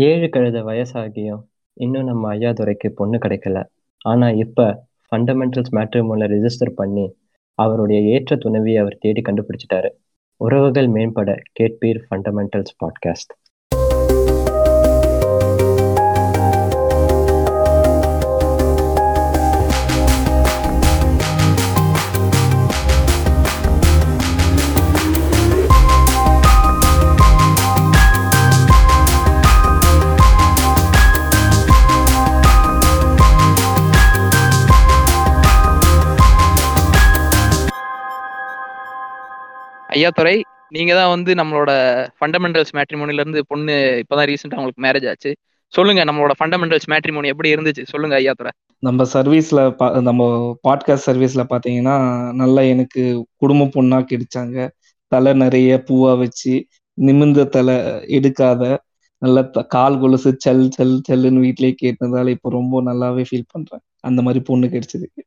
ஏழு கழுத வயசாகியும் இன்னும் நம்ம ஐயாதுரைக்கு பொண்ணு கிடைக்கல. ஆனா இப்ப ஃபண்டமெண்டல்ஸ் மேட்ரிமோனில் ரெஜிஸ்டர் பண்ணி அவருடைய ஏற்ற துணைவியை அவர் தேடி கண்டுபிடிச்சிட்டாரு. உறவுகள் மேம்பட கேட்பீர் ஃபண்டமெண்டல்ஸ் பாட்காஸ்ட் ஐயா துறை நீங்க தான் வந்து நம்மளோட ஃபண்டமெண்டல்ஸ் மேட்ரிமோனில இருந்து பொண்ணு இப்பதான் ரீசெண்டா உங்களுக்கு மேரேஜ் ஆச்சு. சொல்லுங்க நம்மளோட ஃபண்டமெண்டல்ஸ் மேட்ரிமோனி எப்படி இருந்துச்சு? சொல்லுங்க ஐயா துறை நம்ம சர்வீஸ்ல நம்ம பாட்காஸ்ட் சர்வீஸ்ல பாத்தீங்கன்னா நல்லா எனக்கு குடும்ப பொண்ணா கிடைச்சாங்க. தலை நிறைய பூவா வச்சு நிமிந்த தலை எடுக்காத நல்ல கால் கொலுசு சல் சல் சல்லுன்னு வீட்லயே கேட்டதால இப்போ ரொம்ப நல்லாவே ஃபீல் பண்றேன். அந்த மாதிரி பொண்ணு கிடைச்சதுக்கு.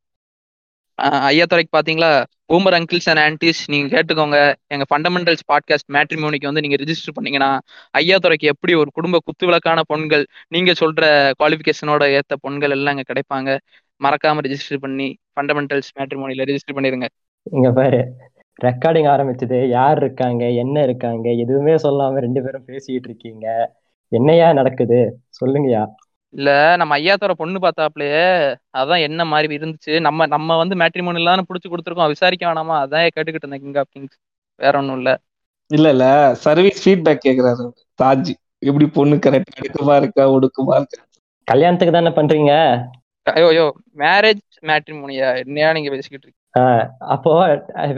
ஐயா துறைக்கு பாத்தீங்களா? பூமர் அங்கிள்ஸ் அண்ட் ஆன்டிஸ் நீங்க கேட்டுக்கோங்க. எங்க ஃபண்டமெண்டல்ஸ் பாட்காஸ்ட் மேட்ரிமோனிக்கு வந்து நீங்க ரிஜிஸ்டர் பண்ணீங்கன்னா ஐயா துறைக்கு எப்படி ஒரு குடும்ப குத்து விளக்கான பொண்கள் நீங்க சொல்ற குவாலிபிகேஷனோட ஏத்த பொண்கள் எல்லாம் அங்க கிடைப்பாங்க. மறக்காம ரிஜிஸ்டர் பண்ணி ஃபண்டமெண்டல்ஸ் மேட்ரிமோனில ரிஜிஸ்டர் பண்ணிருங்க. இங்க பாரு ரெக்கார்டிங் ஆரம்பிச்சது. யார் இருக்காங்க? என்ன இருக்காங்க? எதுவுமே சொல்லாம ரெண்டு பேரும் பேசிட்டு இருக்கீங்க. என்னையா நடக்குது? சொல்லுங்கயா இல்ல நம்ம ஐயாத்தோட பொண்ணு பார்த்தாப்லயே அதான் என்ன மாதிரி இருந்துச்சு? நம்ம நம்ம வந்து மேட்ரிமோன் இல்லாம புடிச்சு கொடுத்துருக்கோம். விசாரிக்க வேணாமா? அதான் கேட்டுக்கிட்டு இருந்தேன் கிங் ஆஃப் கிங்ஸ் வேற ஒண்ணும் இல்ல. இல்ல இல்ல. சர்வீஸ் ஃபீட்பேக் கேக்குறாரு தாஜி எப்படி பொண்ணு கரெக்ட் எடுக்குமா இருக்கா ஒடுக்குமா இருக்கா? கல்யாணத்துக்கு தானே பண்றீங்க? ஐயோ ஐயோ. மேரேஜ் மேட்ரிமோனியா என்னையா நீங்க பேசிக்கிட்டு இருக்கீங்க? அப்போ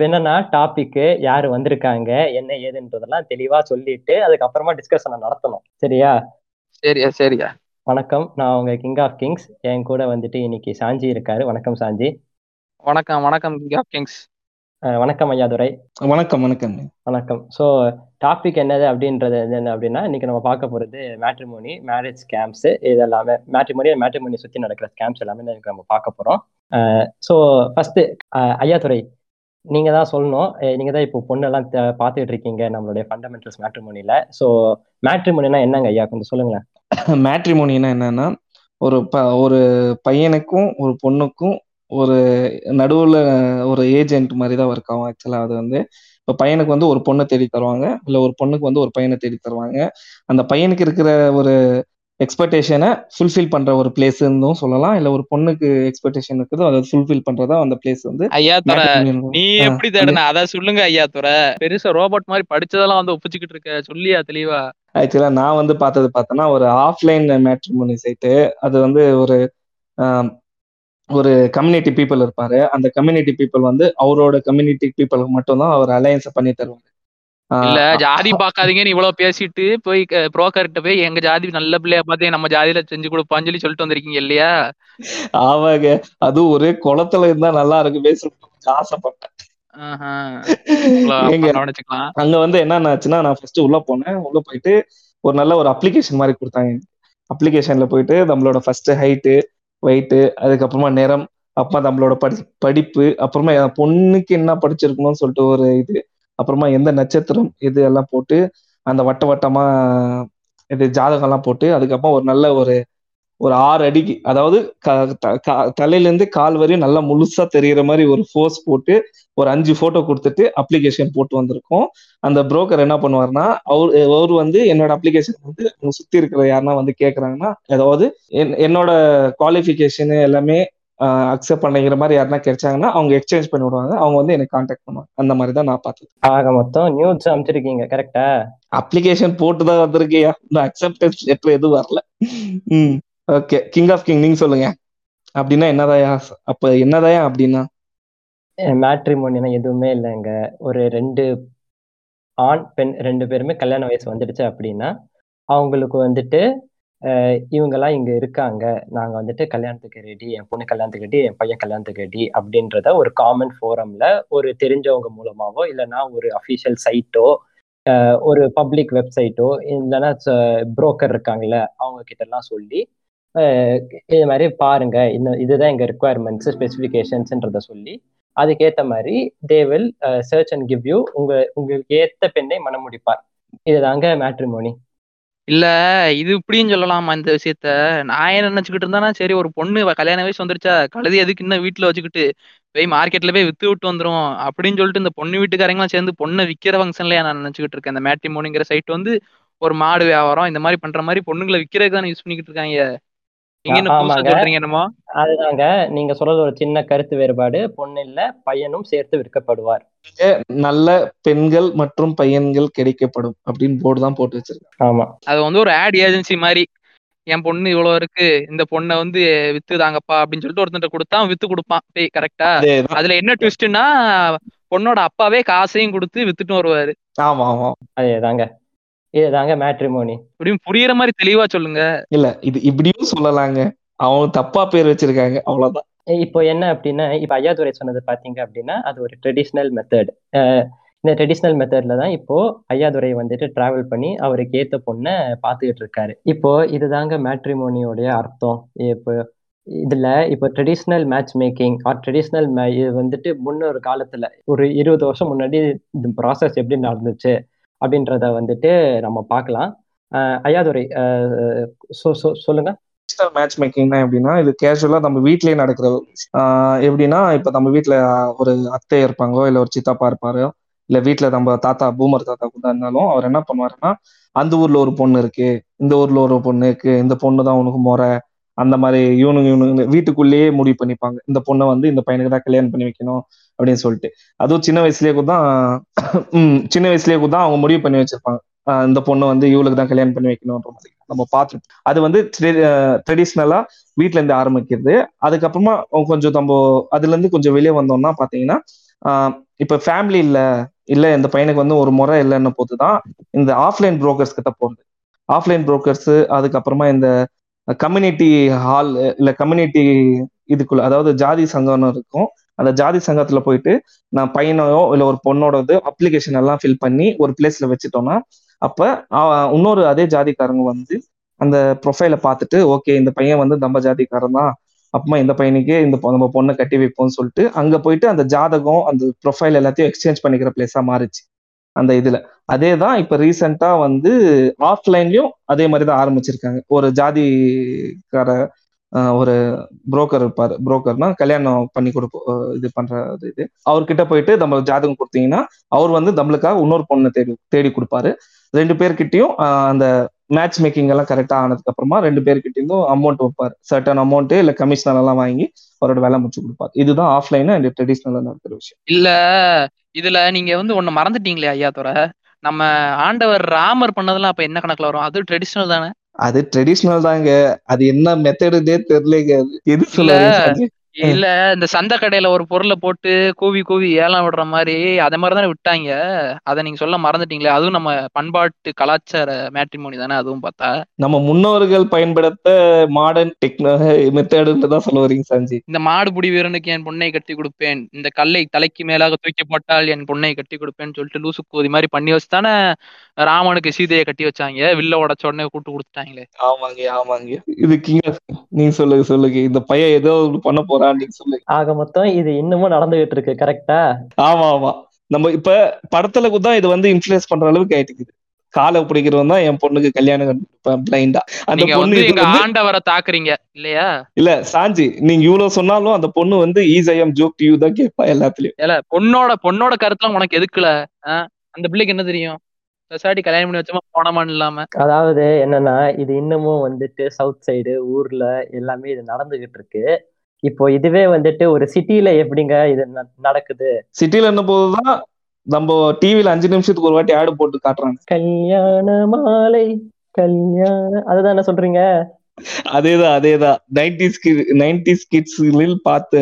என்னன்னா டாபிக் யாரு வந்திருக்காங்க என்ன ஏதுன்றதெல்லாம் தெளிவா சொல்லிட்டு அதுக்கப்புறமா டிஸ்கஷன் நடத்தணும். சரியா? சரியா சரியா. வணக்கம். நான் உங்க கிங் ஆஃப் கிங்ஸ் என் கூட வந்துட்டு இன்னைக்கு சாஞ்சி இருக்காரு. வணக்கம் சாஞ்சி. வணக்கம் வணக்கம் கிங் ஆஃப் கிங்ஸ் வணக்கம் ஐயாதுரை வணக்கம் வணக்கம். வணக்கம். ஸோ டாபிக் என்னது அப்படின்றது என்ன அப்படின்னா இன்னைக்கு நம்ம பார்க்க போறது மேட்ரிமோனி மேரேஜ் ஸ்கேம்ஸ் இது எல்லாமே. மேட்ரிமோனி மேட்ரிமோனி சுற்றி நடக்கிற ஸ்கேம்ஸ் எல்லாமே நம்ம பார்க்க போறோம். ஸோ ஃபர்ஸ்ட் ஐயாதுரை நீங்க தான் சொல்லணும். நீங்க தான் இப்போ பொண்ணெல்லாம் பார்த்துட்டு இருக்கீங்க நம்மளுடைய ஃபண்டமெண்டல்ஸ் மேட்ரிமோனில ஸோ மேட்ரிமோனினா என்னங்க ஐயா? கொஞ்சம் சொல்லுங்களேன். மேட்ரிமோனினா என்னன்னா ஒரு ப ஒரு பையனுக்கும் ஒரு பொண்ணுக்கும் ஒரு நடுவுல ஒரு ஏஜென்ட் மாதிரி தான் ஒர்க் ஆகும் ஆக்சுவலா அது வந்து இப்போ பையனுக்கு வந்து ஒரு பொண்ணை தேடி தருவாங்க இல்லை ஒரு பொண்ணுக்கு வந்து ஒரு பையனை தேடி தருவாங்க. அந்த பையனுக்கு இருக்கிற ஒரு எக்ஸ்பெக்டேஷனை ஃபுல்ஃபில் பண்ற ஒரு பிளேஸ் இருந்தும் சொல்லலாம். இல்ல ஒரு பொண்ணுக்கு எக்ஸ்பெக்டேஷன் இருக்குது அதை ஃபுல்ஃபில் பண்றதா அந்த பிளேஸ் வந்து ஐயா துறை நீ எப்படி தேடுன? அத சொல்லுங்க ஐயா துறை பெருசா ரோபோட் மாதிரி படிச்சதெல்லாம் வந்து ஒப்பிச்சுக்கிட்டு இருக்க. சொல்லியா தெளிவா? ஆக்சுவலா நான் வந்து பார்த்தது பார்த்தோன்னா ஒரு ஆஃப்லைன் மேட்ரிமோனி சைட்டு அது வந்து ஒரு ஒரு கம்யூனிட்டி பீப்புள் இருப்பாரு. அந்த கம்யூனிட்டி பீப்புள் வந்து அவரோட கம்யூனிட்டி பீப்புளுக்கு மட்டும்தான் அவர் அலையன்ஸ் பண்ணி தருவாரு. இல்ல ஜாதி பாக்காதீங்கன்னு இவ்வளவு பேசிட்டு போய் புரோக்கர்கிட்ட போய் எங்க ஜாதி நல்ல பிள்ளையா பார்த்து நம்ம ஜாதியில செஞ்சு கொடுப்பான்னு சொல்லி சொல்லிட்டு வந்திருக்கீங்க இல்லையா? ஆமாங்க. அது ஒரு குளத்துல இருந்தா நல்லா இருக்குமே சொல்லிட்டு ஆசைப்பட்டேன். அங்க வந்து என்ன ஆச்சுன்னா நான் ஃபர்ஸ்ட் உள்ள போனேன். உள்ள போயிட்டு ஒரு நல்ல ஒரு அப்ளிகேஷன் மாதிரி கொடுத்தாங்க. அப்ளிகேஷன்ல போயிட்டு நம்மளோட ஃபர்ஸ்ட் ஹைட்டு வெயிட்டு அதுக்கப்புறமா நிறம் அப்புறமா நம்மளோட படி படிப்பு அப்புறமா பொண்ணுக்கு என்ன படிச்சிருக்கணும்னு சொல்லிட்டு ஒரு இது அப்புறமா எந்த நட்சத்திரம் இது எல்லாம் போட்டு அந்த வட்ட வட்டமா இது ஜாதகம்லாம் போட்டு அதுக்கப்புறம் ஒரு நல்ல ஒரு ஒரு ஆறு அடிக்கு அதாவது தலையில இருந்து கால் வரையும் நல்லா முழுசா தெரியற மாதிரி ஒரு ஃபோர்ஸ் போட்டு ஒரு அஞ்சு போட்டோ கொடுத்துட்டு அப்ளிகேஷன் போட்டு வந்திருக்கோம். அந்த புரோக்கர் என்ன பண்ணுவார்னா அவர் அவர் வந்து என்னோட அப்ளிகேஷன் வந்து சுத்தி இருக்கிற யாருன்னா வந்து கேக்குறாங்கன்னா அதாவது என்னோட குவாலிஃபிகேஷன் எல்லாமே அக்செப்ட் பண்ணிக்கிற மாதிரி யாருன்னா கிடைச்சாங்கன்னா அவங்க எக்ஸ்சேஞ்ச் பண்ணி விடுவாங்க. அவங்க வந்து எனக்கு கான்டாக்ட் பண்ணுவாங்க. அந்த மாதிரி தான் நான் பார்த்தது. ஆக மொத்தம் நியூஸ் அமைச்சிருக்கீங்க கரெக்டா அப்ளிகேஷன் போட்டு தான் வந்திருக்கியா? இந்த அக்செப்டன்ஸ் லெட்டர் எதுவும் வரல. ம். ஓகே கிங் ஆஃப் கிங் நீங்க சொல்லுங்க. அப்படின்னா என்னதாயா அப்ப என்னதாயா அப்படின்னா? மேட்ரிமோனினா எதுவுமே இல்லைங்க. ஒரு ரெண்டு ஆண் பெண் ரெண்டு பேருமே கல்யாண வயசு வந்துடுச்சு அப்படின்னா அவங்களுக்கு வந்துட்டு இவங்கெல்லாம் இங்க இருக்காங்க. நாங்க வந்துட்டு கல்யாணத்துக்கு ரெடி என் பொண்ணு கல்யாணத்துக்கு ரெடி என் பையன் கல்யாணத்துக்கு ரெடி அப்படின்றத ஒரு காமன் ஃபோரம்ல ஒரு தெரிஞ்சவங்க மூலமாவோ இல்லைன்னா ஒரு அஃபிஷியல் சைட்டோ ஒரு பப்ளிக் வெப்சைட்டோ இல்லைன்னா புரோக்கர் இருக்காங்கல்ல அவங்க கிட்ட எல்லாம் சொல்லி இது மாதிரி பாருங்க. இந்த இதுதான் எங்க ரெக்குவயர்மெண்ட்ஸ் ஸ்பெசிஃபிகேஷன்ஸ்ன்றத சொல்லி அதுக்கேற்ற மாதிரி they will search and give you உங்க உங்களுக்கு ஏத்த பெண்ணை மனம் முடிப்பார் இதுதாங்க மேட்ரிமோனி இல்ல இது இப்படின்னு சொல்லலாமா இந்த விஷயத்த? நான் என்ன நினைச்சுக்கிட்டு இருந்தானா சரி ஒரு பொண்ணு கல்யாண வயசு வந்துருச்சா கழுதி எதுக்கு இன்னும் வீட்டுல வச்சுக்கிட்டு போய் மார்க்கெட்ல போய் வித்து விட்டு வந்துரும் அப்படின்னு சொல்லிட்டு இந்த பொண்ணு வீட்டுக்காரங்களாம் சேர்ந்து பொண்ணை விக்கிற ஃபங்க்ஷன்லயா நான் நினைச்சுக்கிட்டு இருக்கேன். இந்த மேட்ரிமோனிங்கிற சைட் வந்து ஒரு மாடு வியாபாரம் இந்த மாதிரி பண்ற மாதிரி பொண்ணுங்களை விற்கிறதுக்கு தானே யூஸ் பண்ணிக்கிட்டு இருக்காங்க. அதுதாங்க. நீங்க சொல்றது ஒரு சின்ன கருத்து வேறுபாடு. பொண்ணு இல்ல பையனும் சேர்த்து விற்கப்படுவார். நல்ல பெண்கள் மற்றும் பையன்கள் கிடைக்கப்படும் அப்படின்னு போர்டு தான் போட்டு வச்சிருக்காங்க. ஆமா. அது வந்து ஒரு ஆட் ஏஜென்சி மாதிரி. என் பொண்ணு இவ்வளவு இருக்கு இந்த பொண்ணை வந்து வித்து தாங்கப்பா அப்படின்னு சொல்லிட்டு ஒருத்தன்ட்ட கொடுத்தா வித்து கொடுப்பான். போய் கரெக்டா. அதுல என்ன ட்விஸ்ட்னா பொண்ணோட அப்பாவே காசையும் கொடுத்து வித்துட்டு வருவாரு. ஆமா ஆமா. அதேதாங்க. இதுதாங்க மேட்ரிமோனி இப்படியும் புரியுற மாதிரி தெளிவா சொல்லுங்க. இல்ல இது இப்படியும் சொல்லலாங்க. அவங்க தப்பா பேர் வச்சிருக்காங்க அவ்வளவுதான். இப்போ என்ன அப்படின்னா இப்போ ஐயாதுரை சொன்னது பாத்தீங்க அப்படின்னா அது ஒரு ட்ரெடிஷ்னல் மெத்தட் இந்த ட்ரெடிஷ்னல் மெத்தட்ல தான் இப்போ ஐயாதுரை வந்துட்டு டிராவல் பண்ணி அவருக்கு ஏத்த பொண்ணை பார்த்துக்கிட்டு இருக்காரு. இப்போ இதுதாங்க மேட்ரிமோனியோடைய அர்த்தம். இப்போ இதுல இப்போ traditional match making or traditional இது வந்துட்டு முன்னொரு காலத்துல ஒரு இருபது வருஷம் முன்னாடி இந்த ப்ராசஸ் எப்படி நடந்துச்சு? அப்படின்றத வந்துட்டு நம்ம பார்க்கலாம். ஐயாதுரை சொ- சொல்லுங்க. டிஜிட்டல் மேட்ச் மேக்கிங்னா எப்படின்னா இது கேஷுவலா நம்ம வீட்லயே நடக்கிற எப்படின்னா இப்ப நம்ம வீட்டுல ஒரு அத்தை இருப்பாங்களோ இல்ல ஒரு சித்தப்பா இருப்பாரோ இல்ல வீட்டுல நம்ம தாத்தா பூமர் தாத்தா கூட இருந்தாலும் அவர் என்ன பண்ணுவாருன்னா அந்த ஊர்ல ஒரு பொண்ணு இருக்கு இந்த ஊர்ல ஒரு பொண்ணு இருக்கு இந்த பொண்ணு தான் உனக்கு முறை அந்த மாதிரி இவனுங்க இவனுங்க வீட்டுக்குள்ளேயே முடிவு பண்ணிப்பாங்க. இந்த பொண்ணை வந்து இந்த பையனுக்கு தான் கல்யாணம் பண்ணி வைக்கணும் அப்படின்னு சொல்லிட்டு. அதுவும் சின்ன வயசுலேயே கூட தான் சின்ன வயசுலேயே கூட தான் அவங்க முடிவு பண்ணி வச்சிருப்பாங்க. இந்த பொண்ணை வந்து இவளுக்கு தான் கல்யாணம் பண்ணி வைக்கணும்ன்ற மாதிரி. நம்ம பார்த்துட்டு அது வந்து ட்ரெடிஷ்னலா வீட்ல இருந்து ஆரம்பிக்கிறது. அதுக்கப்புறமா கொஞ்சம் நம்ம அதுல இருந்து கொஞ்சம் வெளியே வந்தோம்னா பாத்தீங்கன்னா இப்ப ஃபேமிலி இல்ல இல்ல இந்த பையனுக்கு வந்து ஒரு முறை இல்லைன்னு போதுதான் இந்த ஆஃப்லைன் புரோக்கர்ஸ் கிட்ட போறது. ஆஃப்லைன் புரோக்கர்ஸ் அதுக்கப்புறமா இந்த கம்யூனிட்டி ஹால் இல்ல கம்யூனிட்டி இதுக்குள்ள அதாவது ஜாதி சங்கம்னு இருக்கும். அந்த ஜாதி சங்கத்துல போயிட்டு நான் பையனையோ இல்ல ஒரு பொண்ணோட இது அப்ளிகேஷன் எல்லாம் ஃபில் பண்ணி ஒரு பிளேஸ்ல வச்சுட்டோம்னா அப்ப இன்னொரு அதே ஜாதிக்காரங்க வந்து அந்த ப்ரொஃபைலை பார்த்துட்டு ஓகே இந்த பையன் வந்து நம்ம ஜாதிக்காரன் தான். அப்பமா இந்த பையனுக்கே இந்த நம்ம பொண்ணை கட்டி வைப்போம்னு சொல்லிட்டு அங்க போயிட்டு அந்த ஜாதகம் அந்த ப்ரொஃபைல் எல்லாத்தையும் எக்ஸ்சேஞ்ச் பண்ணிக்கிற பிளேஸா மாறிச்சு. அந்த இதுல. அதே தான் இப்ப ரீசெண்டா வந்து ஆஃப்லைன்லயும் அதே மாதிரி தான் ஆரம்பிச்சிருக்காங்க. ஒரு ஜாதிக்கார ஒரு புரோக்கர் இருப்பாரு. புரோக்கர்னா கல்யாணம் பண்ணி கொடுப்போம் இது பண்ற இது. அவர்கிட்ட போயிட்டு நம்ம ஜாதகம் கொடுத்தீங்கன்னா அவர் வந்து நம்மளுக்காக இன்னொரு பொண்ணை தேடி தேடி கொடுப்பாரு. ரெண்டு பேர்கிட்டயும் அந்த மேட்ச் மேக்கிங் எல்லாம் கரெக்டா ஆனதுக்கு அப்புறமா ரெண்டு பேர்கிட்டயும் அமௌண்ட் வைப்பாரு. சர்டன் அமௌண்ட் இல்ல கமிஷனர் எல்லாம் வாங்கி அவரோட வேலை முடிச்சு கொடுப்பாரு. இதுதான் ஆஃப்லைன் அண்ட் ட்ரெடிஷ்னலா நடக்கிற விஷயம். இல்ல இதுல நீங்க வந்து ஒண்ணு மறந்துட்டீங்களே ஐயா துறை நம்ம ஆண்டவர் ராமர் பண்ணதெல்லாம் அப்ப என்ன கணக்குல வரும்? அது ட்ரெடிஷனல் தானே? அது ட்ரெடிஷ்னல் தாங்க. அது என்ன மெத்தடுனே தெரியலங்க. எது சொல்ல இல்ல. இந்த சந்தை கடையில ஒரு பொருளை போட்டு கூவி கூவி ஏலம் விடுற மாதிரி அத மாதிரி தானே விட்டாங்க. அத நீங்க சொல்ல மறந்துட்டீங்களே அதுவும் நம்ம பண்பாட்டு கலாச்சார மேட்ரிமோனி தானே அதுவும் பார்த்தா. நம்ம முன்னோர்கள் பயன்படுத்த மாடர்ன் டெக்னோ மெத்தடுன்னு தான் சொல்ல வரீங்க சாஞ்சி. இந்த மாடுபிடி வீரனுக்கு என் பொண்ணை கட்டி கொடுப்பேன் இந்த கல்லை தலைக்கு மேலாக தூக்கி போட்டால் என் பொண்ணை கட்டி கொடுப்பேன்னு சொல்லிட்டு லூசு கோதி மாதிரி பண்ணி வச்சு தானே ராமனுக்கு சீதையை கட்டி வச்சாங்க. வில்ல உடச்ச உடனே கூட்டு கொடுத்துட்டாங்களே. ஆமாங்க ஆமாங்க. இது கிங்க நீங்க சொல்லுங்க சொல்லுங்க. இந்த பையன் ஏதோ பண்ண போறான். ஆக மொத்தம் இது இன்னமும் நடந்துகிட்டு இருக்கு கரெக்டா ஆமா ஆமா. நம்ம இப்ப படத்துல தான் இது வந்து இன்ஃபுளுஸ் பண்ற அளவுக்கு ஆயிட்டுக்குது காலை பிடிக்கிறவன் தான் என் பொண்ணுக்கு கல்யாணம் பிளைண்டா அந்த நீங்க பொண்ணு எங்க ஆண்டவரை தாக்குறீங்க இல்லையா? இல்ல சாஞ்சி நீங்க இவ்வளவு சொன்னாலும் அந்த பொண்ணு வந்து ஈஸையம் ஜோக் டியூ தான் கேட்பா எல்லாத்துலயும். ஏல பொண்ணோட பொண்ணோட கருத்துலாம் உனக்கு எதுக்குல? அந்த பிள்ளைக்கு என்ன தெரியும்? பெசாட்டி கல்யாணம் பண்ணி வச்சோமா போனமான்னு இல்லாம. அதாவது என்னன்னா இது இன்னமும் வந்துட்டு சவுத் சைடு ஊர்ல எல்லாமே இது நடந்துகிட்டு இருக்கு. இப்போ இதுவே வந்துட்டு ஒரு சிட்டில எப்படிங்க இது நடக்குது? சிட்டில என்ன போதுதான் நம்ம டிவில அஞ்சு நிமிஷத்துக்கு ஒரு வாட்டி ஆடு போட்டு காட்டுறாங்க. கல்யாண மாலை கல்யாண அதுதானே சொல்றீங்க? அதேதான் அதேதான். நைன்டிஸ் நைன்டிஸ் கிட்ஸ்களில் பார்த்து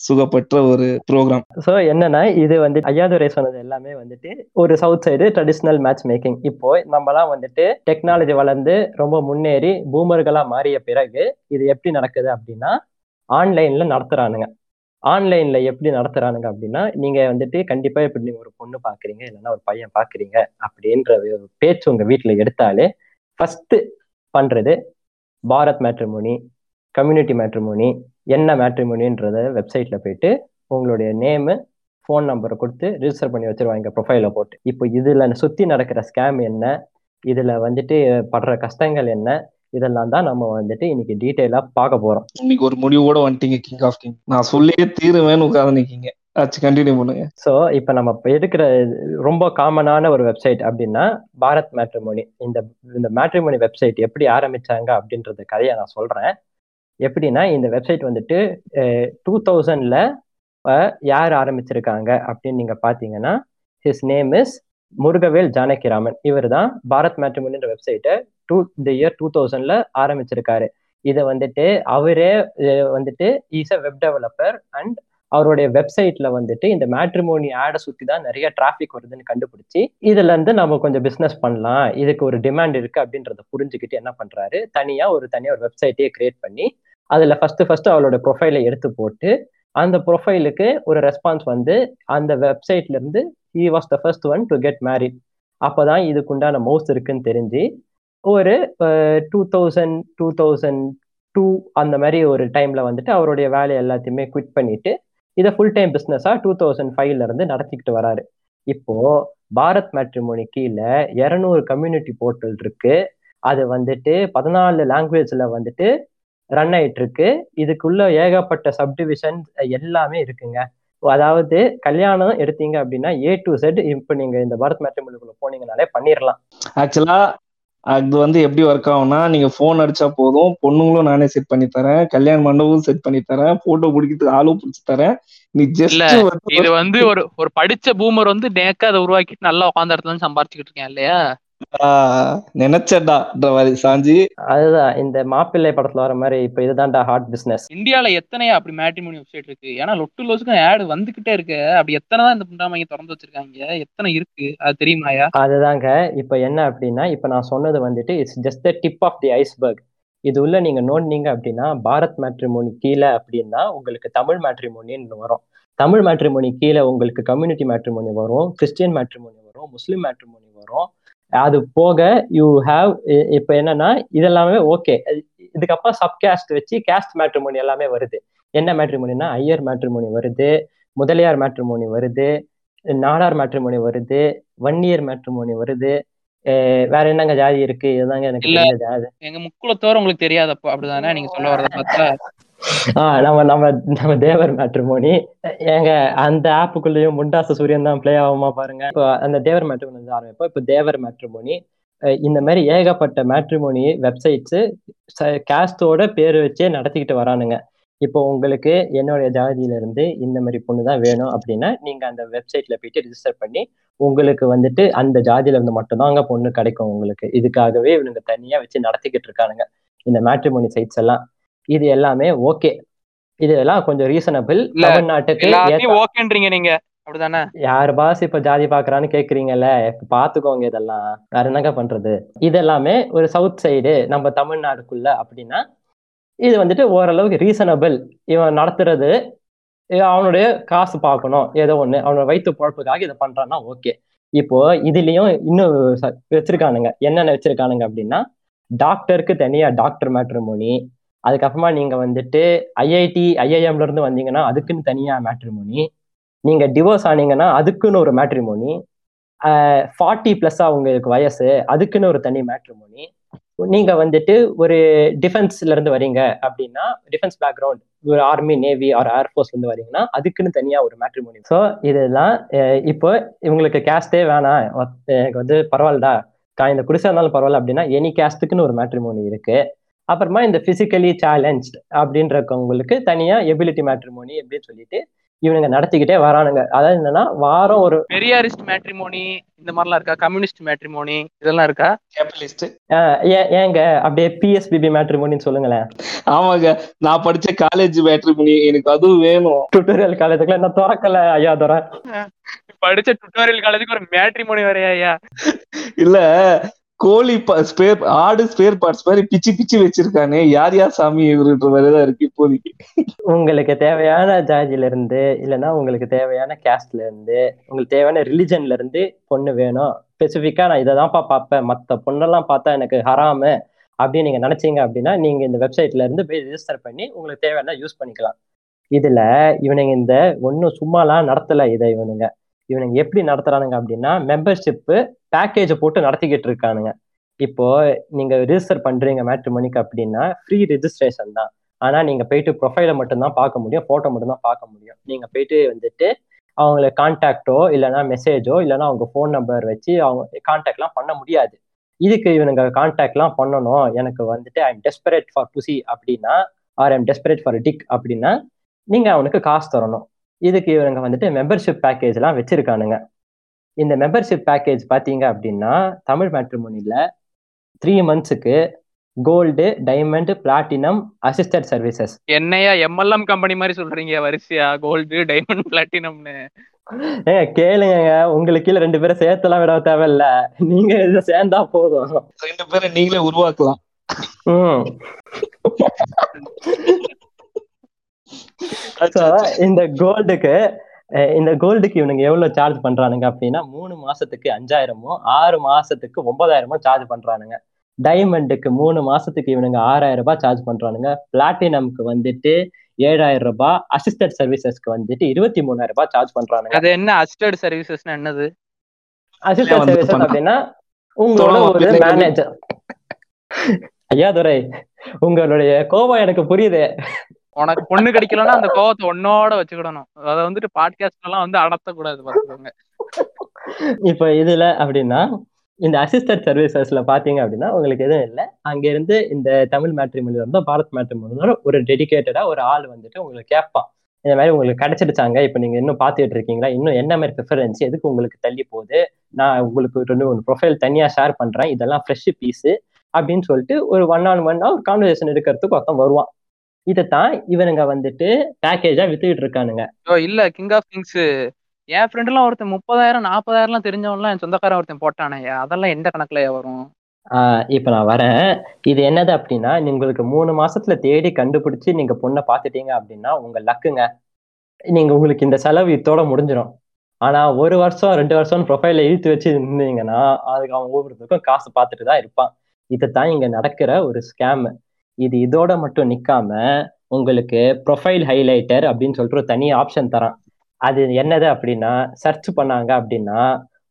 சுகப்பற்ற ஒரு ப்ரோக்ராம். சோ என்னன்னா இது வந்து ஐயாதுரை சொன்னது எல்லாமே வந்துட்டு ஒரு south side traditional match making இப்போ நம்மலாம் வந்துட்டு டெக்னாலஜி வளர்ந்து ரொம்ப முன்னேறி பூமர்களா மாறிய பிறகு இது எப்படி நடக்குது அப்படின்னா ஆன்லைன்ல நடத்துறானுங்க. ஆன்லைன்ல எப்படி நடத்துறானுங்க அப்படின்னா நீங்க வந்துட்டு கண்டிப்பா இப்படி நீங்க ஒரு பொண்ணு பாக்குறீங்க இல்லைன்னா ஒரு பையன் பாக்குறீங்க அப்படின்ற பேச்சு உங்க வீட்டுல எடுத்தாலே ஃபர்ஸ்ட் பண்றது பாரத் மேட்ரிமோனி கம்யூனிட்டி மேட்ரிமோனி என்ன மேட்ரிமோனின்றத வெப்சைட்ல போயிட்டு உங்களுடைய நேமு ஃபோன் நம்பரை கொடுத்து ரிஜிஸ்டர் பண்ணி வச்சிருவாங்க ப்ரொஃபைல போட்டு. இப்போ இதுல சுத்தி நடக்கிற ஸ்கேம் என்ன? இதுல வந்துட்டு படுற கஷ்டங்கள் என்ன? இதெல்லாம் தான் நம்ம வந்துட்டு இன்னைக்கு டீட்டெயிலா பார்க்க போறோம். இன்னைக்கு ஒரு முடிவோட வந்துட்டீங்க கிங் ஆஃப் கிங் நான் சொல்லியே தீருவேன்னு உட்காந்து நிக்கீங்க கண்டினியூ பண்ணுங்க. ஸோ இப்போ நம்ம எடுக்கிற ரொம்ப காமனான ஒரு வெப்சைட் அப்படின்னா பாரத் மேட்ரிமோனி இந்த இந்த மேட்ரிமோனி வெப்சைட் எப்படி ஆரம்பிச்சாங்க அப்படின்றது கதையை நான் சொல்றேன். எப்படின்னா இந்த வெப்சைட் வந்துட்டு டூ தௌசண்ட்ல யார் ஆரம்பிச்சிருக்காங்க அப்படின்னு நீங்க பாத்தீங்கன்னா his name is Murugavel Janakiraman. இவர் தான் பாரத் மேட்ரிமோனின்ற வெப்சைட்டை டூ இந்த இயர் டூ தௌசண்ட்ல ஆரம்பிச்சிருக்காரு. இதை வந்துட்டு அவரே வந்துட்டு is a web developer and அவருடைய வெப்சைட்ல வந்துட்டு இந்த மேட்ரிமோனி ஆடை சுத்தி தான் நிறைய டிராஃபிக் வருதுன்னு கண்டுபிடிச்சி இதுல இருந்து நம்ம கொஞ்சம் பிசினஸ் பண்ணலாம் இதுக்கு ஒரு டிமாண்ட் இருக்கு அப்படின்றத புரிஞ்சுக்கிட்டு என்ன பண்றாரு தனியா ஒரு தனியா ஒரு வெப்சைட்டே கிரியேட் பண்ணி அதுல ஃபர்ஸ்ட் ஃபர்ஸ்ட் அவளோட ப்ரொஃபைலை எடுத்து போட்டு அந்த ப்ரொஃபைலுக்கு ஒரு ரெஸ்பான்ஸ் வந்து அந்த வெப்சைட்ல இருந்து he was the first one to get married அப்பதான் இதுக்குண்டான மவுஸ் இருக்குன்னு தெரிஞ்சு ஒரு two thousand two thousand two அந்த மாதிரி ஒரு டைம்ல வந்துட்டு அவருடைய வேலையை எல்லாத்தையுமே குவிட் பண்ணிட்டு இதை ஃபுல் டைம் பிஸ்னஸா டூ தௌசண்ட் ஃபைவ்ல இருந்து நடத்திக்கிட்டு வராரு. இப்போ பாரத் மேட்ரிமோனி கீழே இரநூறு கம்யூனிட்டி போர்ட்டல் இருக்கு. அது வந்துட்டு பதினாலு லாங்குவேஜ்ல வந்துட்டு ரன் ஆயிட்டு இருக்கு. இதுக்குள்ள ஏகப்பட்ட சப்டிவிஷன் எல்லாமே இருக்குங்க. அதாவது கல்யாணம் எடுத்தீங்க அப்படின்னா ஏ டு செட் இப்போ நீங்க இந்த பாரத் மேட்ரிமோனிக்குள்ள போனீங்கனாலே பண்ணிடலாம் ஆக்சுவலா அது வந்து எப்படி ஒர்க் ஆகும்னா நீங்க போன் அடிச்சா போதும். பொண்ணுங்களும் நானே செட் பண்ணி தரேன். கல்யாண மண்டபமும் செட் பண்ணி தரேன். போட்டோ பிடிக்கிறதுக்கு ஆளும் பிடிச்சி தரேன். நீ இல்ல, ஜஸ்ட் இது வந்து ஒரு ஒரு படிச்ச பூமர் வந்து நேக்கா அதை உருவாக்கிட்டு நல்லா உட்காந்த இடத்துல சம்பாரிச்சுக்கிட்டு இருக்கேன் இல்லையா? நினைச்சடான்ற மாதிரி சாஞ்சி. அதுதான் இந்த மாப்பிள்ளை படத்துல வர மாதிரி இப்போ இதுதான்டா ஹார்ட் பிசினஸ் இந்தியால எத்தனையா அப்படி மேட்ரிமோனி வெப்சைட் இருக்கு? ஏன்னா லொட்டு லோசுக்கு ஆட் வந்துகிட்டே இருக்கு. அப்படி எத்தனை தான் இந்த புண்டாமைங்க திறந்து வச்சிருக்காங்க? எத்தனை இருக்கு? அது தெரியுமாயா? அதுதாங்க இப்போ என்ன அப்படின்னா இப்போ நான் சொன்னது வந்துட்டு it's just the tip of the iceberg இது உள்ள நீங்க நோண்டினீங்க அப்படின்னா பாரத் மேட்ரிமோனி கீழே அப்படின்னா உங்களுக்கு தமிழ் மேட்ரிமோனின்னு வரும். தமிழ் மேட்ரிமோனி கீழே உங்களுக்கு கம்யூனிட்டி மேட்ரிமோனி வரும் கிறிஸ்டியன் மேட்ரிமோனி வரும் முஸ்லீம் மேட்ரிமோனி வரும். அது போக யூ ஹாவ் இப்போ என்னன்னா இதெல்லாமே ஓகே இதுக்கப்புறம் சப் கேஸ்ட் வச்சு கேஸ்ட் மேட்ரிமோனி எல்லாமே வருது. என்ன மேட்ரிமோனினா ஐயர் மேட்ரிமோனி வருது முதலியார் மேட்ரிமோனி வருது நாடார் மேட்ரிமோனி வருது ஒன் இயர் மேட்ரிமோனி வருது வேற என்னங்க ஜாதி இருக்கு? இதுதாங்க எனக்கு எங்க முக்குளத்தோர் உங்களுக்கு தெரியாதப்போ அப்படிதானே? நீங்க சொல்ல வரத பார்த்தா. ஆஹ் நம்ம நம்ம நம்ம தேவர் மேட்ரிமோனி. ஏங்க அந்த ஆப்புக்குள்ளேயும் முண்டாச சூரியன் தான் பிளே ஆகுமா பாருங்க. இப்போ அந்த தேவர் மேட்ரிமோனி ஆரம்பிப்போம். இப்போ தேவர் மேட்ரிமோனி இந்த மாதிரி ஏகப்பட்ட மேட்ரிமோனி வெப்சைட்ஸ் கேஸ்டோட பேர் வச்சே நடத்திக்கிட்டு வரானுங்க. இப்போ உங்களுக்கு என்னுடைய ஜாதியில இருந்து இந்த மாதிரி பொண்ணு தான் வேணும் அப்படின்னா நீங்க அந்த வெப்சைட்ல போயிட்டு ரிஜிஸ்டர் பண்ணி உங்களுக்கு வந்துட்டு அந்த ஜாதியில இருந்து மட்டும்தான் அங்க பொண்ணு கிடைக்கும் உங்களுக்கு. இதுக்காகவே இவனுங்க தனியா வச்சு நடத்திக்கிட்டு இருக்கானுங்க. இந்த மேட்ரிமோனி சைட்ஸ் எல்லாம். இது எல்லாமே ஓகே. இது எல்லாம் கொஞ்சம் ரீசனபிள் தமிழ்நாட்டுக்கு ஓகேன்றீங்க நீங்க. அப்படிதானே? யார் பாஸ் இப்ப ஜாதி பாக்குறான்னு கேக்குறீங்கல்ல? பாத்துக்கோங்க இதெல்லாம். வேற என்னங்க பண்றது? இதெல்லாமே ஒரு சவுத் சைடு நம்ம தமிழ்நாடுக்குள்ள அப்படின்னா இது வந்துட்டு ஓரளவுக்கு ரீசனபிள் இவன் நடத்துறது அவனுடைய காசு பார்க்கணும் ஏதோ ஒண்ணு. அவனோட வயிற்று பொழப்புக்காக இதை பண்றான்னா ஓகே. இப்போ இதுலயும் இன்னும் வச்சிருக்கானுங்க. என்னென்ன வச்சிருக்கானுங்க அப்படின்னா டாக்டருக்கு தனியா டாக்டர் மேட்ரிமோனி அதுக்கப்புறமா நீங்க வந்துட்டு ஐஐடி ஐஐஎம்ல இருந்து வந்தீங்கன்னா அதுக்குன்னு தனியா மேட்ரிமோனி நீங்க டிவோர்ஸ் ஆனீங்கன்னா அதுக்குன்னு ஒரு மேட்ரிமோனி ஃபார்ட்டி பிளஸ்ஸா உங்களுக்கு வயசு அதுக்குன்னு ஒரு தனி மேட்ரிமோனி நீங்க வந்துட்டு ஒரு டிஃபென்ஸ்ல இருந்து வரீங்க அப்படின்னா டிஃபென்ஸ் பேக்ரவுண்ட் ஒரு ஆர்மி நேவி ஆர் ஏர்ஃபோர்ஸ்ல இருந்து வரீங்கன்னா அதுக்குன்னு தனியா ஒரு மேட்ரிமோனி ஸோ இதெல்லாம் இப்போ இவங்களுக்கு கேஸ்டே வேணாம். எனக்கு வந்து பரவாயில்லடா. நான் இந்த குடிசை இருந்தாலும் பரவாயில்ல அப்படின்னா எனி கேஸ்ட்டுக்குன்னு ஒரு மேட்ரிமோனி இருக்கு. அப்புறமா இந்த பிசிக்கலி சேலஞ்ச் அப்படின்றவங்களுக்கு தனியா எபிலிட்டி மேட்ரிமோனி அப்படின்னு சொல்லிட்டு இவனுங்க நடத்திக்கிட்டே வரானுங்க. அதாவது என்னன்னா வாரம் ஒரு பெரியாரிஸ்ட் மேட்ரிமோனி இந்த மாதிரிலாம் இருக்கா? கம்யூனிஸ்ட் மேட்ரிமோனி இதெல்லாம் இருக்கா? கேபிட்டலிஸ்ட். ஏங்க அப்படியே பிஎஸ்பிபி மேட்ரிமோனின்னு சொல்லுங்களேன். ஆமாங்க நான் படிச்ச காலேஜ் மேட்ரிமோனி எனக்கு அதுவும் வேணும். டுட்டோரியல் காலேஜுக்குள்ள என்ன திறக்கல ஐயா துறை படிச்ச டுட்டோரியல் காலேஜுக்கு ஒரு மேட்ரிமோனி வரையா ஐயா? இல்ல கோழி ஸ்பேர் ஆடு ஸ்பேர் பார்ட்ஸ் மாதிரி பிச்சு பிச்சு வச்சிருக்கானே. யார் யார் சாமி இவருன்ற மாதிரிதான் இருக்கு இப்போதைக்கு. உங்களுக்கு தேவையான ஜாதியில இருந்து இல்லைன்னா உங்களுக்கு தேவையான கேஸ்ட்ல இருந்து உங்களுக்கு தேவையான ரிலிஜன்ல இருந்து பொண்ணு வேணும். ஸ்பெசிஃபிக்கா நான் இதை தான்ப்பா பார்ப்பேன். மற்ற பொண்ணெல்லாம் பார்த்தா எனக்கு ஹராமு அப்படின்னு நீங்க நினைச்சீங்க அப்படின்னா நீங்க இந்த வெப்சைட்ல இருந்து போய் ரிஜிஸ்டர் பண்ணி உங்களுக்கு தேவையான யூஸ் பண்ணிக்கலாம். இதுல இவனுங்க இந்த ஒன்றும் சும்மாலாம் நடத்தல இதை இவனுங்க. இவனுங்க எப்படி நடத்துறானுங்க அப்படின்னா மெம்பர்ஷிப்பு பேக்கேஜ் போட்டு நடத்திக்கிட்டு இருக்கானுங்க. இப்போ நீங்க ரிஜிஸ்டர் பண்றீங்க மேட்ரிமோனிக்கு அப்படின்னா ஃப்ரீ ரிஜிஸ்ட்ரேஷன் தான். ஆனா நீங்க போயிட்டு ப்ரொஃபைலை மட்டும்தான் பார்க்க முடியும் போட்டோ மட்டும்தான் பார்க்க முடியும். நீங்க போயிட்டு வந்துட்டு அவங்கள கான்டாக்டோ இல்லைன்னா மெசேஜோ இல்லைன்னா அவங்க ஃபோன் நம்பர் வச்சு அவங்க கான்டாக்ட்லாம் பண்ண முடியாது. இதுக்கு இவனுங்க கான்டாக்ட்லாம் பண்ணணும். எனக்கு வந்துட்டு I am desperate for pussy அப்படின்னா or I'm desperate for dick அப்படின்னா நீங்க அவனுக்கு காசு தரணும். இதுக்கு இவனுங்க வந்துட்டு மெம்பர்ஷிப் பேக்கேஜ்லாம் வச்சிருக்கானுங்க. இந்த மெம்பர்ஷிப் பேக்கேஜ் பார்த்தீங்க அப்படின்னா தமிழ் மேட்ரிமோனியில் three மந்த்ஸுக்கு gold diamond platinum assisted services என்னையா எம்எல்எம் கம்பெனி மாதிரி சொல்றீங்க வரிசையா? கோல்டு டைமண்ட் பிளாட்டினம்னு ஏங்க கேளுங்க உங்களுக்கு கீழே ரெண்டு பேரும் சேர்த்தெல்லாம் விட தேவையில்ல. நீங்க இதை சேர்ந்தா போதும். ரெண்டு பேரை நீங்களே உருவாக்கலாம். இந்த கோல்டுக்கு இந்த கோல்டுக்கு இவனுங்க எவ்வளவு சார்ஜ் பண்றானுங்க அப்படின்னா மூணு மாசத்துக்கு அஞ்சாயிரமும் ஆறு மாசத்துக்கு ஒன்பதாயிரமும் சார்ஜ் பண்றானுங்க. டைமண்டுக்கு மூணு மாசத்துக்கு இவனுங்க ஆறாயிரம் ரூபாய் சார்ஜ் பண்றானுங்க. பிளாட்டினம்க்கு வந்துட்டு ஏழாயிரம் ரூபாய் அசிஸ்டன்ட் சர்வீசஸ்க்கு வந்துட்டு இருபத்தி மூணாயிரம் ரூபாய் சார்ஜ் பண்றானுங்க. அது என்ன அசிஸ்டட் சர்வீசஸ்னா என்னது? அசிஸ்டன்ட் வந்து சர்வீசஸ். அப்படின்னா உங்களோட ஒரு மேனேஜர் ஐயா துரை உங்களுடைய கோபம் எனக்கு புரியுது. உனக்கு பொண்ணு கிடைக்கலன்னா அந்த கோவத்தை ஒன்னோட வச்சுக்கிடணும். அதை வந்துட்டு பாட்காஸ்ட் எல்லாம் வந்து அடர்த்தக்கூடாது பாத்துக்கோங்க. இப்ப இதுல அப்படின்னா இந்த அசிஸ்டன்ட் சர்வீசஸ்ல பாத்தீங்க அப்படின்னா உங்களுக்கு எதுவும் இல்லை. அங்க இருந்து இந்த தமிழ் மேட்ரிமோனி இருந்தோ பாரத் மேட்ரிமோனி ஒரு டெடிகேட்டடா ஒரு ஆள் வந்துட்டு உங்களுக்கு கேட்பான் இந்த மாதிரி உங்களுக்கு கிடைச்சிருச்சாங்க இப்போ நீங்க இன்னும் பாத்துட்டு இருக்கீங்களா? இன்னும் என்ன மாதிரி ப்ரிஃபரன்ஸ் எதுக்கு உங்களுக்கு தள்ளி போகுது? நான் உங்களுக்கு ரெண்டு மூணு ப்ரொஃபைல் தனியா ஷேர் பண்றேன். இதெல்லாம் ஃப்ரெஷ் பீஸ் அப்படின்னு சொல்லிட்டு ஒரு ஒன் ஆன் ஒன் ஒரு கான்வர்சேஷன் எடுக்கிறதுக்கு ஒருத்தன் வருவான். இதைத்தான் இவனுங்க வந்துட்டு பேக்கேஜா வித்துக்கிட்டு இருக்கானுங்க. இல்ல கிங் ஆஃப் கிங்ஸ் என் ஃப்ரெண்ட் எல்லாம் ஒருத்தன் முப்பதாயிரம் நாற்பதாயிரம் எல்லாம் தெரிஞ்சவன்லாம் என் சொந்தக்காரன் ஒருத்தன் போட்டானே. அதெல்லாம் எந்த கணக்குலயா வரும்? இப்ப நான் வரேன். இது என்னது அப்படின்னா உங்களுக்கு மூணு மாசத்துல தேடி கண்டுபிடிச்சு நீங்க பொண்ணை பார்த்துட்டீங்க அப்படின்னா உங்க லக்குங்க. நீங்க உங்களுக்கு இந்த செலவு இத்தோட முடிஞ்சிடும் ஆனா ஒரு வருஷம் ரெண்டு வருஷம் ப்ரொஃபைல இழுத்து வச்சு இருந்தீங்கன்னா அதுக்கு அவன் ஒவ்வொருத்தருக்கும் காசு பார்த்துட்டு தான் இருப்பான். இதுதான் இங்க நடக்கிற ஒரு ஸ்கேம் இது இதோட மட்டும் நிக்காம உங்களுக்கு ப்ரொஃபைல் ஹைலைட்டர் அப்படின்னு சொல்லிட்டு ஒரு தனி ஆப்ஷன் தரான். அது என்னது அப்படின்னா சர்ச் பண்ணாங்க அப்படின்னா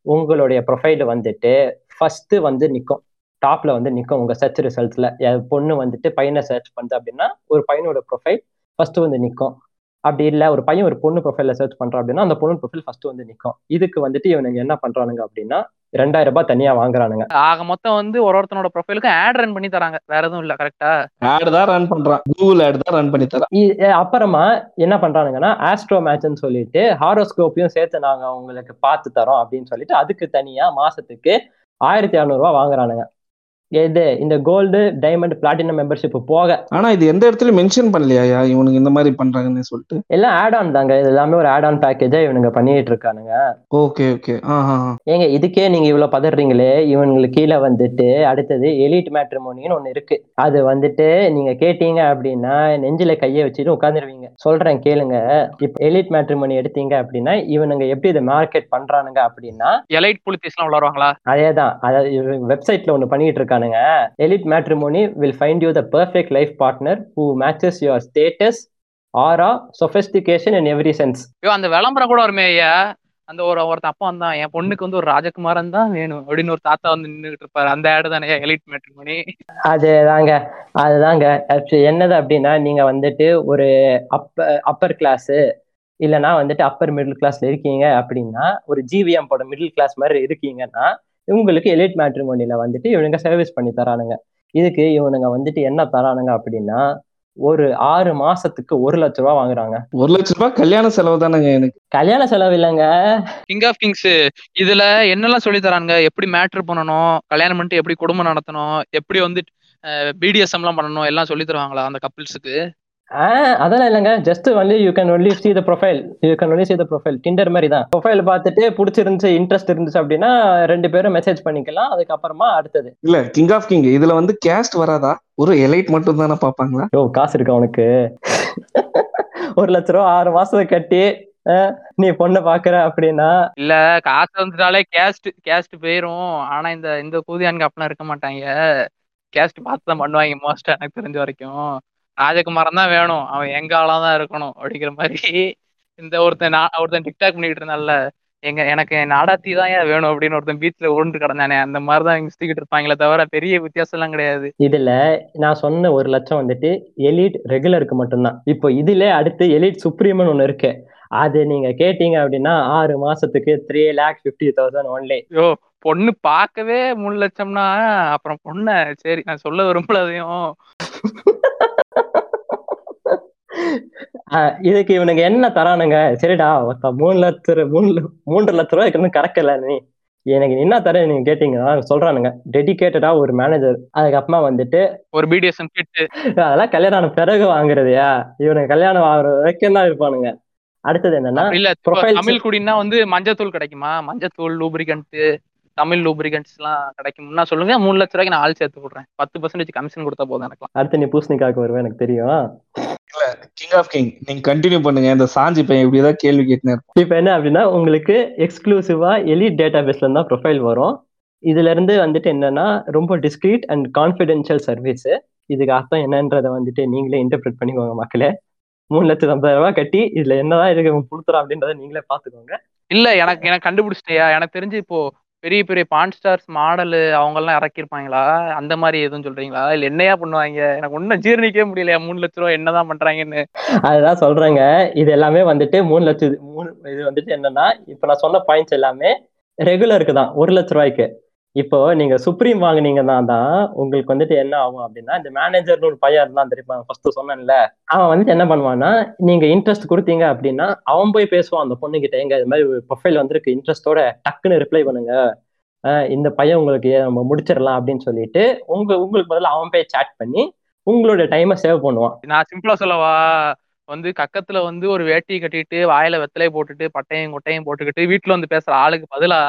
உங்களுடைய ப்ரொஃபைல் வந்துட்டு ஃபர்ஸ்ட் வந்து நிற்கும் டாப்ல வந்து நிற்கும் உங்க சர்ச் ரிசல்ட்ஸ்ல பொண்ணு வந்துட்டு பையனை சர்ச் பண்ணுது அப்படின்னா ஒரு பையனோட ப்ரொஃபைல் ஃபர்ஸ்ட் வந்து நிற்கும் அப்படி இல்லை ஒரு பையன் ஒரு பொண்ணு ப்ரொஃபைல சர்ச் பண்றான் அப்படின்னா அந்த பொண்ணு ப்ரொஃபைல் ஃபர்ஸ்ட் வந்து நிற்கும் இதுக்கு வந்துட்டு இவனுங்க என்ன பண்றானுங்க அப்படின்னா ரெண்டாயிரம் ரூபாய் தனியா வாங்குறானுங்க. ஆக மொத்தம் வந்து ஒரு ஒருத்தனோட ப்ரொஃபைலுக்கும் ஆட் ரன் பண்ணி தராங்க. வேற எதுவும் இல்ல கரெக்டா ஆட் தான் ரன் பண்றான். கூகுள் ஆட் தான் ரன் பண்ணி தரான். அப்புறமா என்ன பண்றானுங்கன்னா ஆஸ்ட்ரோ மேட்ச்னு சொல்லிட்டு ஹாரோஸ்கோப்பையும் சேர்த்து நாங்க உங்களுக்கு பார்த்து தரோம் அப்படின்னு சொல்லிட்டு அதுக்கு தனியா மாசத்துக்கு ஆயிரத்தி இரநூறுவா வாங்குறானுங்க. எது? இந்த கோல்டு டைமண்ட் பிளாட்டினம் மெம்பர்ஷிப் போக. ஆனா இது எந்த இடத்துலயும் மென்ஷன் பண்ணலையா இவனுக்கு இந்த மாதிரி பண்றாங்கன்னு சொல்லிட்டு. எல்லாம் ஆட் ஆன் தாங்க. இது எல்லாமே ஒரு ஆட் ஆன் பேக்கேஜா இவனுங்க பண்ணிட்டு இருக்கானுங்க. ஓகே ஓகே ஆஹா ஏங்க இதுக்கே நீங்க இவ்வளவு பதறீங்களே? இவங்களுக்கு கீழே வந்துட்டு அடுத்தது எலிட் மேட்ரிமோனின்னு ஒண்ணு இருக்கு. அது வந்துட்டு நீங்க கேட்டீங்க அப்படின்னா நெஞ்சில கையை வச்சுட்டு உட்காந்துருவீங்க. சொல்றேன் கேளுங்க. இப்ப எலிட் மேட்ரிமோனி எடுத்தீங்க அப்படின்னா இவனுங்க எப்படி இதை மார்க்கெட் பண்றானுங்க அப்படின்னா எலைட் புலித்தீஸ் எல்லாம் விளாடுவாங்களா அதேதான். அதாவது வெப்சைட்ல ஒண்ணு பண்ணிட்டு இருக்கானுங்க elite matrimony will find you the perfect life partner who matches your status aura sophistication in every sense ஐயோ அந்த விளம்பரம் கூட வருமே ஐயா. அந்த ஒரு ஒருத்தன் அப்பா வந்தான். என் பொண்ணுக்கு வந்து ஒரு ராஜகுமாரன் தான் வேணும் அப்படின்னு ஒரு தாத்தா வந்து நின்றுட்டு இருப்பாரு. அந்த ஆடு தானே எலைட் மேட்ரிமோனி அதுதாங்க அதுதாங்க. என்னது அப்படின்னா நீங்க வந்துட்டு ஒரு அப்ப அப்பர் கிளாஸ் இல்லைன்னா வந்துட்டு அப்பர் மிடில் கிளாஸ்ல இருக்கீங்க அப்படின்னா ஒரு ஜிவிஎம் போட மிடில் கிளாஸ் மாதிரி இருக்கீங்கன்னா உங்களுக்கு எலிட் மேட்ரிமோனில வந்துட்டு இவனுங்க சர்வீஸ் பண்ணி தரானுங்க. இதுக்கு இவனுங்க வந்துட்டு என்ன தரானுங்க அப்படின்னா ஒரு ஆறு மாசத்துக்கு ஒரு லட்ச ரூபா வாங்குறாங்க. ஒரு லட்ச ரூபாய் கல்யாண செலவு தானேங்க எனக்கு. கல்யாண செலவு இல்லைங்க. கிங் ஆஃப் கிங்ஸ் இதுல என்னெல்லாம் சொல்லி தராங்க எப்படி மேட்ரு பண்ணணும்? கல்யாணம் பண்ணிட்டு எப்படி குடும்பம் நடத்தணும்? எப்படி வந்து பிடிஎஸ்எம் எல்லாம் பண்ணணும்? எல்லாம் சொல்லி தருவாங்களா அந்த கப்பிள்ஸுக்கு அதெல்லாம் இல்லைங்க. Just only you can only see the profile you can only see the profile Tinder மாதிரி தான். ப்ரொஃபைல் பார்த்துட்டு பிடிச்சிருந்துச்சு இன்ட்ரெஸ்ட் இருந்துச்சு அப்படின்னா ரெண்டு பேரும் மெசேஜ் பண்ணிக்கலாம். அதுக்கப்புறமா அடுத்தது. இல்ல கிங் ஆஃப் கிங் இதுல வந்து கேஸ்ட் வராதா? ஒரு எலைட் மட்டும் தானே பாப்பாங்களா யோ காசு இருக்கு அவனுக்கு ஒரு லட்ச ரூபா ஆறு மாசத்துக்கு கட்டி அஹ், நீ பொண்ணை பாக்குற அப்படின்னா? இல்ல காசு வந்துட்டாலே கேஸ்ட் கேஸ்ட் போயிரும். ஆனா இந்த இந்த கூதியானுக்கு அப்பெல்லாம் இருக்க மாட்டாங்க. கேஸ்ட் பார்த்து தான் பண்ணுவாங்க மோஸ்டா எனக்கு தெரிஞ்ச வரைக்கும். ராஜகுமாரன் தான் வேணும். அவன் எங்க ஆளா தான் இருக்கணும் அப்படிங்கிற மாதிரி இந்த ஒருத்தன் நான் ஒருத்தன் டிக்டாக் பண்ணிட்டு இருந்தான்ல எங்க எனக்கு என் நாடாத்தி தான் ஏன் வேணும் அப்படின்னு ஒருத்தன் பீச்ல உருண்டு கிடந்தானே அந்த மாதிரி தான் இங்க சுத்திக்கிட்டு இருப்பாங்களே தவிர பெரிய வித்தியாசம் எல்லாம் கிடையாது. இதுல நான் சொன்ன ஒரு லட்சம் வந்துட்டு எலிட் ரெகுலருக்கு மட்டும்தான். இப்போ இதுல அடுத்து எலிட் சுப்ரீம்னு ஒண்ணு இருக்கு. அது நீங்க கேட்டீங்க அப்படின்னா ஆறு மாசத்துக்கு three lakh fifty thousand only பொண்ணு பார்க்கவே மூணு லட்சம்னா அப்புறம் பொண்ண சரி நான் சொல்ல விரும்பல அதையும் இதுக்கு இவனுங்க என்ன தரானுங்க? சரிடா ஒருத்த மூணு லட்சம் மூணு மூன்று லட்ச ரூபாய்க்கு இன்னும் கறக்கல நீ. எனக்கு என்ன தர நீங்க கேட்டீங்கன்னா சொல்றானுங்க. டெடிகேட்டடா ஒரு மேனேஜர் அதுக்கப்புறமா வந்துட்டு ஒரு பிடிஎஸ்எம் கிட்டு அதெல்லாம் கல்யாணம் ஆன பிறகு வாங்குறதுயா? இவனுக்கு கல்யாணம் ஆகுற வரைக்கும் தான் இருப்பானுங்க. அடுத்தது என்னன்னா இல்ல தமிழ் குடின்னா வந்து மஞ்சத்தூள் கிடைக்குமா? மஞ்சத்தூள் லூப்ரிகன்ட் தமிழ் லூப்ரிகன்ட்ஸ் எல்லாம் கிடைக்கும்னா சொல்லுங்க. மூணு லட்ச ரூபாய்க்கு நான் ஆள் சேர்த்து விடுறேன். பத்து பர்சன்டேஜ் கமிஷன் கொடுத்தா போதும் எனக்கு அடுத்து நீ பூசணிக்காக்கு வருவேன் எனக்கு தெரியும். கிங் ஆஃப் கிங் நீங்க கண்டினியூ பண்ணுங்க. இந்த சாஞ்சி பையன் இப்படிதான் கேள்வி கேட்டுனே. இப்போ என்ன அப்படின்னா உங்களுக்கு எக்ஸ்க்ளூசிவா எலிட் டேட்டா பேஸ்ல இருந்தா ப்ரொஃபைல் வரும். இதுல இருந்து வந்துட்டு என்னன்னா ரொம்ப டிஸ்க்ரீட் அண்ட் கான்ஃபிடென்ஷியல் சர்வீஸ் இதுக்கு அர்த்தம் என்னன்றதை வந்துட்டு நீங்களே இன்டர்பிரட் பண்ணிக்கோங்க மக்களே. மூணு லட்சத்து ஐம்பதாயிரம் ரூபாய் கட்டி இதுல என்னதான் இருக்கு கொடுத்துறோம் அப்படின்றத நீங்களே பாத்துக்கோங்க இல்ல எனக்கு எனக்கு கண்டுபிடிச்சிட்டியா? எனக்கு தெரிஞ்சு இப்போ பெரிய பெரிய பான் ஸ்டார்ஸ் மாடலு அவங்கெல்லாம் இறக்கிருப்பாங்களா? அந்த மாதிரி எதுவும் சொல்றீங்களா? இல்ல என்னையா பண்ணுவாங்க? எனக்கு ஒன்னும் ஜீரணிக்கவே முடியலையா? மூணு லட்ச ரூபா என்னதான் பண்றாங்கன்னு. அதுதான் சொல்றாங்க. இது எல்லாமே வந்துட்டு மூணு லட்சம் மூணு இது வந்துட்டு என்னன்னா இப்ப நான் சொன்ன பாயிண்ட்ஸ் எல்லாமே ரெகுலருக்கு தான். ஒரு லட்ச ரூபாய்க்கு. இப்போ நீங்க சுப்ரீம் வாங்கினீங்கன்னா தான் உங்களுக்கு வந்துட்டு என்ன ஆகும் அப்படின்னா இந்த மேனேஜர்னு ஒரு பையன் இருந்தான் தெரியுமா? ஃபர்ஸ்ட் சொன்னேன்ல. அவன் வந்துட்டு என்ன பண்ணுவான்னா நீங்க இன்ட்ரெஸ்ட் கொடுத்தீங்க அப்படின்னா அவன் போய் பேசுவான் அந்த பொண்ணுகிட்ட எங்க இது மாதிரி ப்ரொஃபைல் வந்திருக்கு இன்ட்ரெஸ்டோட டக்குன்னு ரிப்ளை பண்ணுங்க. இந்த பையன் உங்களுக்கு நம்ம முடிச்சிடலாம் அப்படின்னு சொல்லிட்டு உங்க உங்களுக்கு பதில் அவன் போய் சேட் பண்ணி உங்களோட டைமை சேவ் பண்ணுவான். நான் சிம்பிளா சொல்லவா? வந்து கக்கத்துல வந்து ஒரு வேட்டி கட்டிட்டு வாயில வெத்தலை போட்டுட்டு பட்டையும் கொட்டையும் போட்டுக்கிட்டு வீட்டுல வந்து பேசுற ஆளுக்கு பதிலா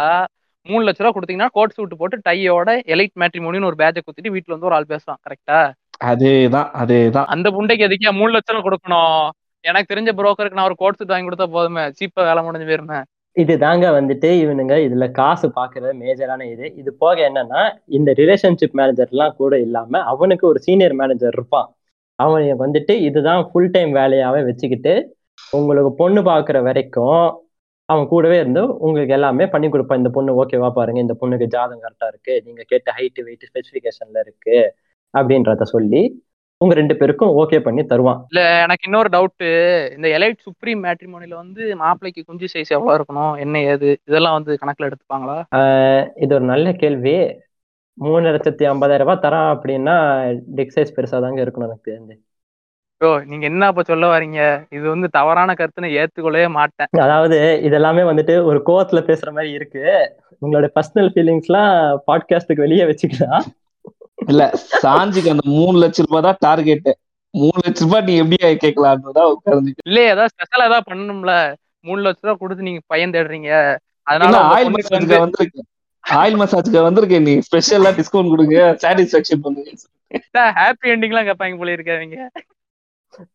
மூணு லட்ச ரூபா கொடுத்தீங்கன்னா கோட் சூட் போட்டு டையோட எலைட் மேட்ரிமோனின்னு ஒரு பேட்சை குத்திட்டு வீட்டுல வந்து ஒரு ஆள் பேசுவான் கரெக்டா அதேதான் அதேதான். அந்த புண்டைக்கு எதுக்கே மூணு லட்சம் ரூபா கொடுக்கணும்? எனக்கு தெரிஞ்ச புரோக்கருக்கு நான் ஒரு கோட் சூட் வாங்கி கொடுத்தா போதுமே சீப்பா வேலை முடிஞ்சு போயிருமே. இது தாங்க வந்துட்டு இவனுங்க இதுல காசு பாக்குற மேஜரான இது. இது போக என்னன்னா இந்த ரிலேஷன்ஷிப் மேனேஜர்லாம் கூட இல்லாம அவனுக்கு ஒரு சீனியர் மேனேஜர் இருப்பான். அவன் வந்துட்டு இதுதான் ஃபுல் டைம் வேலையாவே வச்சுக்கிட்டு உங்களுக்கு பொண்ணு பாக்குற வரைக்கும் அவன் கூடவே இருந்து உங்களுக்கு எல்லாமே பண்ணி கொடுப்பான். இந்த பொண்ணு ஓகேவா பாருங்க. இந்த பொண்ணுக்கு ஜாதகம் கரெக்டா இருக்கு. நீங்க கேட்ட ஹைட் வெயிட் ஸ்பெசிபிகேஷன்ல இருக்கு அப்படின்றத சொல்லி உங்க ரெண்டு பேருக்கும் ஓகே பண்ணி தருவான். இல்ல எனக்கு இன்னொரு டவுட் இந்த எலைட் சுப்ரீம் மேட்ரிமோனில வந்து மாப்பிள்ளைக்கு குஞ்சு சைஸ் எவ்வளவு இருக்கணும்? என்ன ஏது? இதெல்லாம் வந்து கணக்குல எடுத்துப்பாங்களா? இது ஒரு நல்ல கேள்வி. மூணு லட்சத்தி ஐம்பதாயிரம் ரூபாய் தரான் அப்படின்னா டிக் சைஸ் பெருசா தாங்க இருக்கணும் எனக்கு தெரிஞ்சு. ஓ நீங்க என்ன அப்ப சொல்ல வரீங்க இது வந்து தவறான கருத்துன்னு ஏத்துக்கொள்ளவே மாட்டேன். அதாவது இதெல்லாமே வந்துட்டு ஒரு கோவத்துல பேசுற மாதிரி இருக்கு. உங்களோட பர்சனல் ஃபீலிங்ஸ்லாம் பாட்காஸ்டுக்கு வெளியே வச்சுக்கலாம். இல்ல சாஞ்சிக்கு அந்த மூணு லட்சம் ரூபாய் தான் டார்கெட் மூணு லட்சம் ரூபாய் நீ எப்படி கேட்கலான்றதா உட்கார்ந்து இல்லையே ஏதாவது ஸ்பெஷலா ஏதாவது பண்ணணும்ல? மூணு லட்ச ரூபா கொடுத்து நீங்க பையன் தேடுறீங்க. அதனால ஆயில் மசாஜ்க்கு வந்திருக்கு. ஆயில் மசாஜ்க்கு வந்திருக்கு. நீ ஸ்பெஷலா டிஸ்கவுண்ட் கொடுங்க. சாட்டிஸ்பாக்சன் பண்ணுங்க. ஹாப்பி எண்டிங்லாம் கேட்பாங்க போல இருக்காங்க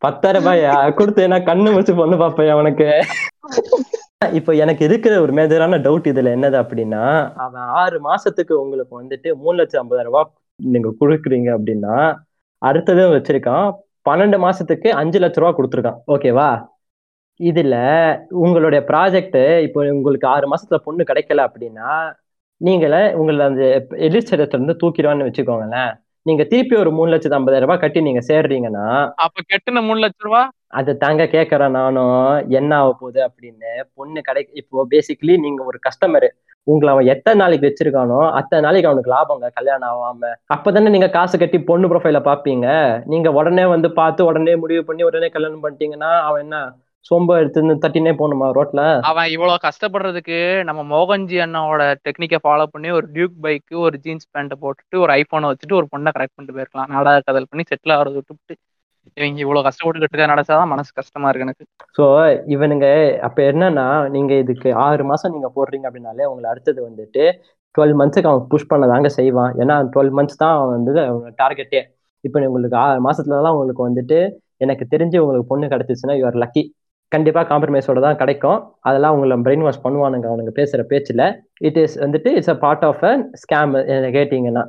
பத்தாயிரம் ரூபாயா கொடுத்து நான் கண்ணு முடிச்சு பொண்ணு பாப்பேன் அவனுக்கு இப்ப எனக்கு இருக்கிற ஒரு மேஜரான டவுட் இதுல என்னது அப்படின்னா அவன் ஆறு மாசத்துக்கு உங்களுக்கு வந்துட்டு மூணு லட்சம் ஐம்பதாயிரம் ரூபாய் நீங்க கொடுக்குறீங்க அப்படின்னா அடுத்ததும் வச்சிருக்கான் பன்னெண்டு மாசத்துக்கு அஞ்சு லட்ச ரூபா கொடுத்துருக்கான். ஓகேவா இதுல உங்களுடைய ப்ராஜெக்ட் இப்போ உங்களுக்கு ஆறு மாசத்துல பொண்ணு கிடைக்கல அப்படின்னா நீங்களே உங்களை அந்த எலிச்சரத்துல இருந்து தூக்கிடுவான்னு வச்சுக்கோங்களேன். நீங்க திருப்பி ஒரு மூணு லட்சத்து ஐம்பதாயிரம் ரூபாய் கட்டி நீங்க சேர்றீங்கன்னா அப்ப கெட்டுன மூணு லட்ச ரூபா? அது தாங்க கேட்கறேன் நானும். என்ன ஆக போகுது அப்படின்னு பொண்ணு கடை இப்போ பேசிக்கலி நீங்க ஒரு கஸ்டமர் உங்களை அவன் எத்தனை நாளைக்கு வச்சிருக்கானோ அத்தனை நாளைக்கு அவனுக்கு லாபங்க கல்யாணம் ஆகாம. அப்பதானே நீங்க காசு கட்டி பொண்ணு ப்ரொஃபைல பாப்பீங்க நீங்க உடனே வந்து பார்த்து உடனே முடிவு பண்ணி உடனே கல்யாணம் பண்ணிட்டீங்கன்னா அவன் என்ன சோம்ப எடுத்து தட்டினே போகணுமா ரோட்ல? அவன் இவ்வளவு கஷ்டப்படுறதுக்கு நம்ம மோகன்ஜி அண்ணாவோட டெக்னிக்கை ஃபாலோ பண்ணி ஒரு டியூக் பைக்கு ஒரு ஜீன்ஸ் பேண்ட்டை போட்டுட்டு ஒரு ஐபோனை வச்சுட்டு ஒரு பொண்ணை கரெக்ட் பண்ணிட்டு போயிருக்கலாம். நாடக கதல் பண்ணி செட்டில் ஆகிறது விட்டுவிட்டு இவங்க இவ்வளவு கஷ்டப்பட்டு கட்டுக்க நடச்சாதான் மனசு கஷ்டமா இருக்கு எனக்கு. ஸோ இவனுங்க அப்ப என்னன்னா நீங்க இதுக்கு ஆறு மாசம் நீங்க போடுறீங்க அப்படின்னாலே உங்களை அடுத்தது வந்துட்டு டுவெல் மந்த்ஸுக்கு அவன் புஷ் பண்ணதாங்க செய்வான். ஏன்னா டுவெல் மந்த்ஸ் தான் வந்து டார்கெட்டே இப்போ உங்களுக்கு ஆறு மாசத்துலலாம் உங்களுக்கு வந்துட்டு எனக்கு தெரிஞ்சு உங்களுக்கு பொண்ணு கிடைச்சிச்சுன்னா யூஆர் லக்கி கண்டிப்பா காம்ப்ரமைஸோட தான் கிடைக்கும். அதெல்லாம் உங்களை பிரெயின் வாஷ் பண்ணுவானுங்க அவனுங்க பேசுற பேச்சுல. இட் இஸ் வந்துட்டு it's a part of a scam கேட்டீங்கன்னா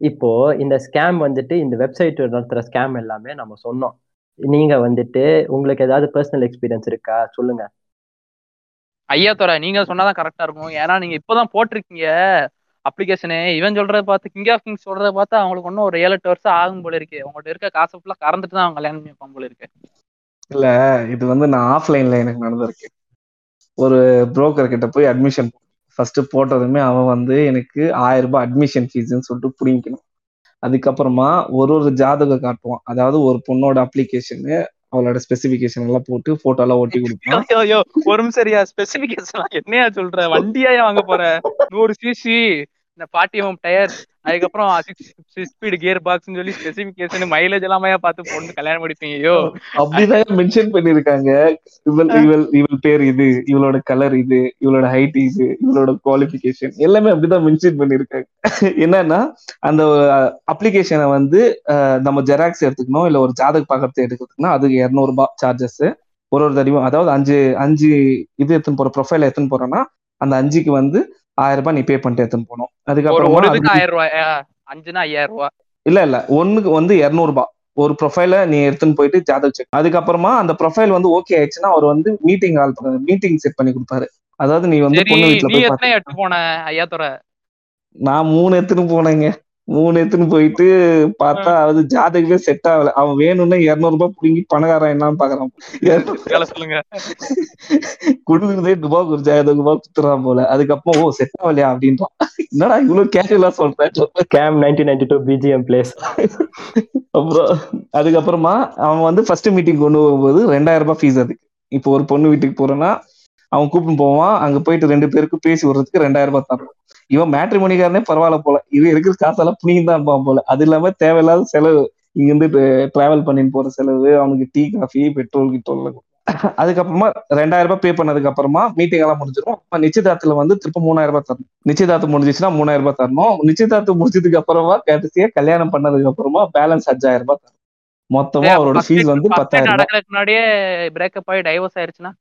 இப்போ இந்த ஸ்கேம் வந்துட்டு இந்த வெப்சைட் நடத்துற ஸ்கேம் எல்லாமே நம்ம சொன்னோம். நீங்க வந்துட்டு உங்களுக்கு ஏதாவது பர்சனல் எக்ஸ்பீரியன்ஸ் இருக்கா? சொல்லுங்க. ஐயா தோற நீங்க சொன்னாதான் கரெக்டா இருக்கும். ஏன்னா நீங்க இப்பதான் போட்டிருக்கீங்க. அப்ளிகேஷனு இவன் சொல்றத பார்த்து கிங் ஆஃப் கிங்ஸ் சொல்றத பார்த்து அவங்களுக்கு இன்னும் ஒரு ஏழு எட்டு வருஷம் ஆகும் போல இருக்கு உங்கள்ட்ட இருக்க காசு ஃபுல்லா கறந்துட்டு தான் அவங்க கல்யாணம் பண்ணி போல இருக்கு இல்ல இது வந்து நான் ஆஃப்லைன்ல எனக்கு நடந்திருக்கு. ஒரு புரோக்கர் கிட்ட போய் அட்மிஷன் ஃபர்ஸ்ட் போட்டதுமே அவன் வந்து எனக்கு ஆயிரம் ரூபாய் அட்மிஷன் ஃபீஸ்ன்னு சொல்லிட்டு புடிங்கணும் அதுக்கப்புறமா ஒரு ஒரு ஜாதகம் காட்டுவான். அதாவது ஒரு பொண்ணோட அப்ளிகேஷனு அவளோட ஸ்பெசிபிகேஷன் எல்லாம் போட்டு போட்டோ எல்லாம் ஒட்டி கொடுப்பான். ஐயோ, ஒரு நிமிஷம் சரியா ஸ்பெசிபிகேஷன் என்னையா சொல்ற? வண்டியா வாங்க போற? நூறு சிசி இந்த பாட்டியம் டயர் அதுக்கப்புறம் சிக்ஸ் ஸ்பீடு கியர் பாக்ஸ்னு சொல்லி ஸ்பெசிபிகேஷன் மைலேஜ் எல்லாமே பார்த்து பொண்ணு கல்யாணம் முடிப்பீங்க ஐயோ அப்படிதான் மென்ஷன் பண்ணிருக்காங்க இவள் இவள் இவள் பேர் இது இவளோட கலர் இது இவளோட ஹைட் இது இவளோட குவாலிபிகேஷன் எல்லாமே அப்படிதான் மென்ஷன் பண்ணிருக்காங்க என்னன்னா அந்த அப்ளிகேஷனை வந்து நம்ம ஜெராக்ஸ் எடுத்துக்கணும் இல்ல ஒரு ஜாதக பக்கத்தை எடுக்கிறதுக்குன்னா அதுக்கு இருநூறு ரூபாய் சார்ஜஸ் ஒரு ஒரு தடவையும் அதாவது அஞ்சு அஞ்சு இது எடுத்துன்னு போற ப்ரொஃபைல் எடுத்துன்னு போறோம்னா அந்த அஞ்சுக்கு வந்து ஆயிரம் ரூபாய் நீ பே பண்ணிட்டு எடுத்துன்னு ஒரு அதுக்கப்புறமா ஆயிரம் ரூபாய் அஞ்சுனா ஐயாயிரம் ரூபாய் இல்ல இல்ல ஒண்ணுக்கு வந்து இருநூறு ரூபாய் ஒரு ப்ரொஃபைல நீ எடுத்துன்னு போயிட்டு ஜாதக செக் அதுக்கப்புறமா அந்த ப்ரொஃபைல் வந்து ஓகே ஆயிடுச்சுன்னா அவர் வந்து மீட்டிங் கால் மீட்டிங் செட் பண்ணி கொடுப்பாரு. அதாவது நீ வந்து பொண்ணு வீட்டுல போய் போன ஐயா நான் மூணு எடுத்துன்னு போனேங்க. மூணு எடுத்துன்னு போயிட்டு பார்த்தா அது ஜாதகமே செட் ஆகல. அவன் வேணும்னா இருநூறு ரூபாய் புடுங்கி பணக்காரன் என்னன்னு பாக்குறான் வேலை சொல்லுங்க. குடுக்குறதே துபாய் ஒரு ஜாதகம் ரூபாய் குத்துறான் போல. அதுக்கப்புறம் ஓ செட் ஆகலையா? அப்படின்றான். என்னடா இவ்வளவு கேஷுவலா சொல்றேன் game nineteen ninety two BGM plays அப்புறம் அதுக்கப்புறமா அவன் வந்து ஃபர்ஸ்ட் மீட்டிங் கொண்டு போகும்போது ரெண்டாயிரம் ரூபாய் ஃபீஸ் அதுக்கு. இப்போ ஒரு பொண்ணு வீட்டுக்கு போறேன்னா அவன் கூப்பிட்டு போவான். அங்க போயிட்டு ரெண்டு பேருக்கு பேசி விடுறதுக்கு ரெண்டாயிரம் ரூபாய் தரணும் இவன் மேட்ரி மணிக்காரனே பரவாயில்ல போல. இது இருக்கிற காசெல்லாம் புனியும் தான் இருப்பான் போல. அது இல்லாம தேவையில்லாத செலவு. இங்க இருந்து டிராவல் பண்ணிட்டு போற செலவு அவனுக்கு டீ காஃபி பெட்ரோல் கிட்டோல் அதுக்கப்புறமா ரெண்டாயிரம் ரூபாய் பே பண்ணதுக்கு அப்புறமா மீட்டிங் எல்லாம் முடிஞ்சிடும் நிச்சயதார்த்தத்துல வந்து திரும்ப மூணாயிரம் ரூபாய் தரணும். நிச்சயதார்த்தம் முடிஞ்சிச்சுன்னா மூணாயிரம் ரூபாய் தரணும். நிச்சயதார்த்தம் முடிச்சதுக்கு அப்புறமா கடைசியா கல்யாணம் பண்ணதுக்கு அப்புறமா பேலன்ஸ் அஞ்சாயிரம் ரூபாய் தரணும். மொத்தமா அவரோட ஃபீஸ் வந்து பத்தாயிரம் முன்னாடியே பிரேக்கப் ஆகி டைவர்ஸ் ஆயிருச்சுன்னா?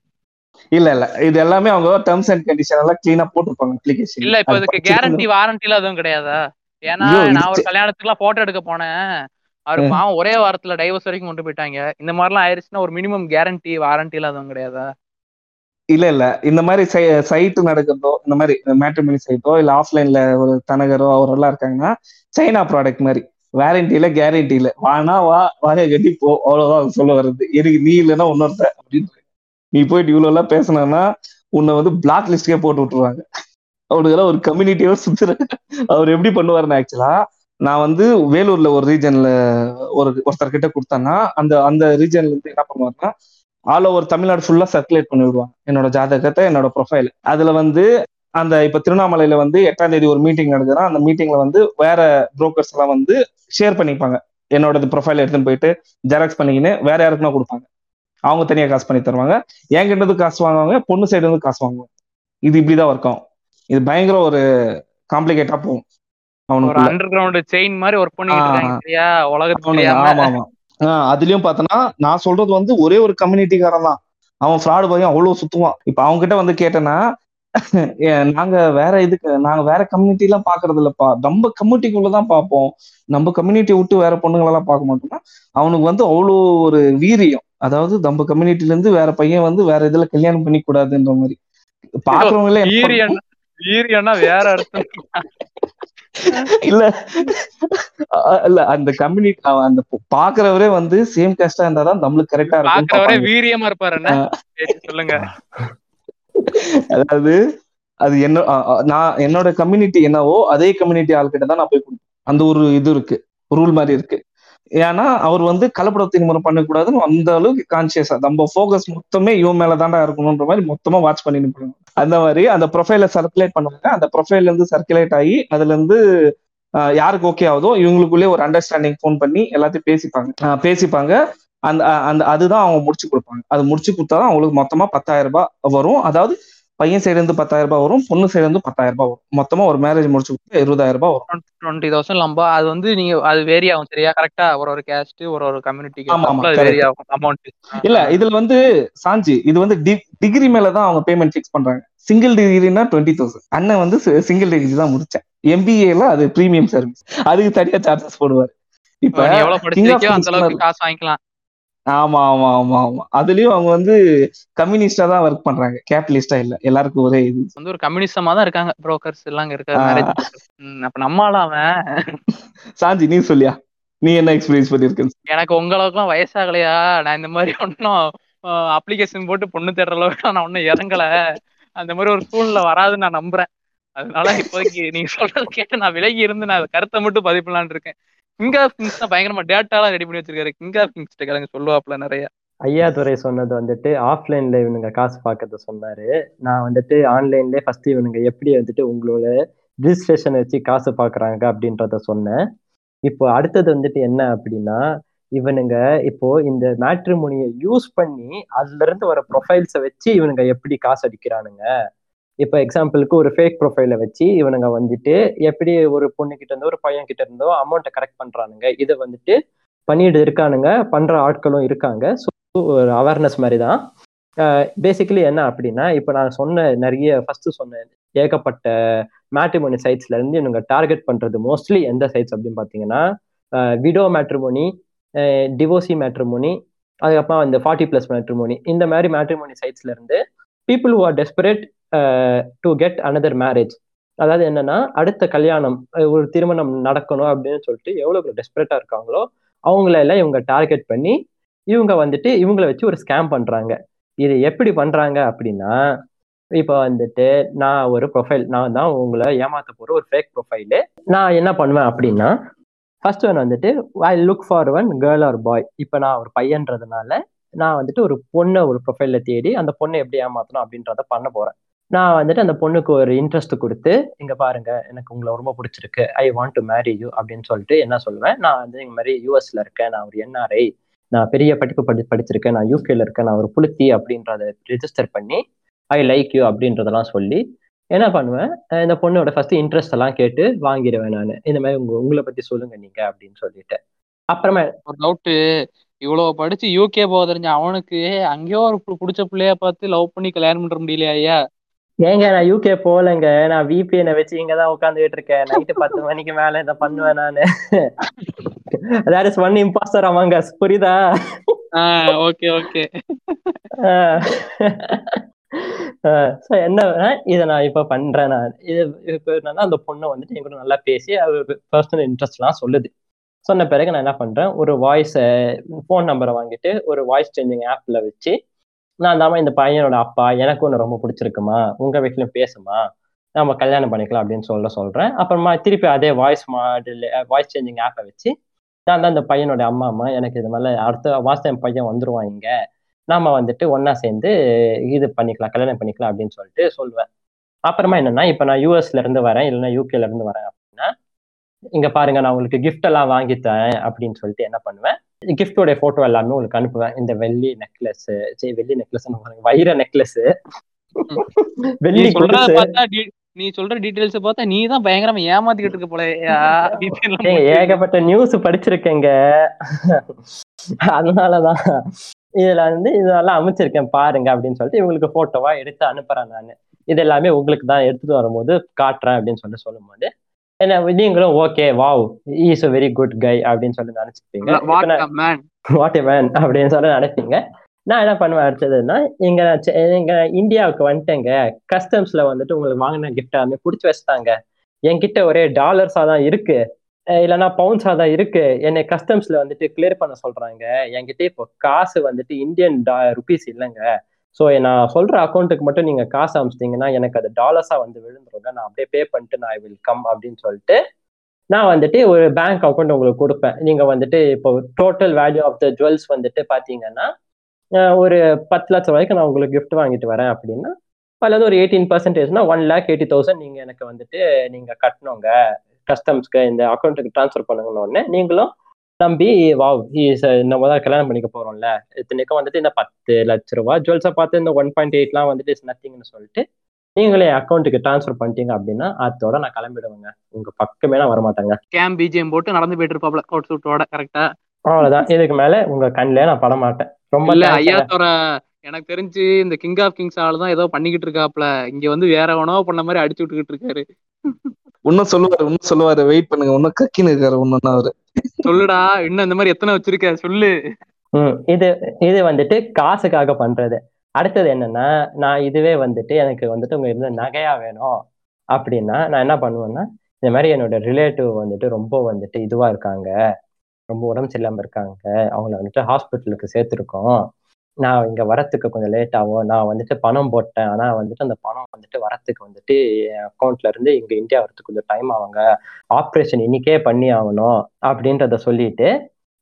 இல்ல இல்ல. இது எல்லாமே அவங்க டேர்ம்ஸ் அண்ட் கண்டிஷன் எல்லாம் கிளீனா போட்டிருப்பாங்க அப்ளிகேஷன் இல்ல இப்ப இதுக்கு கேரண்டி வாரண்டில எதுவும் கிடையாதா? ஏன்னா நான் ஒரு கல்யாணத்துக்கு எல்லாம் போட்டோ எடுக்க போனேன். அவருக்கு பாவம் ஒரே வாரத்துல டைவர்ஸ் வரைக்கும் கொண்டு போயிட்டாங்க. இந்த மாதிரி எல்லாம் ஆயிருச்சுன்னா ஒரு மினிமம் கேரண்டி வாரண்டில எதுவும் கிடையாதா? இல்ல இல்ல. இந்த மாதிரி சைட் நடக்கிறதோ இந்த மாதிரி மேட்ரிமனி சைட்டோ இல்ல ஆஃப்லைன்ல ஒரு தனகரோ அவரெல்லாம் இருக்காங்கன்னா சைனா ப்ராடக்ட் மாதிரி. வாரண்டி இல்ல கேரண்டி இல்ல. வானா வா வாங்க கட்டி போ. அவ்வளவுதான் சொல்ல வர்றது. எனக்கு நீ இல்லைன்னா இன்னொருத்த அப்படின்னு நீ போயிட்டு இவ்வளவு எல்லாம் பேசினா உன்னை வந்து பிளாக் லிஸ்ட்கே போட்டு விட்டுருவாங்க. அவனுக்கெல்லாம் ஒரு கம்யூனிட்டியோட சுத்துற. அவர் எப்படி பண்ணுவாருன்னு ஆக்சுவலா நான் வந்து வேலூர்ல ஒரு ரீஜன்ல ஒரு ஒருத்தர் கிட்ட கொடுத்தேன்னா அந்த அந்த ரீஜன்ல இருந்து என்ன பண்ணுவாருன்னா ஆல் ஓவர் தமிழ்நாடு ஃபுல்லா சர்க்குலேட் பண்ணி விடுவாங்க. என்னோட ஜாதகத்தை என்னோட ப்ரொஃபைல் அதுல வந்து அந்த இப்ப திருவண்ணாமலையில வந்து எட்டாம் தேதி ஒரு மீட்டிங் நடக்குதுன்னா அந்த மீட்டிங்ல வந்து வேற புரோக்கர்ஸ் எல்லாம் வந்து ஷேர் பண்ணிப்பாங்க. என்னோட ப்ரொஃபைல் எடுத்துன்னு போயிட்டு ஜெராக்ஸ் பண்ணிக்கின்னு வேற யாருக்குன்னா கொடுப்பாங்க. அவங்க தனியா காசு பண்ணி தருவாங்க. என்கிட்ட இருந்து காசு வாங்குவாங்க பொண்ணு சைடு இருந்து காசு வாங்குவாங்க. இது இப்படிதான் ஒர்க் ஆகும். இது பயங்கர ஒரு காம்ப்ளிகேட்டா போகும். ஒரு அவனுக்கு அண்டர் கிரவுண்ட் செயின் மாதிரி ஒர்க் பண்ணிட்டு ஆமா அதுலயும் பார்த்தோன்னா நான் சொல்றது வந்து ஒரே ஒரு கம்யூனிட்டிக்காரன் தான். அவன் ஃப்ராடு பையன் அவ்வளவு சுத்துவான். இப்ப அவங்க கிட்ட வந்து கேட்டேன்னா நாங்க வேற இதுக்கு நாங்க வேற கம்யூனிட்டி எல்லாம் பாக்குறது இல்லப்பா. நம்ம கம்யூனிட்டிக்குள்ளதான் பார்ப்போம் நம்ம கம்யூனிட்டி விட்டு வேற பொண்ணுங்களெல்லாம் பார்க்க மாட்டோம்னா அவனுக்கு வந்து அவ்வளோ ஒரு வீரியம். அதாவது நம்ம கம்யூனிட்டில இருந்து வேற பையன் வந்து வேற இதுல கல்யாணம் பண்ணி கூடாதுன்ற மாதிரி பாக்குறவங்க எல்லாம் என்ன வீரியன் வீரியன்னா வேற அர்த்தம் இல்ல இல்ல அந்த கம்யூனிட்டி அந்த பாக்குறவரே வந்து சேம் கேஸ்டா இருந்தாதான் நம்மளுக்கு கரெக்டா இருக்கும். வீரியமா இருப்பாரு சொல்லுங்க. அதாவது அது என்ன நான் என்னோட கம்யூனிட்டி என்னவோ அதே கம்யூனிட்டி ஆள்கிட்ட தான் நான் போய் கொடுப்பேன். அந்த ஒரு இது இருக்கு. ரூல் மாதிரி இருக்கு. ஏன்னா அவர் வந்து கலப்படத்தின் முறை பண்ணக்கூடாதுன்னு அந்த அளவுக்கு கான்சியஸா நம்ம ஃபோக்கஸ் மொத்தமே இவன் மேல தாண்டா இருக்கணும்ன்ற மாதிரி மொத்தமா வாட்ச் பண்ணி போகணும் அந்த மாதிரி அந்த ப்ரொஃபைல சர்க்குலேட் பண்ணுவாங்க. அந்த ப்ரொஃபைல இருந்து சர்க்குலேட் ஆகி அதுல இருந்து யாருக்கு ஓகே ஆகுதோ இவங்களுக்குள்ளே ஒரு அண்டர்ஸ்டாண்டிங் ஃபோன் பண்ணி எல்லாத்தையும் பேசிப்பாங்க. பேசிப்பாங்க. அந்த அந்த அதுதான் அவங்க முடிச்சு கொடுப்பாங்க. அது முடிச்சு கொடுத்தா தான் அவங்களுக்கு மொத்தமா பத்தாயிரம் ரூபாய் வரும். அதாவது பையன் சைடு இருந்து பத்தாயிரம் ரூபாய் வரும் பொண்ணு சைடு இருந்து பத்தாயிரம் ரூபாய் வரும். மொத்தமா ஒரு மேரேஜ் முடிச்சு கொடுத்தா இருபதாயிரம் ரூபாய் வரும். டுவெண்ட்டி தௌசண்ட் லம்பா அது வந்து நீங்க அது வேரி ஆகும் சரியா? கரெக்டா ஒரு ஒரு கேஸ்ட் ஒரு ஒரு அது வேரி. ஆகும் அமௌண்ட் இல்ல இதுல வந்து சாஞ்சி இது வந்து டிகிரி மேலதான் அவங்க பேமெண்ட் ஃபிக்ஸ் பண்றாங்க. சிங்கிள் டிகிரினா டுவெண்ட்டி தௌசண்ட் அண்ணன் வந்து சிங்கிள் டிகிரி தான் முடிச்சேன். எம்பிஏல அது பிரீமியம் சர்வீஸ் அதுக்கு தனியா சார்ஜஸ் போடுவாரு. இப்ப எவ்வளவு படிச்சிருக்கியோ அந்த அளவுக்கு காசு வாங்கிக்கலாம். ஆமா ஆமா ஆமா ஆமா. அதுலயும் அவங்க வந்து கம்யூனிஸ்டா தான் ஒர்க் பண்றாங்க. கேபிட்டலிஸ்டா இல்ல. எல்லாருக்கும் ஒரே இது. வந்து ஒரு கம்யூனிசமா தான் இருக்காங்க. புரோக்கர்ஸ் எல்லாம் இங்க இருக்க ஆ. மேரேஜ் அப்ப நம்மளால அவன்? சாஞ்சி நீ சொல்லியா? நீ என்ன எக்ஸ்பீரியன்ஸ் பண்ணிருக்க எனக்கு உங்க அளவுக்குலாம் வயசாகலையா? நான் இந்த மாதிரி ஒன்றும் அப்ளிகேஷன் போட்டு பொண்ணு தேடுற அளவுக்கு நான் ஒன்றும் இறங்கல. அந்த மாதிரி ஒரு சூழ்நிலை வராதுன்னு நான் நம்புறேன். அதனால இப்போதைக்கு நீங்க சொல்றது கேட்டு நான் விலகி இருந்து நான் கருத்தை மட்டும் பதிவு பண்ணலான்னு இருக்கேன். கிங் ஆஃப் கிங்ஸ் தான் பயங்கரமா டேட்டாலாம் ரெடி பண்ணி வச்சிருக்காரு. கிங் ஆஃப் கிங்ஸ் கிட்ட சொல்லுவாப்ல நிறைய. ஐயா துறை சொன்னது வந்துட்டு ஆஃப்லைன்ல இவனுங்க காசு பார்க்கறத சொன்னாரு. நான் வந்துட்டு ஆன்லைன்ல ஃபர்ஸ்ட் இவனுங்க எப்படி வந்துட்டு உங்களோட ரிஜிஸ்ட்ரேஷன் வச்சு காசு பாக்குறாங்க அப்படின்றத சொன்னேன். இப்போ அடுத்தது வந்துட்டு என்ன அப்படின்னா இவனுங்க இப்போ இந்த மேட்ரிமோனியை யூஸ் பண்ணி அதுல இருந்து வர ப்ரொஃபைல்ஸை வச்சு இவனுங்க எப்படி காசு அடிக்கிறானுங்க. இப்போ எக்ஸாம்பிளுக்கு ஒரு ஃபேக் ப்ரொஃபைலை வச்சு இவனுங்க வந்துட்டு எப்படி ஒரு பொண்ணு கிட்ட இருந்தோ ஒரு பையன் கிட்ட இருந்தோ அமௌண்ட்டை கரெக்ட் பண்றானுங்க. இதை வந்துட்டு பண்ணிட்டு இருக்கானுங்க. பண்ற ஆட்களும் இருக்காங்க. ஸோ ஒரு அவேர்னஸ் மாதிரி தான் பேசிக்கலி என்ன அப்படின்னா இப்போ நான் சொன்ன நிறைய ஃபர்ஸ்ட் சொன்ன ஏகப்பட்ட மேட்ரிமோனி சைட்ஸ்ல இருந்து இவங்க டார்கெட் பண்றது மோஸ்ட்லி எந்த சைட்ஸ் அப்படின்னு பார்த்தீங்கன்னா விடோ மேட்ரிமோனி டிவோசி மேட்ரிமோனி அதுக்கப்புறம் இந்த ஃபார்ட்டி பிளஸ் மேட்ரிமோனி இந்த மாதிரி மேட்ரிமோனி சைட்ஸ்ல இருந்து people who are desperate to get another marriage அதாவது என்னன்னா அடுத்த கல்யாணம் ஒரு திருமணம் நடக்கணும் அப்படின்னு சொல்லிட்டு எவ்வளவு டெஸ்பரேட்டா இருக்காங்களோ அவங்கள எல்லாம் இவங்க டார்கெட் பண்ணி இவங்க வந்துட்டு இவங்கள வச்சு ஒரு ஸ்கேம் பண்றாங்க. இது எப்படி பண்றாங்க அப்படின்னா இப்போ வந்துட்டு நான் ஒரு ப்ரொஃபைல் நான் தான் உங்களை ஏமாத்த போற ஒரு ஃபேக் ப்ரொஃபைலு நான் என்ன பண்ணுவேன் அப்படின்னா ஃபர்ஸ்ட் ஒன் வந்துட்டு I look for one girl or boy இப்போ நான் ஒரு பையன்றதுனால நான் வந்துட்டு ஒரு பொண்ணை ஒரு ப்ரொஃபைல்ல தேடி அந்த பொண்ணை எப்படி ஏமாத்தணும் அப்படின்றத பண்ண போறேன். நான் வந்துட்டு அந்த பொண்ணுக்கு ஒரு இன்ட்ரெஸ்ட் கொடுத்து இங்க பாருங்க எனக்கு உங்களை ரொம்ப பிடிச்சிருக்கு. I want to marry you அப்படின்னு சொல்லிட்டு என்ன சொல்லுவேன்? நான் வந்து இந்த மாதிரி யூஎஸ்ல இருக்கேன். நான் ஒரு என்ஆர்ஐ நான் பெரிய படிப்பு படி படிச்சிருக்கேன். நான் யூகேல இருக்கேன். நான் ஒரு புளுத்தி அப்படின்றத ரிஜிஸ்டர் பண்ணி ஐ லைக் யூ அப்படின்றதெல்லாம் சொல்லி என்ன பண்ணுவேன்? இந்த பொண்ணோட ஃபர்ஸ்ட் இன்ட்ரெஸ்ட் எல்லாம் கேட்டு வாங்கிடுவேன் நான். இந்த மாதிரி உங்க உங்களை பத்தி சொல்லுங்க நீங்க அப்படின்னு சொல்லிட்டு. அப்புறமா ஒரு டவுட்டு இவ்வளவு படிச்சு யூகே போக தெரிஞ்ச அவனுக்கு அங்கேயோ ஒரு பிடிச்ச பிள்ளைய பார்த்து லவ் பண்ணி கல்யாணம் பண்ற முடியலையா ஐயா? ஏங்க நான் யூகே போகலைங்க. நான் விபிஎனை வச்சு இங்க தான் உட்காந்துட்டு இருக்கேன். நைட்டு பத்து மணிக்கு மேல இதை பண்ணுவேன் நானு. That is ஒன் இம்பாஸ்டர் அவங்க புரியுதா? ஓகே ஓகே ஸோ என்ன இதை நான் இப்போ பண்றேன் நான். இது என்னன்னா அந்த பொண்ணை வந்துட்டு என் கூட நல்லா பேசி அது பர்சனல் இன்ட்ரெஸ்ட்லாம் சொல்லுது. சொன்ன பிறகு நான் என்ன பண்றேன் ஒரு வாய்ஸ் ஃபோன் நம்பரை வாங்கிட்டு ஒரு வாய்ஸ் சேஞ்சிங் ஆப்ல வச்சு நான் தாம இந்த பையனோட அப்பா எனக்கு ஒன்று ரொம்ப பிடிச்சிருக்குமா உங்க வீட்லயும் பேசுமா நம்ம கல்யாணம் பண்ணிக்கலாம் அப்படின்னு சொல்ல சொல்றேன். அப்புறமா திருப்பி அதே வாய்ஸ் மாடல் வாய்ஸ் சேஞ்சிங் ஆப்பை வச்சு நான் தான் இந்த பையனோட அம்மா அம்மா எனக்கு இது மாதிரி அடுத்த மாதம் என் பையன் வந்துருவான் இங்க நாம வந்துட்டு ஒன்னா சேர்ந்து இது பண்ணிக்கலாம் கல்யாணம் பண்ணிக்கலாம் அப்படின்னு சொல்லிட்டு சொல்லுவேன். அப்புறமா என்னன்னா இப்ப நான் யூஎஸ்ல இருந்து வரேன் இல்லைன்னா யூகேல இருந்து வரேன். இங்க பாருங்க நான் உங்களுக்கு கிஃப்ட் எல்லாம் வாங்கி தரேன் அப்படின்னு சொல்லிட்டு என்ன பண்ணுவேன்? கிஃப்டோட போட்டோ எல்லாமே உங்களுக்கு அனுப்புவேன். இந்த வெள்ளி நெக்லஸ் சரி வெள்ளி நெக்லஸ் வைர நெக்லஸ் வெள்ளி நீ சொல்ற டீடைல்ஸ் பார்த்தா நீ தான் பயங்கரமா ஏமாத்திக்கிட்டு இருக்க போல ஏகப்பட்ட நியூஸ் படிச்சிருக்கேங்க. அதனாலதான் இதுல வந்து இதெல்லாம் அமைச்சிருக்கேன் பாருங்க அப்படின்னு சொல்லிட்டு இவங்களுக்கு போட்டோவா எடுத்து அனுப்புறேன் நான். இது எல்லாமே உங்களுக்கு தான் எடுத்துட்டு வரும்போது காட்டுறேன் அப்படின்னு சொல்லிட்டு சொல்லும்போது என்ன நீங்களும் okay wow is a very good guy அப்படின்னு சொல்லி நினைச்சிருப்பீங்க இப்ப நான் மேன் வாட் அப்படின்னு சொல்லி நினைப்பீங்க நான் என்ன பண்ணுவேன் அடுத்ததுன்னா செ- இங்க இந்தியாவுக்கு வந்துட்டேங்க. கஸ்டம்ஸ்ல வந்துட்டு உங்களுக்கு வாங்கின கிஃப்ட் எல்லாமே பிடிச்சி வச்சுட்டாங்க. என்கிட்ட ஒரே டாலர்ஸா தான் இருக்கு. இல்லைன்னா பவுன்ஸா தான் இருக்கு. என்னை கஸ்டம்ஸ்ல வந்துட்டு கிளியர் பண்ண சொல்றாங்க. என்கிட்ட இப்போ காசு வந்துட்டு இந்தியன் ருபீஸ் இல்லைங்க. ஸோ நான் சொல்ற அக்கௌண்ட்டுக்கு மட்டும் நீங்க காசு அமிச்சிட்டீங்கன்னா எனக்கு அது டாலர்ஸா வந்து விழுந்துருங்க. நான் அப்படியே பே பண்ணிட்டு நான் வில் கம் அப்படின்னு சொல்லிட்டு நான் வந்துட்டு ஒரு பேங்க் அக்கௌண்ட் உங்களுக்கு கொடுப்பேன். நீங்க வந்துட்டு இப்போ total value of the jewels வந்துட்டு பாத்தீங்கன்னா ஒரு பத்து லட்சம் வரைக்கும் நான் உங்களுக்கு கிஃப்ட் வாங்கிட்டு வரேன் அப்படின்னா அல்லது ஒரு எயிட்டீன் பர்சன்டேஜ்னா ஒன் லேக் எயிட்டி தௌசண்ட் நீங்க எனக்கு வந்துட்டு நீங்க கட்டணுங்க. கஸ்டம்ஸ்க்கு இந்த அக்கௌண்ட்டுக்கு ட்ரான்ஸ்ஃபர் பண்ணுங்கன்னு உடனே நீங்களும் நம்பி வாவ் இஸ் நம்ம தான் கல்யாணம் பண்ணிக்க போறோம்ல. இத்தனைக்கும் வந்துட்டு இந்த பத்து லட்ச ரூபா ஜுவல்ஸை பார்த்து இந்த ஒன் பாயிண்ட் எயிட்லாம் வந்துட்டு இஸ் நத்திங்னு சொல்லிட்டு நீங்களே அக்கௌண்ட்டுக்கு ட்ரான்ஸ்ஃபர் பண்ணிட்டீங்க அப்படின்னா அதோட நான் கிளம்பிடுவேங்க. உங்க பக்கமே நான் வரமாட்டேங்க. கேம் பிஜிஎம் போட்டு நடந்து போயிட்டு இருப்பாப்ல கோட் சூட்டோட கரெக்டா அவ்வளவுதான். இதுக்கு மேல உங்க கண்ணிலே நான் பட மாட்டேன் ரொம்ப ஐயா எனக்கு தெரிஞ்சு இந்த கிங் ஆஃப் கிங்ஸ் ஆளு தான் ஏதோ பண்ணிக்கிட்டு இருக்காப்ல. இங்க வந்து வேற எவனோ பண்ண மாதிரி அடிச்சு விட்டுக்கிட்டு இருக்காரு. இன்னும் சொல்லுவாரு இன்னும் சொல்லுவாரு. வெயிட் பண்ணுங்க. இன்னும் கக்கின்னு இருக்காரு இன்னும் அவரு. சொல்லுடா. இன்னும் இந்த மாதிரி எத்தனை வச்சிருக்க? சொல்லு. இது இது வந்துட்டு காசுக்காக பண்றது. அடுத்தது என்னன்னா நான் இதுவே வந்துட்டு எனக்கு வந்துட்டு உங்க இருந்த நகையா வேணும். அப்படின்னா நான் என்ன பண்ணுவேன்னா இந்த மாதிரி என்னோட ரிலேட்டிவ் வந்துட்டு ரொம்ப வந்துட்டு இதுவா இருக்காங்க. ரொம்ப உடம்பு சரியில்லாம இருக்காங்க. அவங்கள வந்துட்டு ஹாஸ்பிட்டலுக்கு சேர்த்துருக்கோம். நான் இங்க வரத்துக்கு கொஞ்சம் லேட் ஆகும். நான் வந்துட்டு பணம் போட்டேன். ஆனா வந்துட்டு அந்த பணம் வந்துட்டு வரத்துக்கு வந்துட்டு என் அக்கௌண்ட்ல இருந்து இங்க இந்தியா வரத்துக்கு கொஞ்சம் டைம் ஆகுங்க. ஆப்ரேஷன் இன்னைக்கே பண்ணி ஆகணும் அப்படின்றத சொல்லிட்டு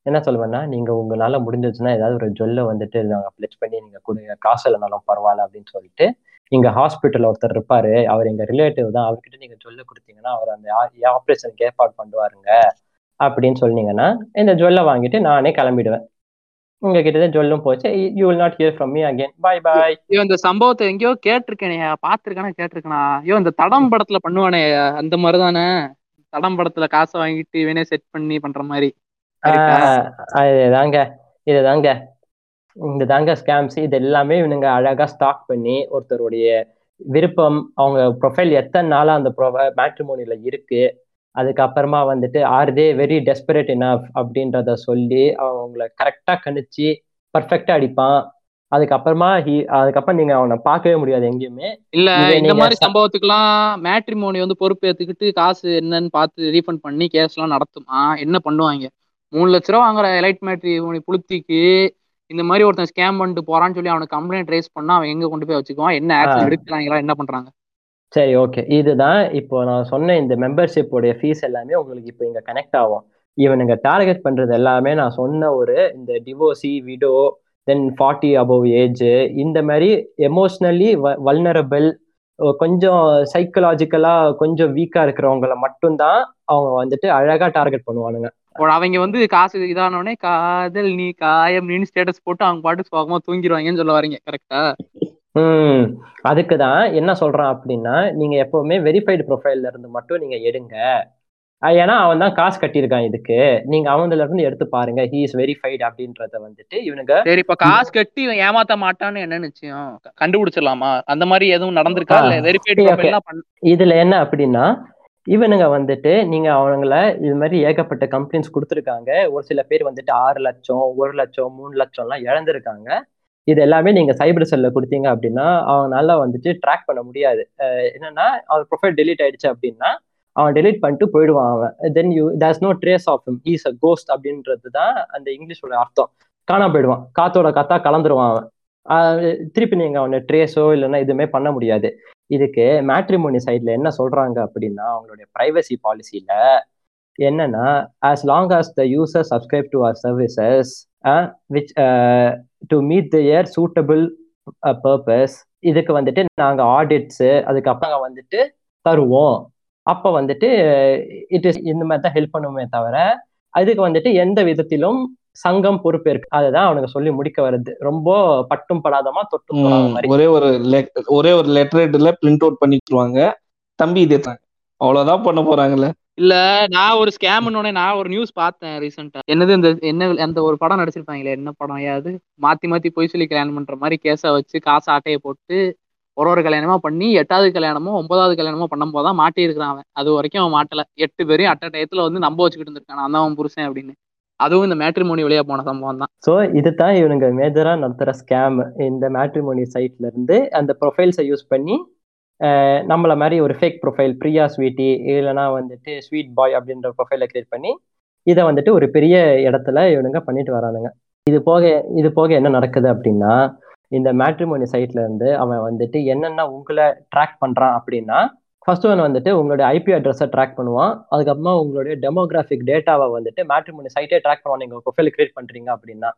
என்ன சொல்லுவேன்னா நீங்க உங்களால முடிஞ்சிச்சுன்னா ஏதாவது ஒரு ஜொல்ல வந்துட்டு நாங்க பிளச் பண்ணி நீங்க கொடுங்க காசு இல்லைனாலும் பரவாயில்ல அப்படின்னு சொல்லிட்டு இங்க ஹாஸ்பிட்டல் ஒருத்தர் இருப்பாரு. அவர் எங்க ரிலேட்டிவ் தான். அவர்கிட்ட நீங்க ஜொல்ல கொடுத்தீங்கன்னா அவர் அந்த ஆப்ரேஷனுக்கு ஏற்பாடு பண்ணுவாருங்க அப்படின்னு சொன்னீங்கன்னா இந்த ஜுவல்லை வாங்கிட்டு நானே கிளம்பிடுவேன். உங்ககிட்ட ஜுவல்லும் போச்சு. You will not hear from me again bye bye ஐயோ இந்த சம்பவத்தை எங்கேயோ கேட்டிருக்கேனே. பாத்திருக்கேனா கேட்டிருக்கேனா? ஐயோ இந்த தடம் படத்துல பண்ணுவானே. அந்த மாதிரி தானே தடம் படத்துல காசை வாங்கிட்டு இவனே செட் பண்ணி பண்ற மாதிரி. இதுதாங்க. இதுதாங்க. இந்த தாங்க ஸ்கேம்ஸ் இது எல்லாமே இவனுங்க அழகா ஸ்டாக் பண்ணி ஒருத்தருடைய விருப்பம் அவங்க ப்ரொஃபைல் எத்தனை நாளா அந்த மேட்ரிமோனியில இருக்கு. அதுக்கப்புறமா வந்துட்டு are they very desperate enough? அப்படின்றத சொல்லி அவங்கள கரெக்டா கணிச்சு பர்ஃபெக்டா அடிப்பான். அதுக்கப்புறமா ஹி அதுக்கப்புறம் நீங்க அவனை பார்க்கவே முடியாது எங்கேயுமே. இல்ல இந்த மாதிரி சம்பவத்துக்குலாம் மேட்ரிமோனி வந்து பொறுப்பு ஏத்துக்கிட்டு காசு என்னன்னு பார்த்து ரீஃபண்ட் பண்ணி கேஸ் எல்லாம் நடத்துமா? என்ன பண்ணுவாங்க? மூணு லட்ச ரூபா வாங்குற எலைட் மேட்ரிமோனி புளுத்திக்கு இந்த மாதிரி ஒருத்தன் ஸ்கேம் பண்ணிட்டு போறான்னு சொல்லி அவனுக்கு கம்ப்ளைண்ட் ரைஸ் பண்ணா அவன் எங்க கொண்டு போய் வச்சுக்குவான்? என்ன ஆக்ஷன். எடுக்கிறாங்களா? என்ன பண்றாங்க? சரி ஓகே இதுதான் இப்போ நான் சொன்ன இந்த மெம்பர்ஷிப்போடைய ஃபீஸ் எல்லாமே உங்களுக்கு இப்போ இங்கே கனெக்ட் ஆகும். இவனுங்க டார்கெட் பண்ணுறது எல்லாமே நான் சொன்ன ஒரு இந்த divorcee widow then forty above age இந்த மாதிரி எமோஷ்னலி வல்னரபிள் கொஞ்சம் சைக்கலாஜிக்கலா கொஞ்சம் வீக்கா இருக்கிறவங்கள மட்டும்தான் அவங்க வந்துட்டு அழகா டார்கெட் பண்ணுவானுங்க. அவங்க வந்து காசு இதானோடனே காதல் நீ காயம் நீ ஸ்டேட்டஸ் போட்டு அவங்க பாட்டு சோகமா தூங்கிடுவாங்கன்னு சொல்ல வரீங்க கரெக்டா ம். அதுக்கு தான் என்ன சொல்றான் அப்படின்னா நீங்க எப்பவுமே வெரிஃபைடு ப்ரொஃபைல்ல இருந்து மட்டும் நீங்க எடுங்க. ஏன்னா அவன் தான் காசு கட்டியிருக்கான் இதுக்கு. நீங்க அவன்ல இருந்து எடுத்து பாருங்க. ஹி இஸ் வெரிஃபைடு அப்படின்றத வந்துட்டு இவனுங்க சரி இப்ப காசு கட்டி இவன் ஏமாத்த மாட்டான்னு என்ன நிச்சயம்? கண்டுபிடிச்சிடலாமா? அந்த மாதிரி எதுவும் நடந்திருக்கா? இல்ல வெரிஃபைட் இதுல என்ன அப்படின்னா இவனுங்க வந்துட்டு நீங்க அவங்கள இது மாதிரி ஏகப்பட்ட கம்ப்ளைண்ட்ஸ் கொடுத்துருக்காங்க. ஒரு சில பேர் வந்துட்டு ஆறு லட்சம் ஒரு லட்சம் மூணு லட்சம் எல்லாம் இழந்திருக்காங்க. இது எல்லாமே நீங்க சைபர் செல்ல கொடுத்தீங்க அப்படின்னா அவனால வந்துட்டு ட்ராக் பண்ண முடியாது. என்னன்னா அவன் ப்ரொஃபைல் டெலீட் ஆயிடுச்சு அப்படின்னா அவன் டெலீட் பண்ணிட்டு போயிடுவான் அவன். Then you there's no trace of him is a ghost அப்படின்றது தான் அந்த இங்கிலீஷோட அர்த்தம். காணாம போயிடுவான். காத்தோட காத்தா கலந்துருவான் அவன். திருப்பி நீங்க அவனை ட்ரேஸோ இல்லைன்னா எதுவுமே பண்ண முடியாது. இதுக்கு மேட்ரிமோனி சைட்ல என்ன சொல்றாங்க அப்படின்னா அவங்களுடைய பிரைவசி பாலிசியில என்னன்னா as long as the user subscribe to our services which uh, to meet their suitable uh, purpose. இதுக்கு வந்துட்டு நாங்க ஆடிட்ஸ் அதுக்கப்புறம் வந்துட்டு தருவோம். அப்ப வந்துட்டு இட் இஸ் இந்த மாதிரி தான் ஹெல்ப் பண்ணுமே தவிர அதுக்கு வந்துட்டு எந்த விதத்திலும் சங்கம் பொறுப்பேற்கு அதுதான் அவனுக்கு சொல்லி முடிக்க வருது ரொம்ப பட்டும் படாதமா தொட்டும் ஒரே ஒரு ஒரே ஒரு லெட்டர் பிரிண்ட் அவுட் பண்ணிட்டுருவாங்க தம்பி இது? அவ்வளவுதான் பண்ண போறாங்கல்ல. இல்ல நான் ஒரு ஸ்கேம்னு நான் ஒரு நியூஸ் பார்த்தேன் ரீசெண்டா என்னது இந்த என்ன அந்த ஒரு படம் நடிச்சிருப்பாங்களே என்ன படம்? யாது மாத்தி மாத்தி பொய் சொல்லி கல்யாணம் பண்ற மாதிரி கேஸை வச்சு காசு ஆட்டையை போட்டு ஒரு ஒரு கல்யாணமா பண்ணி எட்டாவது கல்யாணமோ ஒன்பதாவது கல்யாணமோ பண்ணும் போதான் மாட்டி இருக்கிறான் அவன். அது வரைக்கும் அவன் மாட்டல. எட்டு பேரையும் அட்ட டயத்துல வந்து நம்ப வச்சுக்கிட்டு இருந்திருக்கான். தான் அவன் புருஷன் அப்படின்னு. அதுவும் இந்த மேட்ரிமோனி வழியா போன சம்பவம் தான். ஸோ இதுதான் இவனுங்க மேஜரா நடத்துற ஸ்கேம் இந்த மேட்ரிமோனி சைட்ல இருந்து அந்த ப்ரொஃபைல்ஸை யூஸ் பண்ணி நம்மளை மாதிரி ஒரு ஃபேக் ப்ரொஃபைல் பிரியா ஸ்வீட்டி இல்லைன்னா வந்துட்டு ஸ்வீட் பாய் அப்படின்ற ப்ரொஃபைலை கிரியேட் பண்ணி இதை வந்துட்டு ஒரு பெரிய இடத்துல இவனுங்க பண்ணிட்டு வரானுங்க. இது போக இது போக என்ன நடக்குது அப்படின்னா இந்த மேட்ரிமோனி சைட்ல இருந்து அவன் வந்துட்டு என்னென்ன உங்களை ட்ராக் பண்றான் அப்படின்னா ஃபர்ஸ்ட் ஒன் வந்துட்டு உங்களுடைய ஐபி அட்ரஸை ட்ராக் பண்ணுவான். அதுக்கப்புறமா உங்களுடைய டெமோகிராஃபிக் டேட்டாவை வந்துட்டு மேட்ரிமோனி சைட்டே ட்ராக் பண்ணுவான். நீங்கள் ப்ரொஃபைல் கிரியேட் பண்றீங்க அப்படின்னா.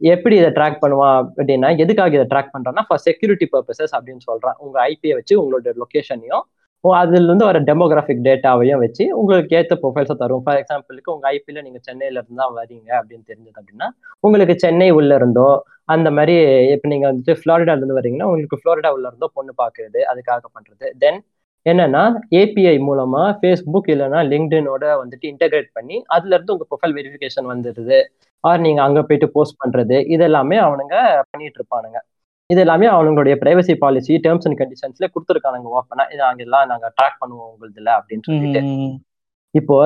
எப்படி இதை ட்ராக் பண்ணுவான் அப்படின்னா எதுக்காக இதை ட்ராக் பண்றான்னா ஃபார் செக்யூரிட்டி பர்பசஸ் அப்படின்னு சொல்றான். உங்க ஐபியை வச்சு உங்களோட லொக்கேஷனையும் அதுல இருந்து வர டெமோகிராஃபிக் டேட்டாவையும் வச்சு உங்களுக்கு ஏற்ற ப்ரொஃபைல்ஸை தரும். ஃபார் எக்ஸாம்பிளுக்கு உங்க ஐபியில் நீங்க சென்னையில இருந்து தான் வரீங்க அப்படின்னு தெரிஞ்சது அப்படின்னா உங்களுக்கு சென்னை உள்ள இருந்தோ அந்த மாதிரி இப்போ நீங்க வந்துட்டு ஃப்ளாரிடால இருந்து வரீங்கன்னா உங்களுக்கு ஃப்ளோரிடா உள்ள இருந்தோ பொண்ணு பார்க்குறது அதுக்காக பண்றது. தென் என்னன்னா ஏபிஐ மூலமா ஃபேஸ்புக் இல்லைன்னா லிங்க்டினோட வந்துட்டு இன்டகிரேட் பண்ணி அதுல இருந்து உங்க ப்ரொஃபைல் வெரிஃபிகேஷன் வந்துடுது ஆர் நீங்க அங்க போயிட்டு போஸ்ட் பண்றது இது எல்லாமே அவனுங்க பண்ணிட்டு இருப்பானுங்க. இது எல்லாமே அவங்களுடைய பிரைவசி பாலிசி டேர்ம்ஸ் அண்ட் கண்டிஷன்ஸ்ல கொடுத்துருக்கானுங்க ஓப்பனா இது அங்கெல்லாம் நாங்க ட்ராக் பண்ணுவோம் உங்களுதுல அப்படின்னு சொல்லிட்டு. இப்போ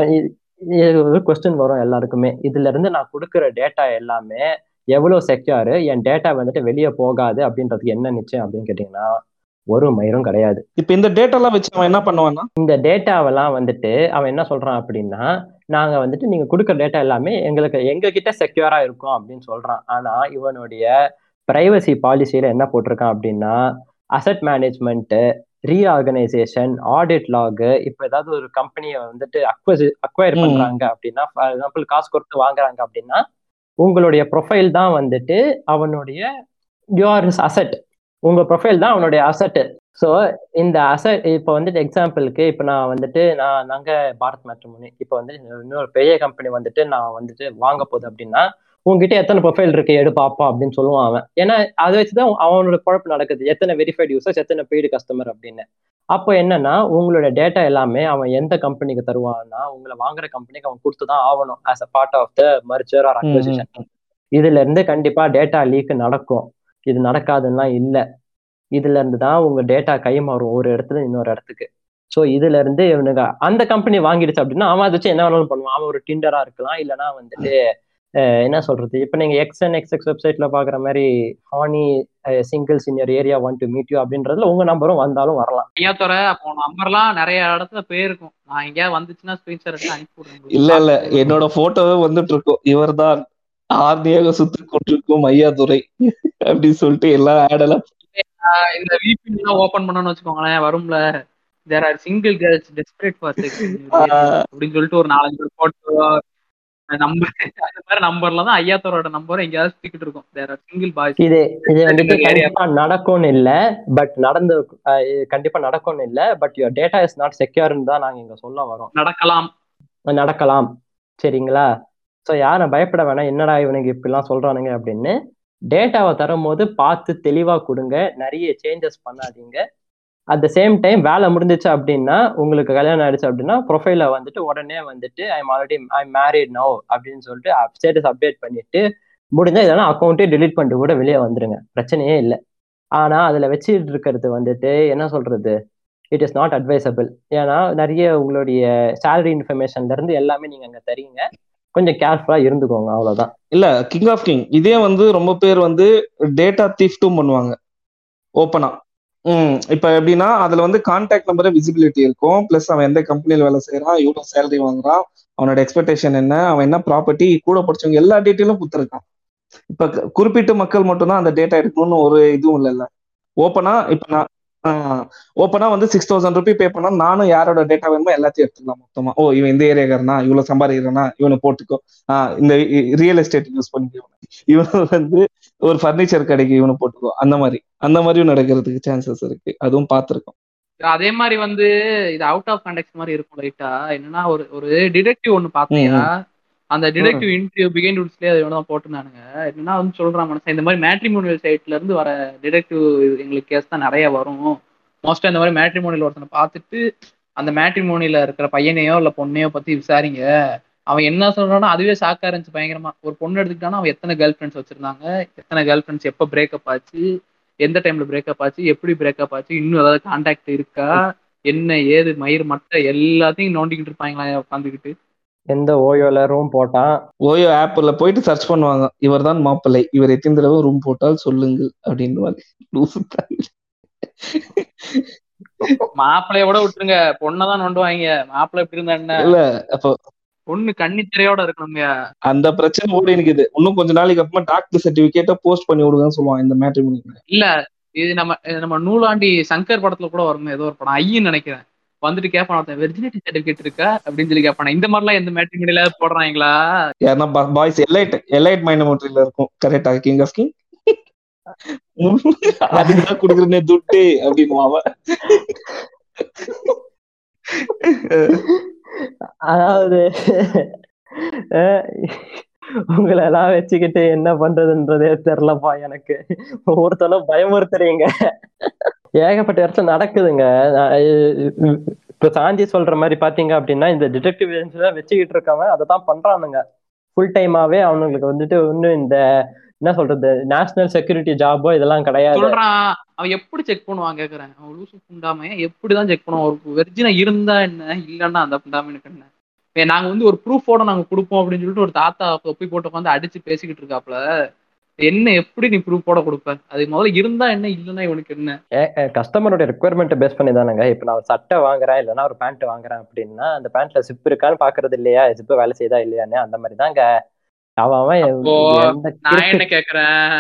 ஒரு கொஸ்டின் வரும் எல்லாருக்குமே. இதுல இருந்து நான் கொடுக்குற டேட்டா எல்லாமே எவ்வளவு செக்யூர் என் டேட்டா வந்துட்டு வெளியே போகாது அப்படின்றதுக்கு என்ன நிச்சயம் அப்படின்னு கேட்டீங்கன்னா ஒரு மயிரும் கிடையாது. இப்ப இந்த டேட்டாலாம் வச்சு அவன் என்ன பண்ணுவான்னா? இந்த டேட்டாவெல்லாம் வந்துட்டு அவன் என்ன சொல்றான் அப்படின்னா நாங்க வந்துட்டு நீங்க கொடுக்குற டேட்டா எல்லாமே எங்களுக்கு எங்க கிட்ட செக்யூரா இருக்கும் அப்படின்னு சொல்றான். ஆனா இவனுடைய பிரைவசி பாலிசியில என்ன போட்டிருக்கான் அப்படின்னா asset management reorganisation audit log இப்போ ஏதாவது ஒரு கம்பெனியை வந்துட்டு அக்வசி அக்வயர். பண்றாங்க அப்படின்னா ஃபார் எக்ஸாம்பிள் காசு கொடுத்து வாங்குறாங்க அப்படின்னா உங்களுடைய ப்ரொஃபைல் தான் வந்துட்டு அவனுடைய யுவர் அசட் உங்க ப்ரொஃபைல் தான் அவனுடைய அசட் ஸோ இந்த அசட் இப்போ வந்துட்டு எக்ஸாம்பிளுக்கு இப்போ நான் வந்துட்டு நான் நாங்க பாரத் மேட்ரிமோனி இப்போ வந்து இன்னொரு பெரிய கம்பெனி வந்துட்டு நான் வந்துட்டு வாங்க போகுது அப்படின்னா உங்ககிட்ட எத்தனை ப்ரொஃபைல் இருக்கு எடு பாப்போம் அப்படின்னு சொல்லுவான் அவன். ஏன்னா அதை வச்சுதான் அவனோட குழப்பம் நடக்குது. எத்தனை வெரிஃபைடு யூசர்ஸ் எத்தனை பெய்டு கஸ்டமர் அப்படின்னு. அப்போ என்னன்னா உங்களோட டேட்டா எல்லாமே அவன் எந்த கம்பெனிக்கு தருவான்னா உங்களை வாங்குற கம்பெனிக்கு அவன் கொடுத்து தான் ஆகணும் as a part of the merger or acquisition இதுல இருந்து கண்டிப்பா டேட்டா லீக் நடக்கும். இது நடக்காதுன்னா இல்ல. இதுல இருந்து தான் உங்க டேட்டா கை மாறும் ஒரு இடத்துல இன்னொரு இடத்துக்கு. ஸோ இதுல இருந்து இவனுங்க அந்த கம்பெனி வாங்கிடுச்சு அப்படின்னா அவன் அதை வச்சு என்ன வேணாலும் பண்ணுவான். அவன் ஒரு டிண்டரா இருக்கலாம். இல்லைன்னா வந்துட்டு என்ன சொல்றது? இப்போ நீங்க எக்ஸ் அண்ட் எக்ஸ் எக்ஸ் வெப்சைட்ல பாக்குற மாதிரி horny singles in your area want to meet you அப்படின்றதுல உங்க நம்பரும் வந்தாலும் வரலாம். ஐயா தோற அப்போ நம்பர்லாம் நிறைய இடத்துல போயிருக்கும். நான் எங்கேயாவது வந்துச்சுன்னா ஸ்கிரீன்ஷாட் எடுத்து அனுப்பி இல்ல இல்ல. என்னோட போட்டோவே வந்துட்டு இருக்கும் இவர்தான். ஆர்னியாக சுத்தி கொண்டிருக்கும் ஐயாதுரை அப்படின்னு சொல்லிட்டு எல்லா ஆட் எல்லாம் ஆஹ் இந்த VPN எல்லாம் ஓபன் பண்ணணும்னு வச்சுக்கோங்களேன் வரும்ல. There are single girls desperate for sex அப்படின்னு சொல்லிட்டு ஒரு நாலஞ்சு போட்டோ நம்பர் அந்த மாதிரி நம்பர்ல தான் ஐயாத்தோரோட நம்பர் எங்கேயாவது சுத்திக்கிட்டு இருக்கும். தேர் ஆர் சிங்கிள் பாய்ஸ் இது இது வந்துட்டு. கண்டிப்பா நடக்கும்னு இல்ல பட் நடந்து கண்டிப்பா நடக்கும்னு இல்ல but your data is not செக்யூர்னு தான் நாங்க இங்க சொல்ல வரோம். நடக்கலாம். நடக்கலாம். சரிங்களா? ஸோ யாரும் பயப்பட வேணாம். என்னடா இவனுக்கு இப்படிலாம் சொல்றானுங்க அப்படின்னு டேட்டாவை தரும்போது பார்த்து தெளிவாக கொடுங்க. நிறைய சேஞ்சஸ் பண்ணாதீங்க. அட் த சேம் டைம் வேலை முடிஞ்சிச்சு அப்படின்னா உங்களுக்கு கல்யாணம் ஆயிடுச்சு அப்படின்னா ப்ரொஃபைல வந்துட்டு உடனே வந்துட்டு I'm already I married no அப்படின்னு சொல்லிட்டு ஸ்டேட்டஸ் அப்டேட் பண்ணிட்டு முடிஞ்சா இதெல்லாம் அக்கௌண்ட்டே டிலீட் பண்ணிட்டு கூட வெளியே வந்துருங்க. பிரச்சனையே இல்லை. ஆனா அதுல வச்சுட்டு இருக்கிறது வந்துட்டு என்ன சொல்றது? இட் இஸ் நாட் அட்வைசபிள் ஏன்னா நிறைய உங்களுடைய சேலரி இன்ஃபர்மேஷன்ல இருந்து எல்லாமே நீங்க அங்க தரீங்க. கொஞ்சம் கேர்ஃபுல்லா இருந்துக்கோங்க அவ்வளவுதான். இல்ல கிங் ஆஃப் கிங் இதே வந்து ரொம்ப பேர் வந்து டேட்டா திஃப்ட்டும் பண்ணுவாங்க. ஓப்பனா ம் இப்ப எப்படின்னா அதுல வந்து கான்டாக்ட் நம்பர் விசிபிலிட்டி இருக்கும். பிளஸ் அவன் எந்த கம்பெனியில வேலை செய்யறான் எவ்வளவு சேலரி வாங்குறான் அவனோட எக்ஸ்பெக்டேஷன் என்ன அவன் என்ன ப்ராப்பர்ட்டி கூட படிச்சவங்க எல்லா டீட்டெயிலும் கொடுத்துருக்கான். இப்ப குறிப்பிட்ட மக்கள் மட்டும்தான் அந்த டேட்டா எடுக்கணும்னு ஒரு இதுவும் இல்லைல்ல. ஓப்பனா இப்ப நான் ஓப்பனா வந்து சிக்ஸ் தௌசண்ட் ருபி பே பண்ணா நானும் யாரோட டேட்டா வேணுமோ எல்லாத்தையும் எடுத்துக்கலாம் மொத்தமா. ஓ இவன் இந்த ஏரியாக்காரனா இவ்வளவு சம்பாதிக்கிறானா? இவனை போட்டுக்கோ. இந்த ரியல் எஸ்டேட் யூஸ் பண்ணிக்கோ. இவன் வந்து ஒரு ஃபர்னிச்சர் கடைக்கு இவனை போட்டுக்கோ. அந்த மாதிரி. அந்த மாதிரியும் நடக்கிறதுக்கு சான்சஸ் இருக்கு. அதுவும் பார்த்திருக்கோம். அதே மாதிரி வந்து இது அவுட் ஆஃப் கண்டெக்ட் மாதிரி இருக்கும் லைட்டா என்னன்னா ஒரு ஒரு டிடெக்டிவ் ஒண்ணு பாத்தியா? அந்த டிடெக்டிவ் இன்டர்வியூ பிகைண்ட் ரூல்ஸ்லேயே அதை தான் போட்டிருந்தானுங்க. என்னன்னா வந்து சொல்றான் மனுஷன் இந்த மாதிரி மேட்ரிமோனியல் சைட்ல இருந்து வர டிடெக்டிவ் எங்களுக்கு கேஸ் தான் நிறைய வரும். மோஸ்ட்டாக இந்த மாதிரி மேட்ரிமோனியல் ஒருத்தனை பார்த்துட்டு அந்த மேட்ரிமோனியில் இருக்கிற பையனையோ இல்லை பொண்ணையோ பற்றி விசாரிங்க. அவன் என்ன சொல்றானோ அதுவே ஷாக்கா இருந்துச்சு பயங்கரமா. ஒரு பொண்ணு எடுத்துக்கிட்டானா அவன் எத்தனை கேர்ள் ஃப்ரெண்ட்ஸ் வச்சிருந்தாங்க? எத்தனை கேர்ள் ஃப்ரெண்ட்ஸ் எப்போ பிரேக்கப் ஆச்சு? எந்த டைம்ல பிரேக்கப் ஆச்சு? எப்படி பிரேக்கப் ஆச்சு? இன்னும் ஏதாவது கான்டாக்ட் இருக்கா? என்ன ஏது மயிர் மட்டை எல்லாத்தையும் நோண்டிக்கிட்டு இருப்பாங்களா உட்காந்துக்கிட்டு எந்த ஓயோல ரூம் போட்டான் ஓயோ ஆப்ல போயிட்டு சர்ச் பண்ணுவாங்க. இவர் தான் மாப்பிள்ளை. இவர் எத்தனை தடவை ரூம் போட்டால் சொல்லுங்கள் அப்படின்னு. மாப்பிள்ளைய கூட விட்டுருங்க. பொண்ணதான் நோண்டுவாங்க. மாப்பிள்ளை எப்படி இருந்தா என்ன? இல்ல அப்போ பொண்ணு கன்னித்திரையோட இருக்கணுங்க அந்த பிரச்சனை ஓடி இருக்குது இன்னும் கொஞ்ச நாளைக்கு அப்புறமா டாக்டர் சர்டிபிகேட்ட போஸ்ட் பண்ணி விடுங்கன்னு சொல்லுவாங்க இந்த மேட்ரிமோனி இல்ல இது நம்ம இது நம்ம நூலாண்டி சங்கர் படத்துல கூட வருமே ஏதோ ஒரு படம். ஐயன்னு நினைக்கிறேன். வந்துட்டு கேட்பான் ஒருத்தன் வெர்ஜினிட்டி சர்டிபிகேட் இருக்கா? அப்படின்னு சொல்லி கேட்பான இந்த மாதிரிலாம் எந்த மேட்ரிமோனில போடுறாங்களா? யாருன்னா பாய்ஸ் எலைட் எலைட் மைனமோட்டரியில இருக்கும். கரெக்டா கிங் ஆஃப் கிங் அதுக்குதான் குடுக்குறேனே துட்டு அப்படின்னு அதாவது உங்களை எல்லாம் வச்சுக்கிட்டு என்ன பண்றதுன்றதே தெரியலப்பா எனக்கு. ஒவ்வொருத்தரும் பயமுறுத்துறீங்க. ஏகப்பட்ட இடத்துல நடக்குதுங்க. இப்ப சாந்தி சொல்ற மாதிரி பாத்தீங்க அப்படின்னா இந்த டிடெக்டிவ் ஏஜென்சி வச்சுக்கிட்டு இருக்கவன் அதை தான் பண்றானுங்க. ஃபுல் டைமாவே அவனுங்களுக்கு வந்துட்டு இன்னும் இந்த என்ன சொல்றது நேஷனல் செக்யூரிட்டி ஜாபோ இதெல்லாம் கிடையாது. அவன் எப்படி செக் பண்ணுவான் கேக்குறேன். அவன் லூசு புண்டாம எப்படிதான் செக் பண்ணுவான்? ஒரு வெர்ஜினா இருந்தா என்ன? இல்லன்னா அந்த புண்டாமனுக்கு என்ன? நாங்க வந்து ஒரு ப்ரூஃபோட நாங்க கொடுப்போம் அப்படின்னு சொல்லிட்டு ஒரு தாத்தா தொப்பி போட்டு உட்காந்து அடிச்சு பேசிக்கிட்டு இருக்காப்ல என்ன எப்படி நீ ப்ரூஃப் போட கொடுப்ப? அது முதல்ல இருந்தா என்ன இல்லைன்னா இவனுக்கு என்ன? கஸ்டமரோட ரெக்குவயர்மெண்ட் பேஸ் பண்ணி தானங்க இப்போ நான் ஒரு சட்டை வாங்குறேன் இல்லைன்னா ஒரு பேண்ட் வாங்குறேன் அப்படின்னா அந்த பேண்ட்ல சிப் இருக்கான்னு பாக்குறது இல்லையா? சிப்பு வேலை செய்யுதா இல்லையான்னு அந்த மாதிரி தாங்க அவன் நான் என்ன கேக்குறேன்?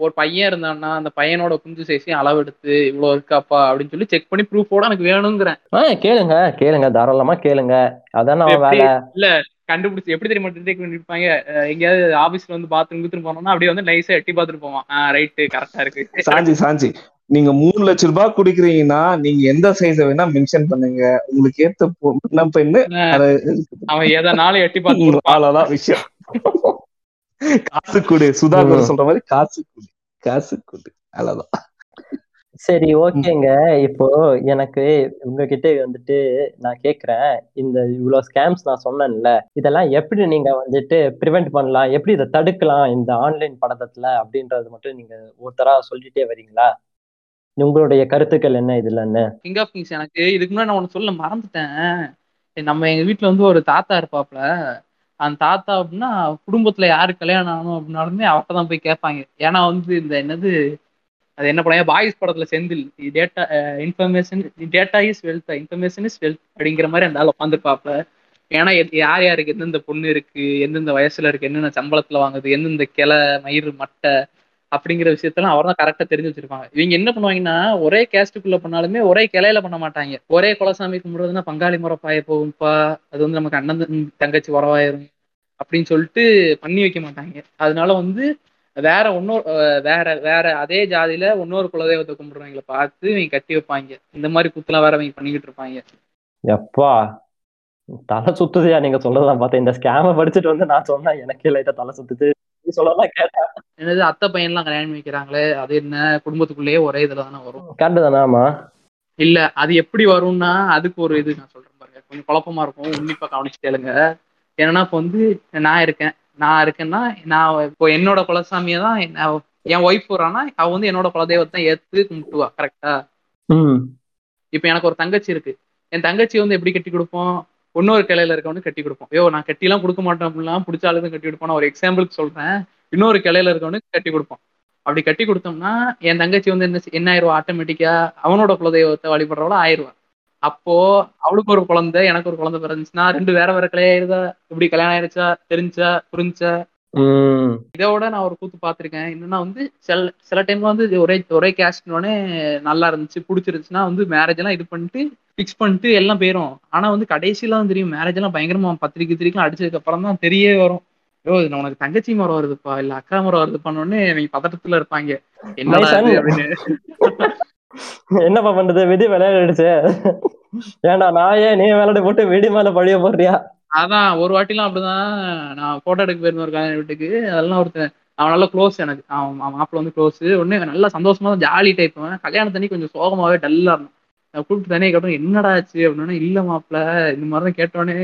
ஒரு பையன் இருந்தான்னா அந்த பையனோட குஞ்சு சைஸையும் அளவு எடுத்து இவ்வளவு இருக்காப்பா? அப்படின்னு சொல்லி செக் பண்ணி ப்ரூஃபோட எனக்கு வேணுங்கிறேன். கேளுங்க கேளுங்க. தாராளமா கேளுங்க. அதான் அவன்? வேலை. இல்ல கண்டுபிடிச்சு எப்படி தெரியுமா டிடெக்ட் பண்ணிருப்பாங்க எங்கேயாவது ஆபீஸ்ல வந்து பாத்ரூம் கீத்ரூம் போனோம்னா அப்படியே வந்து நைஸா எட்டி பார்த்துட்டு போவான். ஆஹ் ரைட்டு கரெக்டா இருக்கு. சாஞ்சி சாஞ்சி. நீங்க மூணு லட்சம் ரூபாய் குடிக்கிறீங்கன்னா நீங்க எந்த சைஸ வேணா மென்ஷன் பண்ணுங்க. உங்களுக்கு ஏத்த பெண்ணு அதை அவன் எதனாலும் எட்டி பார்த்து. அவ்வளவுதான் விஷயம். காசு கொடு சுதாகர் சொல்ற மாதிரி காசு கொடு காசு கொடு அவ்வளவுதான். சரி ஓகேங்க. இப்போ எனக்கு உங்ககிட்ட வந்துட்டு நான் கேக்குறேன் இந்த இவ்வளவு ஸ்கேம்ஸ் நான் சொன்னேன்ல இதெல்லாம் எப்படி நீங்க வந்துட்டு ப்ரிவென்ட் பண்ணலாம்? எப்படி இதை தடுக்கலாம் இந்த ஆன்லைன் படத்துல அப்படின்றது மட்டும் நீங்க ஒருத்தரா சொல்லிட்டே வரீங்களா? உங்களுடைய கருத்துக்கள் என்ன இதுலன்னு? கிங் ஆஃப் கிங்ஸ் எனக்கு இதுக்கு முன்னாடி நான் ஒன்று சொல்ல மறந்துட்டேன். நம்ம எங்க வீட்ல வந்து ஒரு தாத்தா இருப்பாப்ல அந்த தாத்தா அப்படின்னா குடும்பத்துல யாரு கல்யாணம் ஆகணும் அப்படின்னாலுமே அவர்கிட்ட தான் போய் கேட்பாங்க. ஏன்னா வந்து இந்த என்னது அது என்ன படம் பாய்ஸ் படத்துல Senthil data information data is wealth information is wealth அப்படிங்கிற மாதிரி அந்த ஆள் உட்காந்துருப்பாப்ல ஏன்னா யார் யாருக்கு எந்தெந்த பொண்ணு இருக்கு எந்தெந்த வயசுல இருக்கு என்னென்ன சம்பளத்துல வாங்குது எந்தெந்த கிளை மயிறு மட்டை அப்படிங்கிற விஷயத்தெல்லாம் அவர் தான் கரெக்டாக தெரிஞ்சு வச்சிருப்பாங்க. இவங்க என்ன பண்ணுவாங்கன்னா ஒரே கேஸ்டுக்குள்ள பண்ணாலுமே ஒரே கிளையில பண்ண மாட்டாங்க. ஒரே குலசாமி கும்பிடுறதுன்னா பங்காளி முறை போகும்ப்பா அது வந்து நமக்கு அண்ணன் தங்கச்சி உறவாயிரும் அப்படின்னு சொல்லிட்டு பண்ணி வைக்க மாட்டாங்க. அதனால வந்து வேற இன்னொரு வேற வேற அதே ஜாதியில இன்னொரு குலதெய்வத்தை கும்பிடுறவங்களை பார்த்து இவங்க கட்டி வைப்பாங்க. இந்த மாதிரி குத்துலாம் வேற இவங்க பண்ணிக்கிட்டு இருப்பாங்க. எப்பா தலை சுத்துதுயா நீங்க சொல்றதெல்லாம் பார்த்தேன் இந்த ஸ்கேம படிச்சுட்டு வந்து நான் சொன்னேன் எனக்கே லைட்டா தலை சுத்துது. நீ சொல்லலாம் கேட்டேன். என்னது அத்தை பையன்லாம் கல்யாணம் வைக்கிறாங்களே அது என்ன? குடும்பத்துக்குள்ளேயே ஒரே இதுல தானே வரும். கரெக்டு தானே ஆமா? இல்ல அது எப்படி வரும்னா அதுக்கு ஒரு இது நான் சொல்றேன் பாருங்க. கொஞ்சம் குழப்பமா இருக்கும். உன்னிப்பா கவனிச்சு கேளுங்க. ஏன்னா இப்போ வந்து நான் இருக்கேன். நான் இருக்கேன்னா நான் இப்போ என்னோட குலசாமியை தான் என் ஒய்ஃப் வரானா அவ வந்து என்னோட குலதெய்வத்தை தான் ஏத்து கும்பிட்டுவா கரெக்டா இப்போ எனக்கு ஒரு தங்கச்சி இருக்கு. என் தங்கச்சி வந்து எப்படி கட்டி கொடுப்போம்? இன்னொரு கிளையில இருக்கவனு கட்டி கொடுப்போம். ஐயோ நான் கட்டிலாம் கொடுக்க மாட்டேன் அப்படிலாம் பிடிச்ச ஆளுதான் கட்டி கொடுப்போம். நான் ஒரு எக்ஸாம்பிளுக்கு சொல்றேன். இன்னொரு கிளையில இருக்கவனுக்கு கட்டி கொடுப்போம். அப்படி கட்டி கொடுத்தோம்னா என் தங்கச்சி வந்து என்ன என்ன ஆயிருவா ஆட்டோமேட்டிக்கா அவனோட குலதெய்வத்தை வழிபடுறவள ஆயிருவா அப்போ அவளுக்கு ஒரு குழந்தை எனக்கு ஒரு குழந்தை பிறந்துச்சுன்னா ரெண்டு வேற வேற கல்யாணம் இப்படி கல்யாணம் ஆயிருச்சா தெரிஞ்சா புரிஞ்சா? இதோட நான் ஒரு கூத்து பார்த்திருக்கேன். என்னன்னா வந்து சில சில டைம்ல வந்து ஒரே ஒரே கேஸ்ட்னோடனே நல்லா இருந்துச்சு பிடிச்சிருந்துச்சுன்னா வந்து மேரேஜ் எல்லாம் இது பண்ணிட்டு ஃபிக்ஸ் பண்ணிட்டு எல்லாம் போயிரும். ஆனா வந்து கடைசியில தெரியும் மேரேஜ் எல்லாம் பயங்கரமா பத்திரிக்கை திரிக்கலாம் அடிச்சதுக்கு அப்புறம் தான் தெரிய வரும். ஐயோ இது உனக்கு தங்கச்சி முறை வருதுப்பா இல்ல அக்கா முறை வருது பண்ணோடனே அவங்க பதட்டத்துல இருப்பாங்க. இது அப்படின்னு. என்னப்பா பண்றது? விதி விளையாடிடுச்சு. ஏன்டா நான் ஏன் நீ விளையாட போட்டு வெடி மேல பழிய போடுறியா? அதான் ஒரு வாட்டிலாம் அப்படிதான் நான் போட்டோ எடுக்க போயிருந்தேன் ஒரு கல்யாண வீட்டுக்கு. அதெல்லாம் ஒருத்தன் அவன் நல்ல க்ளோஸ் எனக்கு. அவன் மாப்பிள்ள வந்து க்ளோஸ் உடனே நல்லா சந்தோஷமா ஜாலி டைப் கல்யாணத்தண்ணி கொஞ்சம் சோகமாவே டல்லா இருந்தான். நான் கூப்பிட்டு தனியாக கேட்டோம் என்னடா ஆச்சு? அப்படின்னா இல்ல மாப்பிள்ள இந்த மாதிரி தான் கேட்டோன்னே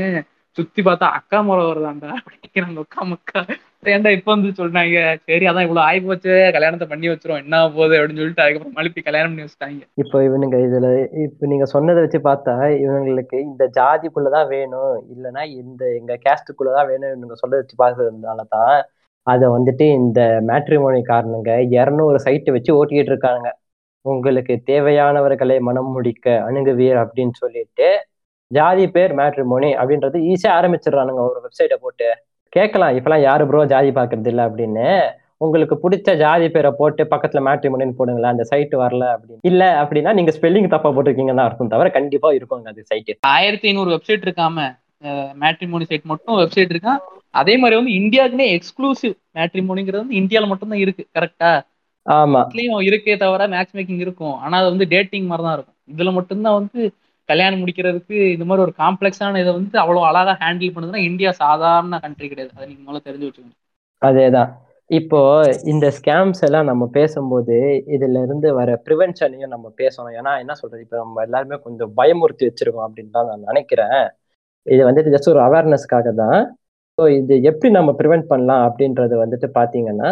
சுத்தி பார்த்தா அக்கா முறை வருதாண்டா அப்படிங்கிறாங்க அக்கா மக்கா ஏன்டா இப்ப வந்து சொல்றாங்க? சரி அதான் இவ்வளவு ஆகி போச்சு. கல்யாணத்தை பண்ணி வச்சிரும் என்ன போகுது அப்படின்னு சொல்லிட்டு அதுக்கப்புறம் மழுப்பி கல்யாணம் பண்ணி வச்சுட்டாங்க. இப்போ இவனுங்க இதுல இப்ப நீங்க சொன்னதை வச்சு பார்த்தா இவங்களுக்கு இந்த ஜாதிக்குள்ளதான் வேணும். இல்லைன்னா இந்த எங்க கேஸ்டுக்குள்ளதான் வேணும். இவனுங்க சொல்றதை வச்சு பார்த்ததுனால தான் அதை வந்துட்டு இந்த மேட்ரிமோனி காரணங்க இரநூறு சைட்டு வச்சு ஓட்டிக்கிட்டு இருக்காங்க உங்களுக்கு தேவையானவர்களை மனம் முடிக்க அணுகுவீர் அப்படின்னு சொல்லிட்டு ஜாதி பேர் மேட்ரிமோனி அப்படின்றது ஈஸியா ஆரம்பிச்சிடுறானுங்க ஒரு வெப்சைட்டை போட்டு. கேட்கலாம் இப்பெல்லாம் யாரு ப்ரோ ஜாதி பாக்குறது இல்ல அப்படின்னு. உங்களுக்கு பிடிச்ச ஜாதி பேரை போட்டு பக்கத்துல மேட்ரிமோனின்னு போடுங்களேன் அந்த சைட் வரல அப்படின்னு. இல்ல அப்படின்னா நீங்க ஸ்பெல்லிங் தப்பா போட்டிருக்கீங்கன்னு அர்த்தம் தவிர கண்டிப்பா இருக்குங்க அது சைட் ஆயிரத்தி ஐநூறு வெப்சைட் இருக்காம மேட்ரிமோனி சைட் மட்டும் வெப்சைட் இருக்கான் அதே மாதிரி வந்து இந்தியாவுக்குனே எக்ஸ்க்ளூசிவ் மேட்ரிமோனிங்கிறது வந்து இந்தியால மட்டும் தான் இருக்கு கரெக்டா ஆமா. இருக்கே தவிர மேட்ச் மேக்கிங் இருக்கும். ஆனா அது வந்து டேட்டிங் மாதிரி தான் இருக்கும். இதுல மட்டும்தான் வந்து கல்யாணம் முடிக்கிறதுக்கு இந்த மாதிரி ஒரு காம்ப்ளெக்ஸான இதை வந்து அவ்வளோ அழகாக ஹேண்டில் பண்ணுதுன்னா இந்தியா சாதாரண கண்ட்ரி கிடையாது. அதை நீங்கள் முதல்ல தெரிஞ்சு வச்சுக்கணும் அதேதான். இப்போ இந்த ஸ்கேம்ஸ் எல்லாம் நம்ம பேசும்போது இதுல இருந்து வர ப்ரிவென்ஷனையும் நம்ம பேசணும். ஏன்னா என்ன சொல்றது? இப்போ நம்ம எல்லாருமே கொஞ்சம் பயமுறுத்தி வச்சிருக்கோம் அப்படின்னு தான் நான் நினைக்கிறேன். இது வந்துட்டு ஜஸ்ட் ஒரு அவேர்னஸ்க்காக தான். ஸோ இது எப்படி நம்ம ப்ரிவென்ட் பண்ணலாம் அப்படின்றது வந்துட்டு பார்த்தீங்கன்னா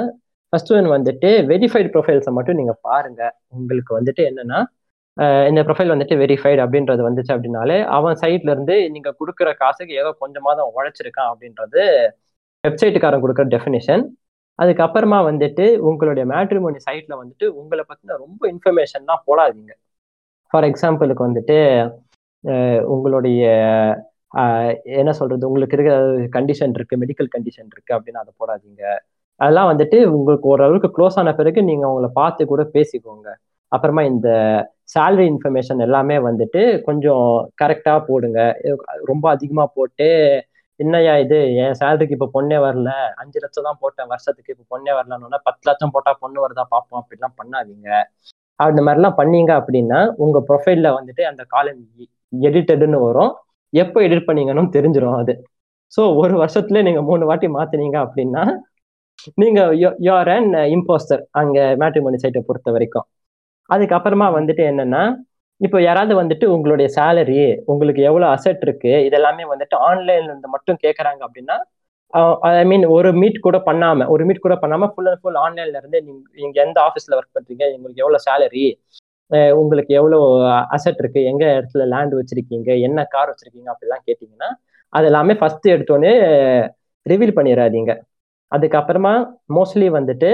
ஃபர்ஸ்ட் ஒன் வந்துட்டு வெரிஃபைடு ப்ரொஃபைல்ஸை மட்டும் நீங்கள் பாருங்க. உங்களுக்கு வந்துட்டு என்னன்னா இந்த ப்ரொஃபைல் வந்துட்டு வெரிஃபைடு அப்படின்றது வந்துச்சு அப்படின்னாலே அவன் சைட்ல இருந்து நீங்க கொடுக்குற காசுக்கு ஏதோ கொஞ்சமாக தான் உழைச்சிருக்கான் அப்படின்றது வெப்சைட்டுக்காரன் கொடுக்குற டெஃபினேஷன் அதுக்கப்புறமா வந்துட்டு உங்களுடைய மேட்ரிமோனி சைட்ல வந்துட்டு உங்களை பத்தின ரொம்ப இன்ஃபர்மேஷன்லாம் போடாதீங்க. ஃபார் எக்ஸாம்பிளுக்கு வந்துட்டு உங்களுடைய என்ன சொல்றது உங்களுக்கு இருக்கிற கண்டிஷன் இருக்கு மெடிக்கல் கண்டிஷன் இருக்கு அப்படின்னு அதை போடாதீங்க. அதெல்லாம் வந்துட்டு உங்களுக்கு ஓரளவுக்கு க்ளோஸ் ஆன பிறகு நீங்க அவங்கள பார்த்து கூட பேசிக்கோங்க. அப்புறமா இந்த சேல்ரி இன்ஃபர்மேஷன் எல்லாமே வந்துட்டு கொஞ்சம் கரெக்டாக போடுங்க. ரொம்ப அதிகமாக போட்டு என்னையா இது? என் சேலரிக்கு இப்போ பொண்ணே வரல. அஞ்சு லட்சம் தான் போட்டேன். வருஷத்துக்கு இப்போ பொண்ணே வரலன்னு பத்து லட்சம் போட்டால் பொண்ணு வருதா? பார்ப்போம் அப்படிலாம் பண்ணாதீங்க. அந்த மாதிரிலாம் பண்ணீங்க அப்படின்னா உங்கள் ப்ரொஃபைலில் வந்துட்டு அந்த காலம் எடிட்டடுன்னு வரும். எப்போ எடிட் பண்ணீங்கன்னு தெரிஞ்சிடும் அது. ஸோ ஒரு வருஷத்துல நீங்கள் மூணு வாட்டி மாற்றினீங்க அப்படின்னா நீங்க யோர் அண்ட் இம்போஸ்டர் அங்கே மேட்ரிமோனி சைட்டை பொறுத்த வரைக்கும். அதுக்கப்புறமா வந்துட்டு என்னன்னா இப்போ யாராவது வந்துட்டு உங்களுடைய சேலரி உங்களுக்கு எவ்வளவு அசெட் இருக்கு இதெல்லாமே வந்துட்டு ஆன்லைன்ல இருந்து மட்டும் கேட்கறாங்க அப்படின்னா ஐ மீன் ஒரு மீட் கூட பண்ணாம ஒரு மீட் கூட பண்ணாம ஃபுல் அண்ட் ஃபுல் ஆன்லைன்ல இருந்து நீங்க எந்த ஆஃபீஸ்ல ஒர்க் பண்றீங்க உங்களுக்கு எவ்வளவு சேலரி உங்களுக்கு எவ்வளோ அசெட் இருக்கு எங்க இடத்துல லேண்ட் வச்சிருக்கீங்க என்ன கார் வச்சிருக்கீங்க அப்படிலாம் கேட்டீங்கன்னா அது எல்லாமே ஃபர்ஸ்ட் எடுத்தோடனே ரிவீல் பண்ணிடாதீங்க அதுக்கப்புறமா மோஸ்ட்லி வந்துட்டு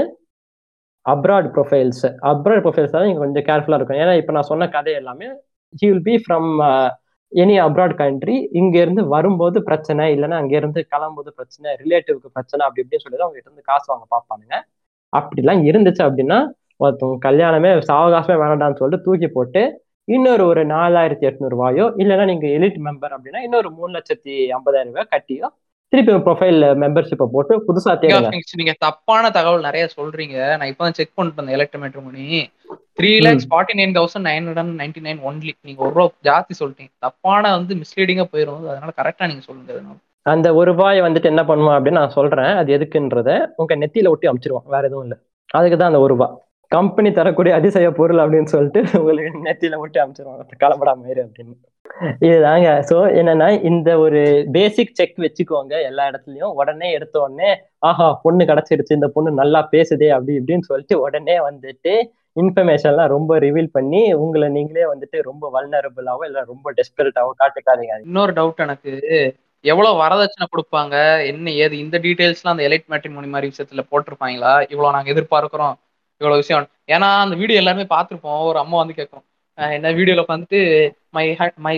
அப்ராட் ப்ரொஃபைல்ஸ் அப்ராட் ப்ரொஃபைல்ஸ் தான் நீங்கள் கொஞ்சம் கேர்ஃபுல்லாக இருக்கும். ஏன்னா இப்போ நான் சொன்ன கதை எல்லாமே he will be from any abroad country இங்கேருந்து வரும்போது பிரச்சனை இல்லைன்னா அங்கேருந்து கிளம்பும்போது பிரச்சனை ரிலேட்டிவ்க்கு பிரச்சனை அப்படி இப்படின்னு சொல்லி தான் இருந்து காசு வாங்க பார்ப்பானுங்க. அப்படிலாம் இருந்துச்சு அப்படின்னா ஒருத்தவங்க கல்யாணமே சாவகாசமே வேணாண்டான்னு சொல்லிட்டு தூக்கி போட்டு இன்னொரு ஒரு நாலாயிரத்தி எட்நூறுவாயோ இல்லைன்னா நீங்கள் எலிட் மெம்பர் அப்படின்னா இன்னொரு மூணு லட்சத்தி ஐம்பதாயிரம் ரூபாய் கட்டியோ திருப்பி ப்ரொஃபைல் மெம்பர்ஷிப்பை போட்டு புதுசா தேடுங்க. நீங்க தப்பான தகவல் நிறைய சொல்றீங்க. நான் இப்போ செக் பண்ணிட்டு வந்தேன் எலக்ட்ரோமீட்டர் மணி. Three lakhs forty nine thousand nine hundred ninety nine only நீங்க ஒரு ரூபா ஜாஸ்தி சொல்லிட்டீங்க. தப்பான வந்து மிஸ்லீடிங்கா போயிடும் அதனால கரெக்டா நீங்க சொல்லுங்க அதனால அந்த ஒரு ரூபாய் வந்துட்டு என்ன பண்ணுவோம் அப்படின்னு நான் சொல்றேன். அது எதுக்குன்றத உங்க நெத்தியில ஒட்டி அமைச்சிருவோம் வேற எதுவும் இல்லை. அதுக்கு தான் அந்த ஒரு ரூபாய் கம்பெனி தரக்கூடிய அதிசய பொருள் அப்படின்னு சொல்லிட்டு உங்களுக்கு நெத்தியில ஒட்டி அமைச்சிருவாங்க கலப்படாம அப்படின்னு. இதுதாங்க. சோ என்னன்னா இந்த ஒரு பேசிக் செக் வச்சுக்கோங்க எல்லா இடத்துலயும். உடனே எடுத்த உடனே ஆஹா பொண்ணு கிடைச்சிருச்சு இந்த பொண்ணு நல்லா பேசுதே அப்படி இப்படின்னு சொல்லிட்டு உடனே வந்துட்டு இன்ஃபர்மேஷன்லாம் ரொம்ப ரிவீல் பண்ணி உங்களை நீங்களே வந்துட்டு ரொம்ப வல்னரபிளாவோ இல்ல ரொம்ப டெஸ்பரேட்டாவோ காட்டுக்காதீங்க. இன்னொரு டவுட் எனக்கு. எவ்வளவு வரதட்சணை கொடுப்பாங்க? என்ன ஏது? இந்த டீடைல்ஸ்லாம் அந்த எலைட் மேட்ரிமோனி மாதிரி விஷயத்துல போட்டிருப்பாங்களா? இவ்வளவு நாங்க எதிர்பார்க்கிறோம். இவ்வளவு விஷயம். ஏன்னா அந்த வீடியோ எல்லாருமே பார்த்துருப்போம். ஒரு அம்மா வந்து கேட்கும் என்ன வீடியோல உட்காந்துட்டு மை மை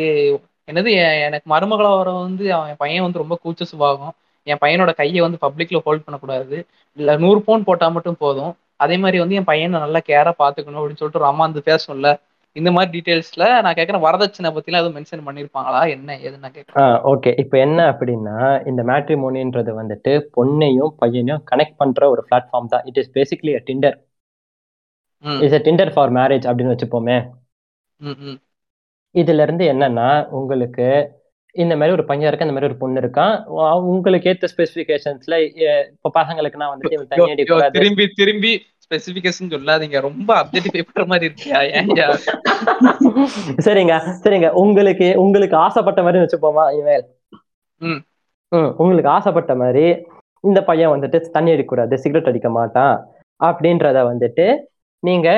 என்னது எனக்கு மருமகள வர வந்து அவன் பையன் வந்து ரொம்ப கூச்ச சுபாகம் என் பையனோட கையை வந்து பப்ளிக்ல ஹோல்ட் பண்ணக்கூடாது. இல்ல நூறு பவுன் போட்டா மட்டும் போதும். அதே மாதிரி வந்து என் பையனை நல்லா கேரா பாத்துக்கணும் அப்படின்னு சொல்லிட்டு ஒரு அம்மா வந்து பேசணும்ல. இந்த மாதிரி டீடைல்ஸ்ல நான் கேட்கறேன் வரதட்சணை பத்திலாம் எதுவும் மென்ஷன் பண்ணிருப்பாங்களா? என்ன நான் கேட்கறேன். ஓகே இப்போ என்ன அப்படின்னா இந்த மேட்ரிமோனின்றது வந்துட்டு பொண்ணையும் பையனையும் கனெக்ட் பண்ற ஒரு பிளாட்ஃபார்ம் தான். It is basically a Tinder is a Tinder for marriage அப்படின்னு வச்சுப்போமே. இதுல இருந்து என்னன்னா உங்களுக்கு இந்த மாதிரி ஒரு பையன் இருக்கா இந்த மாதிரி ஒரு பொண்ணு இருக்கான் உங்களுக்கு ஏத்த ஸ்பெசிபிகேஷன்ஸ்ல இப்ப பசங்களுக்குனா வந்துட்டு திரும்பி திரும்பி ஸ்பெசிபிகேஷன் சொல்லாதீங்க. ரொம்ப அப்டேட்டிஃபை பண்ற மாதிரி இருக்கியா? ஏன்யா? சரிங்க சரிங்க. உங்களுக்கு உங்களுக்கு ஆசைப்பட்ட மாதிரி வச்சுப்போமா இவன் ம் உங்களுக்கு ஆசைப்பட்ட மாதிரி இந்த பையன் வந்துட்டு தண்ணி அடிக்கக்கூடாது சிகரெட் அடிக்க மாட்டான் அப்படின்றத வந்துட்டு நீங்க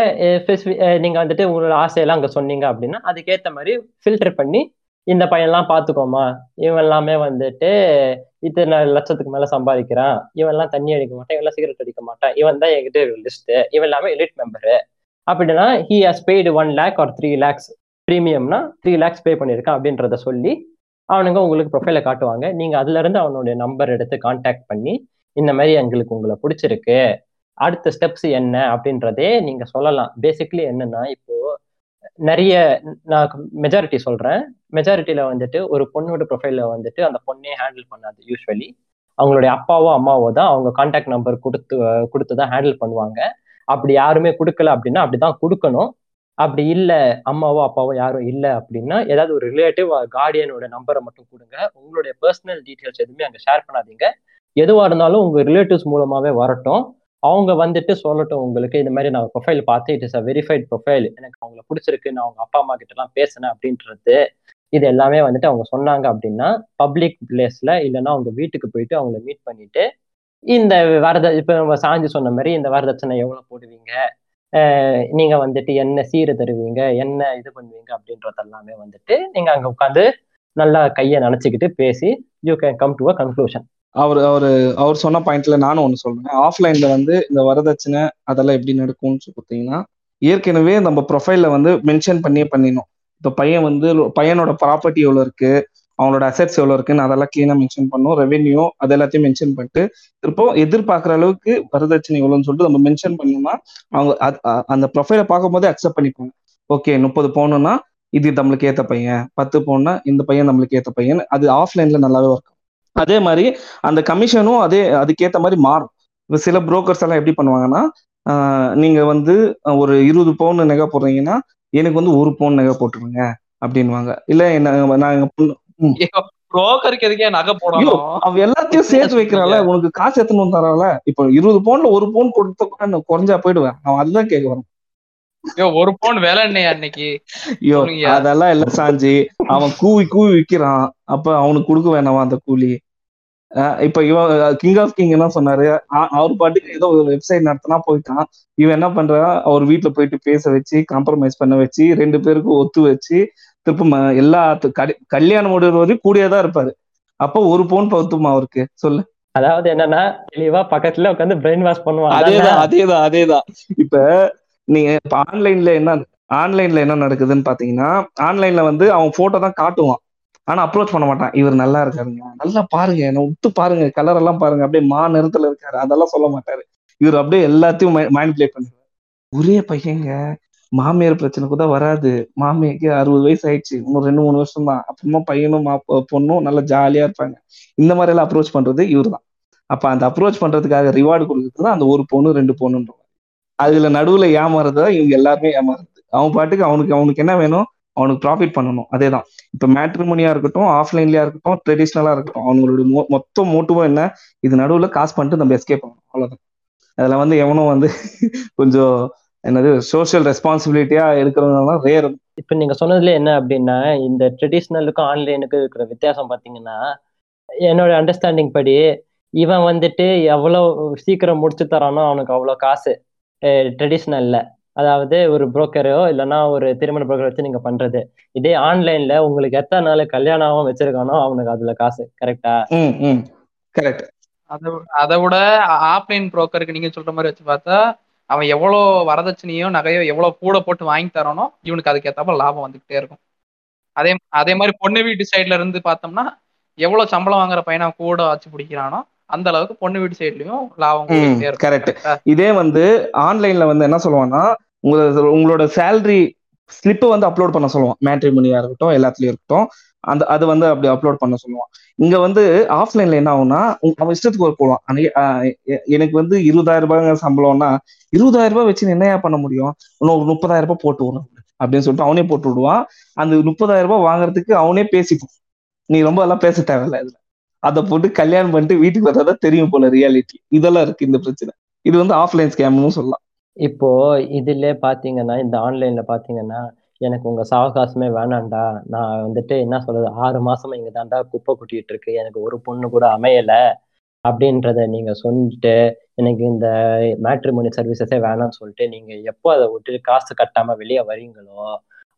நீங்க வந்துட்டு உங்களோட ஆசையெல்லாம் அங்க சொன்னீங்க அப்படின்னா அதுக்கேற்ற மாதிரி ஃபில்டர் பண்ணி இந்த பையன்லாம் பார்த்துக்கோமா இவன் எல்லாமே வந்துட்டு இத்தனை லட்சத்துக்கு மேல சம்பாதிக்கிறான். இவன் எல்லாம் தண்ணி அடிக்க மாட்டான் இவன் சிகரெட் அடிக்க மாட்டான். இவன் தான் என்கிட்ட லிஸ்ட் இவன் எல்லாமே எலிட் மெம்பரு அப்படின்னா he has paid one lakh or three lakhs ப்ரீமியம்னா three lakhs pay பண்ணியிருக்கான் அப்படின்றத சொல்லி அவனுங்க உங்களுக்கு ப்ரொஃபைல காட்டுவாங்க. நீங்க அதுல இருந்து அவனுடைய நம்பர் எடுத்து கான்டாக்ட் பண்ணி இந்த மாதிரி எங்களுக்கு உங்களை பிடிச்சிருக்கு. அடுத்த ஸ்டெப்ஸ் என்ன அப்படின்றதே நீங்க சொல்லலாம். பேசிக்லி என்னன்னா இப்போ நிறைய நான் மெஜாரிட்டி சொல்றேன். மெஜாரிட்டியில வந்துட்டு ஒரு பொண்ணோட ப்ரொஃபைல வந்துட்டு அந்த பொண்ணே ஹேண்டில் பண்ணாது யூஸ்வலி அவங்களுடைய அப்பாவோ அம்மாவோ தான் அவங்க கான்டாக்ட் நம்பர் கொடுத்து கொடுத்து தான் ஹேண்டில் பண்ணுவாங்க. அப்படி யாருமே கொடுக்கல அப்படின்னா அப்படிதான் கொடுக்கணும். அப்படி இல்லை அம்மாவோ அப்பாவோ யாரும் இல்லை அப்படின்னா ஏதாவது ஒரு ரிலேட்டிவ் கார்டியனோட நம்பரை மட்டும் கொடுங்க. உங்களுடைய பர்சனல் டீட்டெயில்ஸ் எதுவுமே அங்கே ஷேர் பண்ணாதீங்க. எதுவாக இருந்தாலும் உங்கள் ரிலேட்டிவ்ஸ் மூலமாகவே வரட்டும். அவங்க வந்துட்டு சொல்லட்டும் உங்களுக்கு இந்த மாதிரி நான் ப்ரொஃபைல் பார்த்து it is a verified profile எனக்கு அவங்கள பிடிச்சிருக்கு. நான் அவங்க அப்பா அம்மா கிட்ட எல்லாம் பேசினேன். அப்படின்றது இது எல்லாமே வந்துட்டு அவங்க சொன்னாங்க அப்படின்னா பப்ளிக் பிளேஸ்ல இல்லைன்னா அவங்க வீட்டுக்கு போயிட்டு அவங்கள மீட் பண்ணிட்டு இந்த வரத இப்ப நம்ம சாஞ்சி சொன்ன மாதிரி இந்த வரதட்சணை எவ்வளவு போடுவீங்க? நீங்க வந்துட்டு என்ன சீர தருவீங்க? என்ன இது பண்ணுவீங்க? அப்படின்றது எல்லாமே வந்துட்டு நீங்க அங்க உட்காந்து நல்லா கையை நினைச்சுக்கிட்டு பேசி you can come to a conclusion அவர் அவர் அவர் சொன்ன பாயிண்ட்ல நானும் ஒன்று சொல்றேன். ஆஃப்லைன்ல வந்து இந்த வரதட்சணை அதெல்லாம் எப்படி நடக்கும்னு சொல்லி பார்த்தீங்கன்னா ஏற்கனவே நம்ம ப்ரொஃபைல வந்து மென்ஷன் பண்ணியே பண்ணிடணும். இப்போ பையன் வந்து பையனோட ப்ராப்பர்ட்டி எவ்வளோ இருக்கு அவனோட அசெட்ஸ் எவ்வளோ இருக்குன்னு அதெல்லாம் கிளீனாக மென்ஷன் பண்ணும் ரெவென்யூ அது எல்லாத்தையும் மென்ஷன் பண்ணிட்டு திருப்போ எதிர்பார்க்குற அளவுக்கு வரதட்சணை எவ்வளோன்னு சொல்லிட்டு நம்ம மென்ஷன் பண்ணோம்னா அவங்க அந்த ப்ரொஃபைலை பார்க்கும்போதே அக்செப்ட் பண்ணிப்பாங்க. ஓகே முப்பது போகணும்னா இது நம்மளுக்கு ஏற்ற பையன். பத்து போனா இந்த பையன் நம்மளுக்கு ஏற்ற பையன். அது ஆஃப்லைன்ல நல்லாவே ஒர்க் அதே மாதிரி அந்த கமிஷனும் அதே அதுக்கேற்ற மாதிரி மாறும். இப்போ சில புரோக்கர்ஸ் எல்லாம் எப்படி பண்ணுவாங்கன்னா நீங்க வந்து ஒரு இருபது பவுன் நகை போடுறீங்கன்னா எனக்கு வந்து ஒரு பவுன் நகை போட்டுருங்க அப்படின்வாங்க இல்ல என்ன பொண்ணு புரோக்கருக்கு எதுக்கே நகை போடணும்? அவ எல்லாத்தையும் சேர்த்து வைக்கிறாள் உனக்கு காசு வந்து தரால இப்போ இருபது பவுன்ல ஒரு பவுன் கொடுத்த கூட குறைஞ்சா போயிடுவேன். அவன் அதுதான் கேட்க ஐயோ ஒரு பவுன் வேலை அன்னைக்கு ஐயோ. அதெல்லாம் எல்லாம் சாஞ்சி. அவன் கூவி கூவி விக்கிறான். அப்ப அவனுக்கு கொடுக்க வேணாமா அந்த கூலி? இப்ப இவன் கிங் ஆஃப் கிங் என்ன சொன்னாரு? அவர் பாட்டுக்கு ஏதோ ஒரு வெப்சைட் நடத்தினா போயிட்டான். இவன் என்ன பண்றான் அவர் வீட்டுல போயிட்டு பேச வச்சு காம்ப்ரமைஸ் பண்ண வச்சு ரெண்டு பேருக்கும் ஒத்து வச்சு திருப்ப எல்லா கல்யாணம் முடிகிற வரையும் கூடியே தான் இருப்பாரு. அப்போ ஒரு பவுன் பத்துமா அவருக்கு? சொல்லு. அதாவது என்னன்னா தெளிவா பக்கத்துல உட்காந்து பிரெயின் வாஷ் பண்ணுவாங்க அதேதான் அதேதான் அதேதான். இப்ப நீங்க இப்ப ஆன்லைன்ல என்ன ஆன்லைன்ல என்ன நடக்குதுன்னு பாத்தீங்கன்னா ஆன்லைன்ல வந்து அவன் போட்டோ தான் காட்டுவான். ஆனா அப்ரோச் பண்ண மாட்டான். இவர் நல்லா இருக்காருங்க நல்லா பாருங்க. என்ன விட்டு பாருங்க. கலர் எல்லாம் பாருங்க. அப்படியே மா நிறத்துல இருக்காரு. அதெல்லாம் சொல்ல மாட்டாரு. இவர் அப்படியே எல்லாத்தையும் மேனிபுலேட் பண்ணுவாரு. ஒரே பையங்க. மாமியார் பிரச்சனை கூட வராது. மாமியாருக்கு அறுபது வயசு ஆயிடுச்சு. இன்னும் ரெண்டு மூணு வருஷம் தான் அப்புறமா பையனும் மா- பொண்ணும் நல்லா ஜாலியா இருப்பாங்க. இந்த மாதிரி எல்லாம் அப்ரோச் பண்றது இவர்தான். அப்ப அந்த அப்ரோச் பண்றதுக்காக ரிவார்டு கொடுக்குறது தான் அந்த ஒரு பொண்ணு ரெண்டு பொண்ணுன்ற அதுல நடுவுல ஏமாறுறதா இவங்க எல்லாருமே ஏமாறுறது. அவன் பாட்டுக்கு அவனுக்கு அவனுக்கு என்ன வேணும்? அவனுக்கு ப்ராஃபிட் பண்ணணும். அதேதான். இப்போ மேட்ரிமோனியா இருக்கட்டும் ஆஃப்லைன்லயா இருக்கட்டும் ட்ரெடிஷ்னலா இருக்கட்டும் அவங்களோட மொ- மொத்த மோட்டிவும் என்ன? இது நடுவில் காசு பண்ணிட்டு நம்ம எஸ்கேப் பண்ணணும் அவ்வளோதான் அதில் வந்து எவனும் வந்து கொஞ்சம் என்னது சோஷியல் ரெஸ்பான்சிபிலிட்டியா இருக்கிறவங்க ரேர் இப்போ நீங்க சொன்னதுல என்ன அப்படின்னா இந்த ட்ரெடிஷ்னலுக்கும் ஆன்லைனுக்கும் இருக்கிற வித்தியாசம் பார்த்தீங்கன்னா என்னோட அண்டர்ஸ்டாண்டிங் படி இவன் வந்துட்டு எவ்வளோ சீக்கிரம் முடிச்சு தரானோ அவனுக்கு அவ்வளோ காசு. ட்ரெடிஷ்னல்ல அதாவது ஒரு புரோக்கரோ இல்லைன்னா ஒரு திருமண புரோக்கர் வச்சு நீங்க பண்றது. இதே ஆன்லைன்ல உங்களுக்கு எத்தனை நாள் கல்யாணம் வச்சிருக்கானோ அவனுக்கு அதுல காசு. கரெக்டா ம் ம். கரெக்ட் அதை அதை விட ஆஃப்லைன் புரோக்கருக்கு நீங்க சொல்ற மாதிரி வச்சு பார்த்தா அவன் எவ்வளோ வரதட்சணையோ நகையோ எவ்வளோ கூட போட்டு வாங்கி தரானோ இவனுக்கு அதுக்கு ஏத்தாப்புல லாபம் வந்துகிட்டே இருக்கும். அதே அதே மாதிரி பொண்ணு வீட்டு சைடுல இருந்து பார்த்தோம்னா எவ்வளவு சம்பளம் வாங்குற பையனை கூட வச்சு பிடிக்கிறானோ அந்த அளவுக்கு பொண்ணு வீட்டு சைட்லயும் லாபம் கரெக்ட்? இதே வந்து ஆன்லைன்ல வந்து என்ன சொல்லுவான்னா உங்களோட உங்களோட சேலரி ஸ்லிப்பை வந்து அப்லோட் பண்ண சொல்லுவான். மேட்ரிமோனியா இருக்கட்டும் எல்லாத்துலயும் இருக்கட்டும். அந்த அது வந்து அப்படி அப்லோட் பண்ண சொல்லுவான். இங்க வந்து ஆஃப்லைன்ல என்ன ஆகும்னா அவன் இஷ்டத்துக்கு ஒரு போடுவான். எனக்கு வந்து இருபதாயிரம் ரூபாய் சம்பளம்னா இருபதாயிரம் ரூபாய் வச்சு என்னையா பண்ண முடியும்? இன்னும் ஒரு முப்பதாயிரம் ரூபாய் போட்டு விடணும் அப்படின்னு சொல்லிட்டு அவனே போட்டு விடுவான். அந்த முப்பதாயிரம் ரூபாய் வாங்குறதுக்கு அவனே பேசிப்பான் நீ ரொம்ப எல்லாம் பேச தேவையில்ல இதுல. அதை போட்டு கல்யாணம் பண்ணிட்டு வீட்டுக்கு வந்தாதான் தெரியும் போல ரியாலிட்டி இதெல்லாம் இருக்கு இந்த பிரச்சனை. இது வந்து ஆஃப்லைன் ஸ்கேம்னு சொல்லலாம். இப்போ இதுல பாத்தீங்கன்னா இந்த ஆன்லைன்ல பாத்தீங்கன்னா எனக்கு உங்க சாவகாசமே வேணாம்டா. நான் வந்துட்டு என்ன சொல்றது ஆறு மாசமா இங்க தாண்டா குப்பை கொட்டிட்டு இருக்கு. எனக்கு ஒரு பொண்ணு கூட அமையல அப்படின்றத நீங்க சொல்லிட்டு எனக்கு இந்த மேட்ரிமோனி சர்வீசஸே வேணாம்னு சொல்லிட்டு நீங்க எப்போ அதை விட்டு காசு கட்டாம வெளியே வரீங்களோ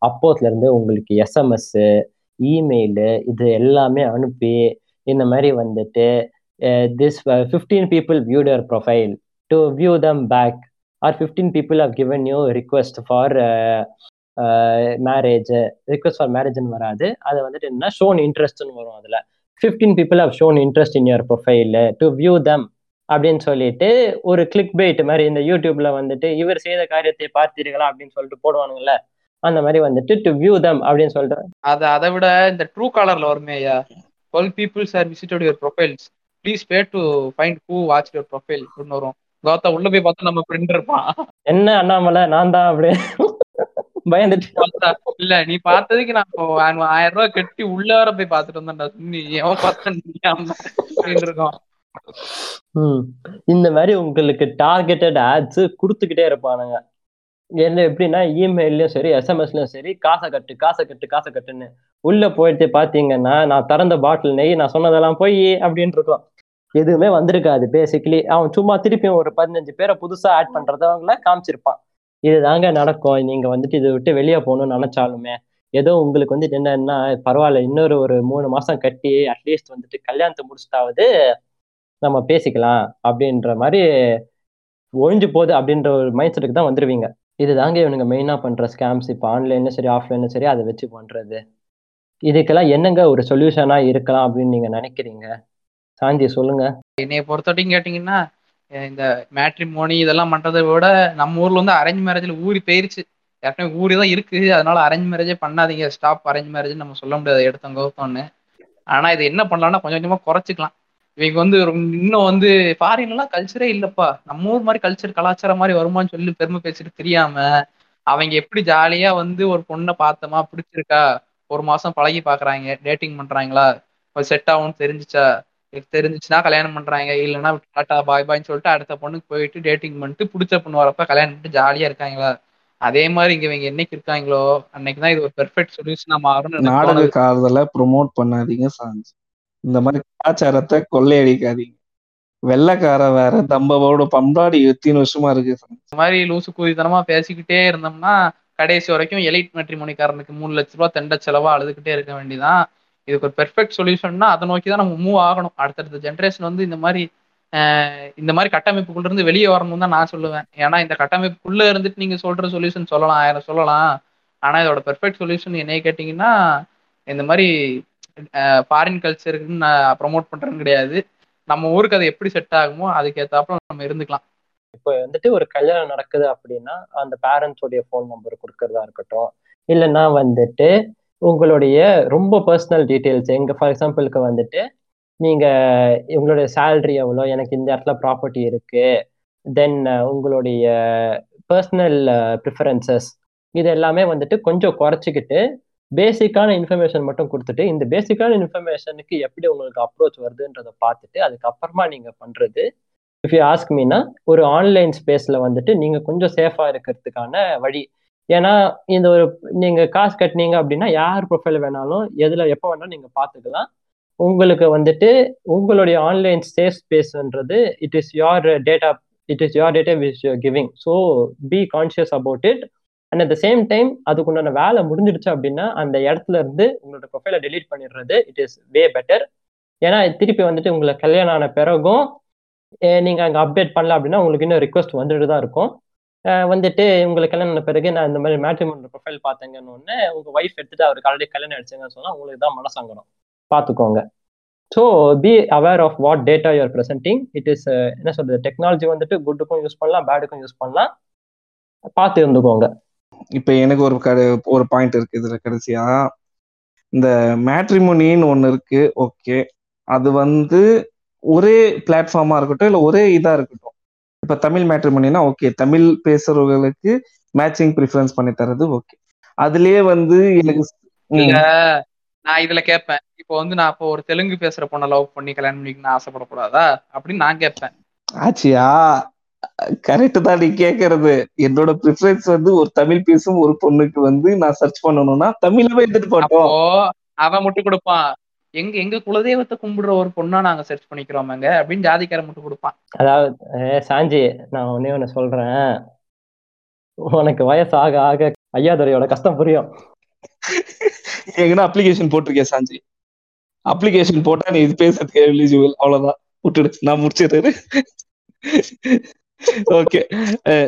அப்போத்துல இருந்து உங்களுக்கு எஸ்எம்எஸ் இமெயிலு இது எல்லாமே அனுப்பி இந்த மாதிரி வந்துட்டு this fifteen people viewed your profile to view them back or fifteen people have given you request for marriage request for மேரேஜ்னு வராது. அது வந்துட்டு என்ன ஷோன் இன்ட்ரெஸ்ட்னு வரும் அதில். Fifteen people have shown interest in your profile to view them அப்படின்னு சொல்லிட்டு ஒரு கிளிக் பெய்ட் மாதிரி இந்த யூடியூப்ல வந்துட்டு இவர் செய்த காரியத்தை பார்த்தீர்களா அப்படின்னு சொல்லிட்டு போடுவானுங்கல்ல? அந்த மாதிரி வந்துட்டு டு வியூ தம் அப்படின்னு சொல்லிட்டு. அது அதை விட இந்த ட்ரூ காலர்ல வருமே ஐயா. Twelve peoples are visited your profiles please pay to find who watch your profile அப்படின்னு வரும். கௌதா உள்ள போய் பார்த்தா நம்ம ஃப்ரெண்ட் இருப்பான். என்ன அண்ணாமலை? நான் தான் அப்படியே பயந்துட்டு இல்ல நீ பார்த்ததுக்கு நான் ஆயிரம் ரூபாய் கட்டி உள்ள வர போய் பார்த்துட்டு வந்தேன்டா நீ எவன் பார்த்தா நீ ஆமா அப்படின்னு இருக்கோம். இந்த மாதிரி உங்களுக்கு டார்கெட்டட் ஆட்ஸ் கொடுத்துக்கிட்டே இருப்பானுங்க. என்ன எப்படின்னா இமெயிலையும் சரி எஸ்எம்எஸ்லயும் சரி காசை கட்டு காசை கட்டு காசை கட்டுன்னு உள்ள போயிட்டு பாத்தீங்கன்னா நான் திறந்த பாட்டில் நெய் நான் சொன்னதெல்லாம் போய் அப்படின்னு இருக்கும். எதுவுமே வந்திருக்காது பேசிக்கலி அவன் சும்மா திருப்பியும் ஒரு பதினஞ்சு பேரை புதுசா ஆட் பண்றதவங்கள காமிச்சிருப்பான். இதுதாங்க நடக்கும். நீங்க வந்துட்டு இதை விட்டு வெளியே போகணும்னு நினைச்சாலுமே ஏதோ உங்களுக்கு வந்துட்டு என்னன்னா பரவாயில்ல இன்னொரு ஒரு மூணு மாசம் கட்டி அட்லீஸ்ட் வந்துட்டு கல்யாணத்தை முடிச்சிட்டாவது நம்ம பேசிக்கலாம் அப்படின்ற மாதிரி ஒழிஞ்சு போகுது அப்படின்ற ஒரு மைண்ட் செட்டுக்கு தான் வந்துருவீங்க. இதுதாங்க இவனுங்க மெயினாக பண்ற ஸ்கேம்ஸ் இப்போ ஆன்லைன்ல சரி ஆஃப்லைன்ல சரி அதை வச்சு பண்றது. இதுக்கெல்லாம் என்னங்க ஒரு சொல்யூஷனா இருக்கலாம் அப்படின்னு நீங்க நினைக்கிறீங்க? சாந்தி சொல்லுங்க. என்னைய பொறுத்த வரைக்கும் கேட்டிங்கன்னா இந்த மேட்ரிமோனி இதெல்லாம் பண்றதை விட நம்ம ஊர்ல வந்து அரேஞ்ச் மேரேஜ்ல ஊறி போயிருச்சு. ஏற்கனவே ஊறி தான் இருக்கு. அதனால அரேஞ்ச் மேரேஜே பண்ணாதீங்க. ஸ்டாப் அரேஞ்ச் மேரேஜ் நம்ம சொல்ல முடியாது. எடுத்தோம் கௌத்தம்னு ஆனா இது என்ன பண்ணலாம்னா கொஞ்சம் கொஞ்சமா குறைச்சிக்கலாம். இவங்க வந்து இன்னும் வந்து ஃபாரின்லாம் கல்ச்சரே இல்லப்பா. நம்ம ஊர் மாதிரி கல்ச்சர் கலாச்சாரம் மாதிரி வருமான்னு சொல்லி பெருமை பேசிட்டு தெரியாம அவங்க எப்படி ஜாலியா வந்து ஒரு பொண்ணை பார்த்தோமா பிடிச்சிருக்கா ஒரு மாசம் பழகி பாக்குறாங்க டேட்டிங் பண்றாங்களா செட் ஆகும்னு தெரிஞ்சுச்சா தெரிஞ்சுச்சுன்னா கல்யாணம் பண்றாங்க. இல்லைன்னா டாட்டா பாய் பாய்ன்னு சொல்லிட்டு அடுத்த பொண்ணுக்கு போயிட்டு டேட்டிங் பண்ணிட்டு பிடிச்ச பொண்ணு வரப்ப கல்யாணம் பண்ணிட்டு ஜாலியா இருக்காங்களா? அதே மாதிரி இங்க இவங்க என்னைக்கு இருக்காங்களோ அன்னைக்கு தான் இது ஒரு பெர்ஃபெக்ட் சொல்யூஷனா எனக்கு நாடக காதலை ப்ரொமோட் பண்ணாதீங்க சாஞ்சி. இந்த மாதிரி கலாச்சாரத்தை கொள்ளையடிக்காதீங்க. வெள்ளைக்கார வேற தம்பவோட பம்பாடி எத்தனை வருஷமா இருக்கு. இந்த மாதிரி லூசு கூதித்தனமா பேசிக்கிட்டே இருந்தோம்னா கடைசி வரைக்கும் எலைட் மேட்ரிமோனிக்காரனுக்கு மூணு லட்ச ரூபா தெண்ட செலவா அழுதுகிட்டே இருக்க வேண்டியதான் இதுக்கு ஒரு பெர்ஃபெக்ட் சொல்யூஷன்னா அதை நோக்கி தான் நம்ம மூவ் ஆகணும். அடுத்தடுத்த ஜென்ரேஷன் வந்து இந்த மாதிரி இந்த மாதிரி கட்டமைப்புக்குள்ள இருந்து வெளியே வரணும்னு தான் நான் சொல்லுவேன். ஏன்னா இந்த கட்டமைப்புக்குள்ள இருந்துட்டு நீங்க சொல்ற சொல்யூஷன் சொல்லலாம் ஆயிரம் சொல்லலாம். ஆனா இதோட பெர்ஃபெக்ட் சொல்யூஷன் என்னைய கேட்டீங்கன்னா இந்த மாதிரி ஃபாரின் கல்ச்சருக்குன்னு நான் ப்ரொமோட் பண்றேன்னு கிடையாது. நம்ம ஊருக்கு அது எப்படி செட் ஆகுமோ அதுக்கு ஏத்தாப்புல நம்ம இருந்துக்கலாம். இப்போ வந்துட்டு ஒரு கல்யாணம் நடக்குது அப்படின்னா அந்த பேரண்ட்ஸோடைய ஃபோன் நம்பர் கொடுக்கறதா இருக்கட்டும் இல்லைன்னா வந்துட்டு உங்களுடைய ரொம்ப பர்சனல் டீட்டெயில்ஸ் எங்க ஃபார் எக்ஸாம்பிளுக்கு வந்துட்டு நீங்க உங்களுடைய சேலரி எவ்வளோ எனக்கு இந்த இடத்துல ப்ராப்பர்ட்டி இருக்கு தென் உங்களுடைய பர்சனல் ப்ரிஃபரன்சஸ் இது எல்லாமே வந்துட்டு கொஞ்சம் குறைச்சிக்கிட்டு பேசிக்கான இன்ஃபர்மேஷன் மட்டும் கொடுத்துட்டு இந்த பேசிக்கான இன்ஃபர்மேஷனுக்கு எப்படி உங்களுக்கு அப்ரோச் வருதுன்றதை பார்த்துட்டு அதுக்கப்புறமா நீங்க பண்றது இஃப் யூ ஆஸ்க் மீனா ஒரு ஆன்லைன் ஸ்பேஸ்ல வந்துட்டு நீங்க கொஞ்சம் சேஃபா இருக்கிறதுக்கான வழி ஏன்னா இந்த ஒரு நீங்க காசு கட்டினீங்க அப்படின்னா யார் ப்ரொஃபைல் வேணாலும் எதுல எப்போ வேணாலும் நீங்க பார்த்துக்கலாம் உங்களுக்கு வந்துட்டு உங்களுடைய online safe ஸ்பேஸ்ன்றது it is your data it is your data which you're giving so be conscious about it and at the same time அதுக்குண்டான வேலை முடிஞ்சிடுச்சு அப்படின்னா அந்த இடத்துல இருந்து உங்களோட ப்ரொஃபைலை டெலீட் பண்ணிடுறது இட் இஸ் வே பெட்டர் ஏன்னா திருப்பி வந்துட்டு உங்களுக்கு கல்யாணம் ஆன பிறகும் நீங்கள் அங்கே அப்டேட் பண்ணல அப்படின்னா உங்களுக்கு இன்னும் ரிக்வஸ்ட் வந்துட்டு தான் இருக்கும். வந்துட்டு உங்களுக்கு கல்யாணம் ஆன பிறகு நான் இந்த மாதிரி மேட்ரிமோனி ப்ரொஃபைல் பார்த்தேங்கன்னு ஒன்று உங்கள் ஒய்ஃப் எடுத்துட்டு அவருக்கு ஆல்ரெடி கல்யாணம் அடிச்சுங்கன்னு சொன்னால் உங்களுக்கு தான் மனசங்கடம் பார்த்துக்கோங்க. So be aware of what data you are presenting it is என்ன சொல்றது? டெக்னாலஜி வந்துட்டு குட்டுக்கும் யூஸ் பண்ணலாம் பேடுக்கும் யூஸ் பண்ணலாம். பார்த்து இருந்துக்கோங்க. இப்போ எனக்கு ஒரு கட ஒரு பாயிண்ட் இருக்கு இதில் கடைசியா. இந்த மேட்ரிமோனின்னு ஒன்று இருக்கு ஓகே அது வந்து ஒரே பிளாட்ஃபார்மா இருக்கட்டும் இல்லை ஒரே இதாக இருக்கட்டும். இப்ப தமிழ் மேட்ரிமோனினா ஓகே தமிழ் பேசுறவங்களுக்கு மேட்சிங் ப்ரிஃபரன்ஸ் பண்ணி தரது ஓகே அதுலயே வந்து எனக்கு நான் இதுல கேட்பேன் இப்போ வந்து நான் இப்போ ஒரு தெலுங்கு பேசுற பொண்ணை லவ் பண்ணி கல்யாணம் பண்ணிக்கணும்னு ஆசைப்படக்கூடாதா? அப்படின்னு நான் கேட்பேன் ஆச்சியா? கரெக்ட் தான் நீ கேக்குறது. என்னோட ப்ரிஃபரன்ஸ் வந்து ஒரு தமிழ் பேசும் ஒரு பொண்ணுக்கு வந்து நான் சர்ச் பண்ணணும்னா தமிழவே எடுத்துட்டு போட்டோம் அவன் முட்டு கொடுப்பான். எங்க எங்க குலதெய்வத்தை கும்பிடுற ஒரு பொண்ணா நாங்க சர்ச் பண்ணிக்கிறோமாங்க அப்படின்னு ஜாதிக்காரன் முட்டு கொடுப்பான். அதாவது சாஞ்சி நான் ஒன்னே ஒன்று சொல்றேன். உனக்கு வயசு ஆக ஆக ஐயாதுரையோட கஷ்டம் புரியும். எங்கன்னா அப்ளிகேஷன் போட்டிருக்கேன் சாஞ்சி? அப்ளிகேஷன் போட்டா நீ இது பேசுறதுக்கு எலிஜிபிள் அவ்வளவுதான். விட்டுடு நான் முடிச்சிடுறேன். ஓகே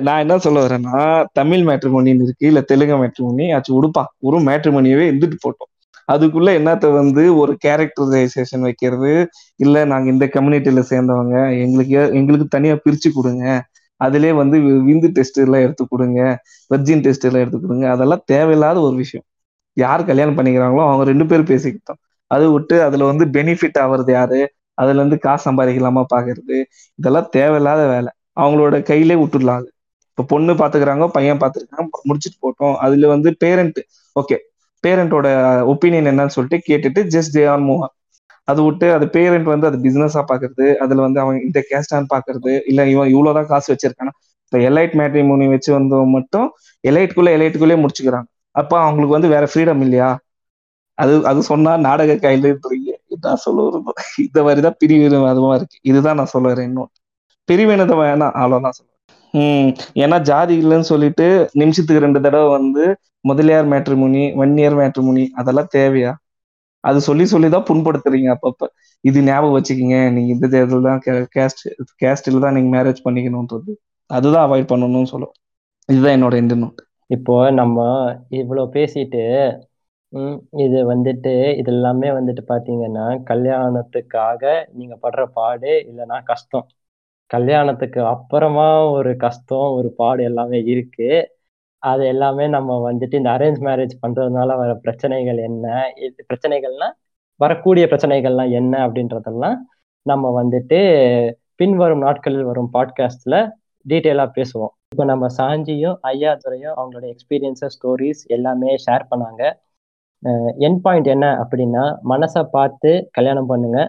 நான் என்ன சொல்ல வரேன்னா தமிழ் மேட்ரிமோனின்னு இருக்கு இல்ல தெலுங்கு மேட்ரிமோனி ஆச்சு உடுப்பா ஒரு மேட்ரிமோனியவே இருந்துட்டு போட்டோம். அதுக்குள்ள என்னத்த வந்து ஒரு கேரக்டரைசேஷன் வைக்கிறது? இல்ல நாங்க இந்த கம்யூனிட்டியில சேர்ந்தவங்க எங்களுக்கு எங்களுக்கு தனியா பிரிச்சு கொடுங்க. அதுலயே வந்து வி- விந்து டெஸ்ட் எல்லாம் எடுத்து கொடுங்க. வெர்ஜின் டெஸ்ட் எல்லாம் எடுத்து கொடுங்க. அதெல்லாம் தேவையில்லாத ஒரு விஷயம். யார் கல்யாணம் பண்ணிக்கிறாங்களோ அவங்க ரெண்டு பேரும் பேசிக்கிட்டோம். அது விட்டு அதுல வந்து பெனிஃபிட் ஆகுறது யாரு? அதுல இருந்து காசு சம்பாதிக்கலாமா பாக்குறது? இதெல்லாம் தேவையில்லாத வேலை. அவங்களோட கையிலே விட்டுடலாம் அது. இப்ப பொண்ணு பாத்துக்கிறாங்க பையன் பாத்துக்கிறாங்க முடிச்சுட்டு போட்டோம். அதுல வந்து பேரண்ட் ஓகே பேரண்டோட ஒப்பீனியன் என்னன்னு சொல்லிட்டு கேட்டுட்டு ஜஸ்ட் தே ஆன் மூவ் அது விட்டு அது பேரண்ட் வந்து அது பிசினஸா பாக்குறது அதுல வந்து அவன் இந்த கேஸ்டான்னு பாக்குறது இல்ல இவன் இவ்வளவுதான் காசு வச்சிருக்கானா? இப்ப எலைட் மேட்ரிமோனி வச்சு வந்தவங்க மட்டும் எலைட்டுக்குள்ள எலைட்டுக்குள்ளே முடிச்சுக்கிறாங்க. அப்ப அவங்களுக்கு வந்து வேற ஃப்ரீடம் இல்லையா? அது அது சொன்னா நாடக கையிலன்றீங்க இதான் சொல்ல வருது இந்த மாதிரிதான் பிரிவினவாதமா இருக்கு. இதுதான் நான் சொல்ல வரேன் இன்னும் பிரிவினதை வேணாம். அவ்வளவுதான் சொல்லுவேன் உம் ஏன்னா ஜாதி இல்லைன்னு சொல்லிட்டு நிமிஷத்துக்கு ரெண்டு தடவை வந்து Mudaliar matrimony one year matrimony அதெல்லாம் தேவையா? அது சொல்லி சொல்லி தான் புண்படுத்துறீங்க அப்பப்ப. இது ஞாபகம் வச்சுக்கிங்க. நீங்க இந்த தேர்தல் தான் கேஸ்ட் கேஸ்டில் தான் நீங்க மேரேஜ் பண்ணிக்கணும்ன்றது அதுதான் அவாய்ட் பண்ணணும்னு சொல்லும். இதுதான் என்னோட எண்டு நோட் இப்போ நம்ம இவ்வளோ பேசிட்டு இது வந்துட்டு இது எல்லாமே வந்துட்டு பாத்தீங்கன்னா கல்யாணத்துக்காக நீங்க படுற பாடு இல்லைன்னா கஷ்டம். கல்யாணத்துக்கு அப்புறமா ஒரு கஷ்டம் ஒரு பாடு எல்லாமே இருக்கு. அது எல்லாமே நம்ம வந்துட்டு இந்த அரேஞ்ச் மேரேஜ் பண்றதுனால வர பிரச்சனைகள் என்ன? இது பிரச்சனைகள்னா வரக்கூடிய பிரச்சனைகள்லாம் என்ன அப்படின்றதெல்லாம் நம்ம வந்துட்டு பின்வரும் நாட்களில் வரும் பாட்காஸ்ட்ல டீட்டெயிலாக பேசுவோம். இப்போ நம்ம சாஞ்சியும் ஐயாதுரையும் அவங்களோட எக்ஸ்பீரியன்ஸஸ் ஸ்டோரிஸ் எல்லாமே ஷேர் பண்ணாங்க. என் பாயிண்ட் என்ன அப்படின்னா மனசை பார்த்து கல்யாணம் பண்ணுங்க.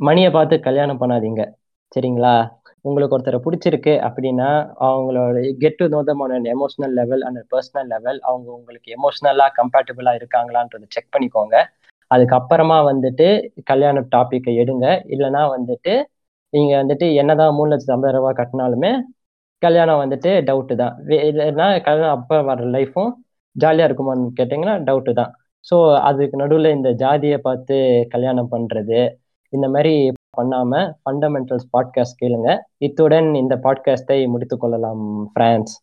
மணியை பார்த்து கல்யாணம் பண்ணாதீங்க. சரிங்களா? உங்களுக்கு ஒருத்தரை பிடிச்சிருக்கு அப்படின்னா அவங்களோட get to know them on emotional level and personal level அவங்க உங்களுக்கு எமோஷனலாக கம்பேட்டபிளாக இருக்காங்களான்றதை செக் பண்ணிக்கோங்க. அதுக்கப்புறமா வந்துட்டு கல்யாண டாப்பிக்கை எடுங்க. இல்லைன்னா வந்துட்டு நீங்கள் வந்துட்டு என்னதான் மூணு லட்சத்து ஐம்பது ரூபா கட்டினாலுமே கல்யாணம் வந்துட்டு டவுட்டு தான். வே- இல்லைன்னா கல்யாணம் அப்போ வர லைஃப்பும் ஜாலியாக இருக்குமான்னு கேட்டிங்கன்னா டவுட்டு தான். ஸோ அதுக்கு நடுவில் இந்த ஜாதியை பார்த்து கல்யாணம் பண்ணுறது இந்த மாதிரி பண்ணாம ஃபண்டமெண்டல்ஸ் பாட்காஸ்ட் கேளுங்க. இத்துடன் இந்த பாட்காஸ்டை முடித்துக் கொள்ளலாம் பிரான்ஸ்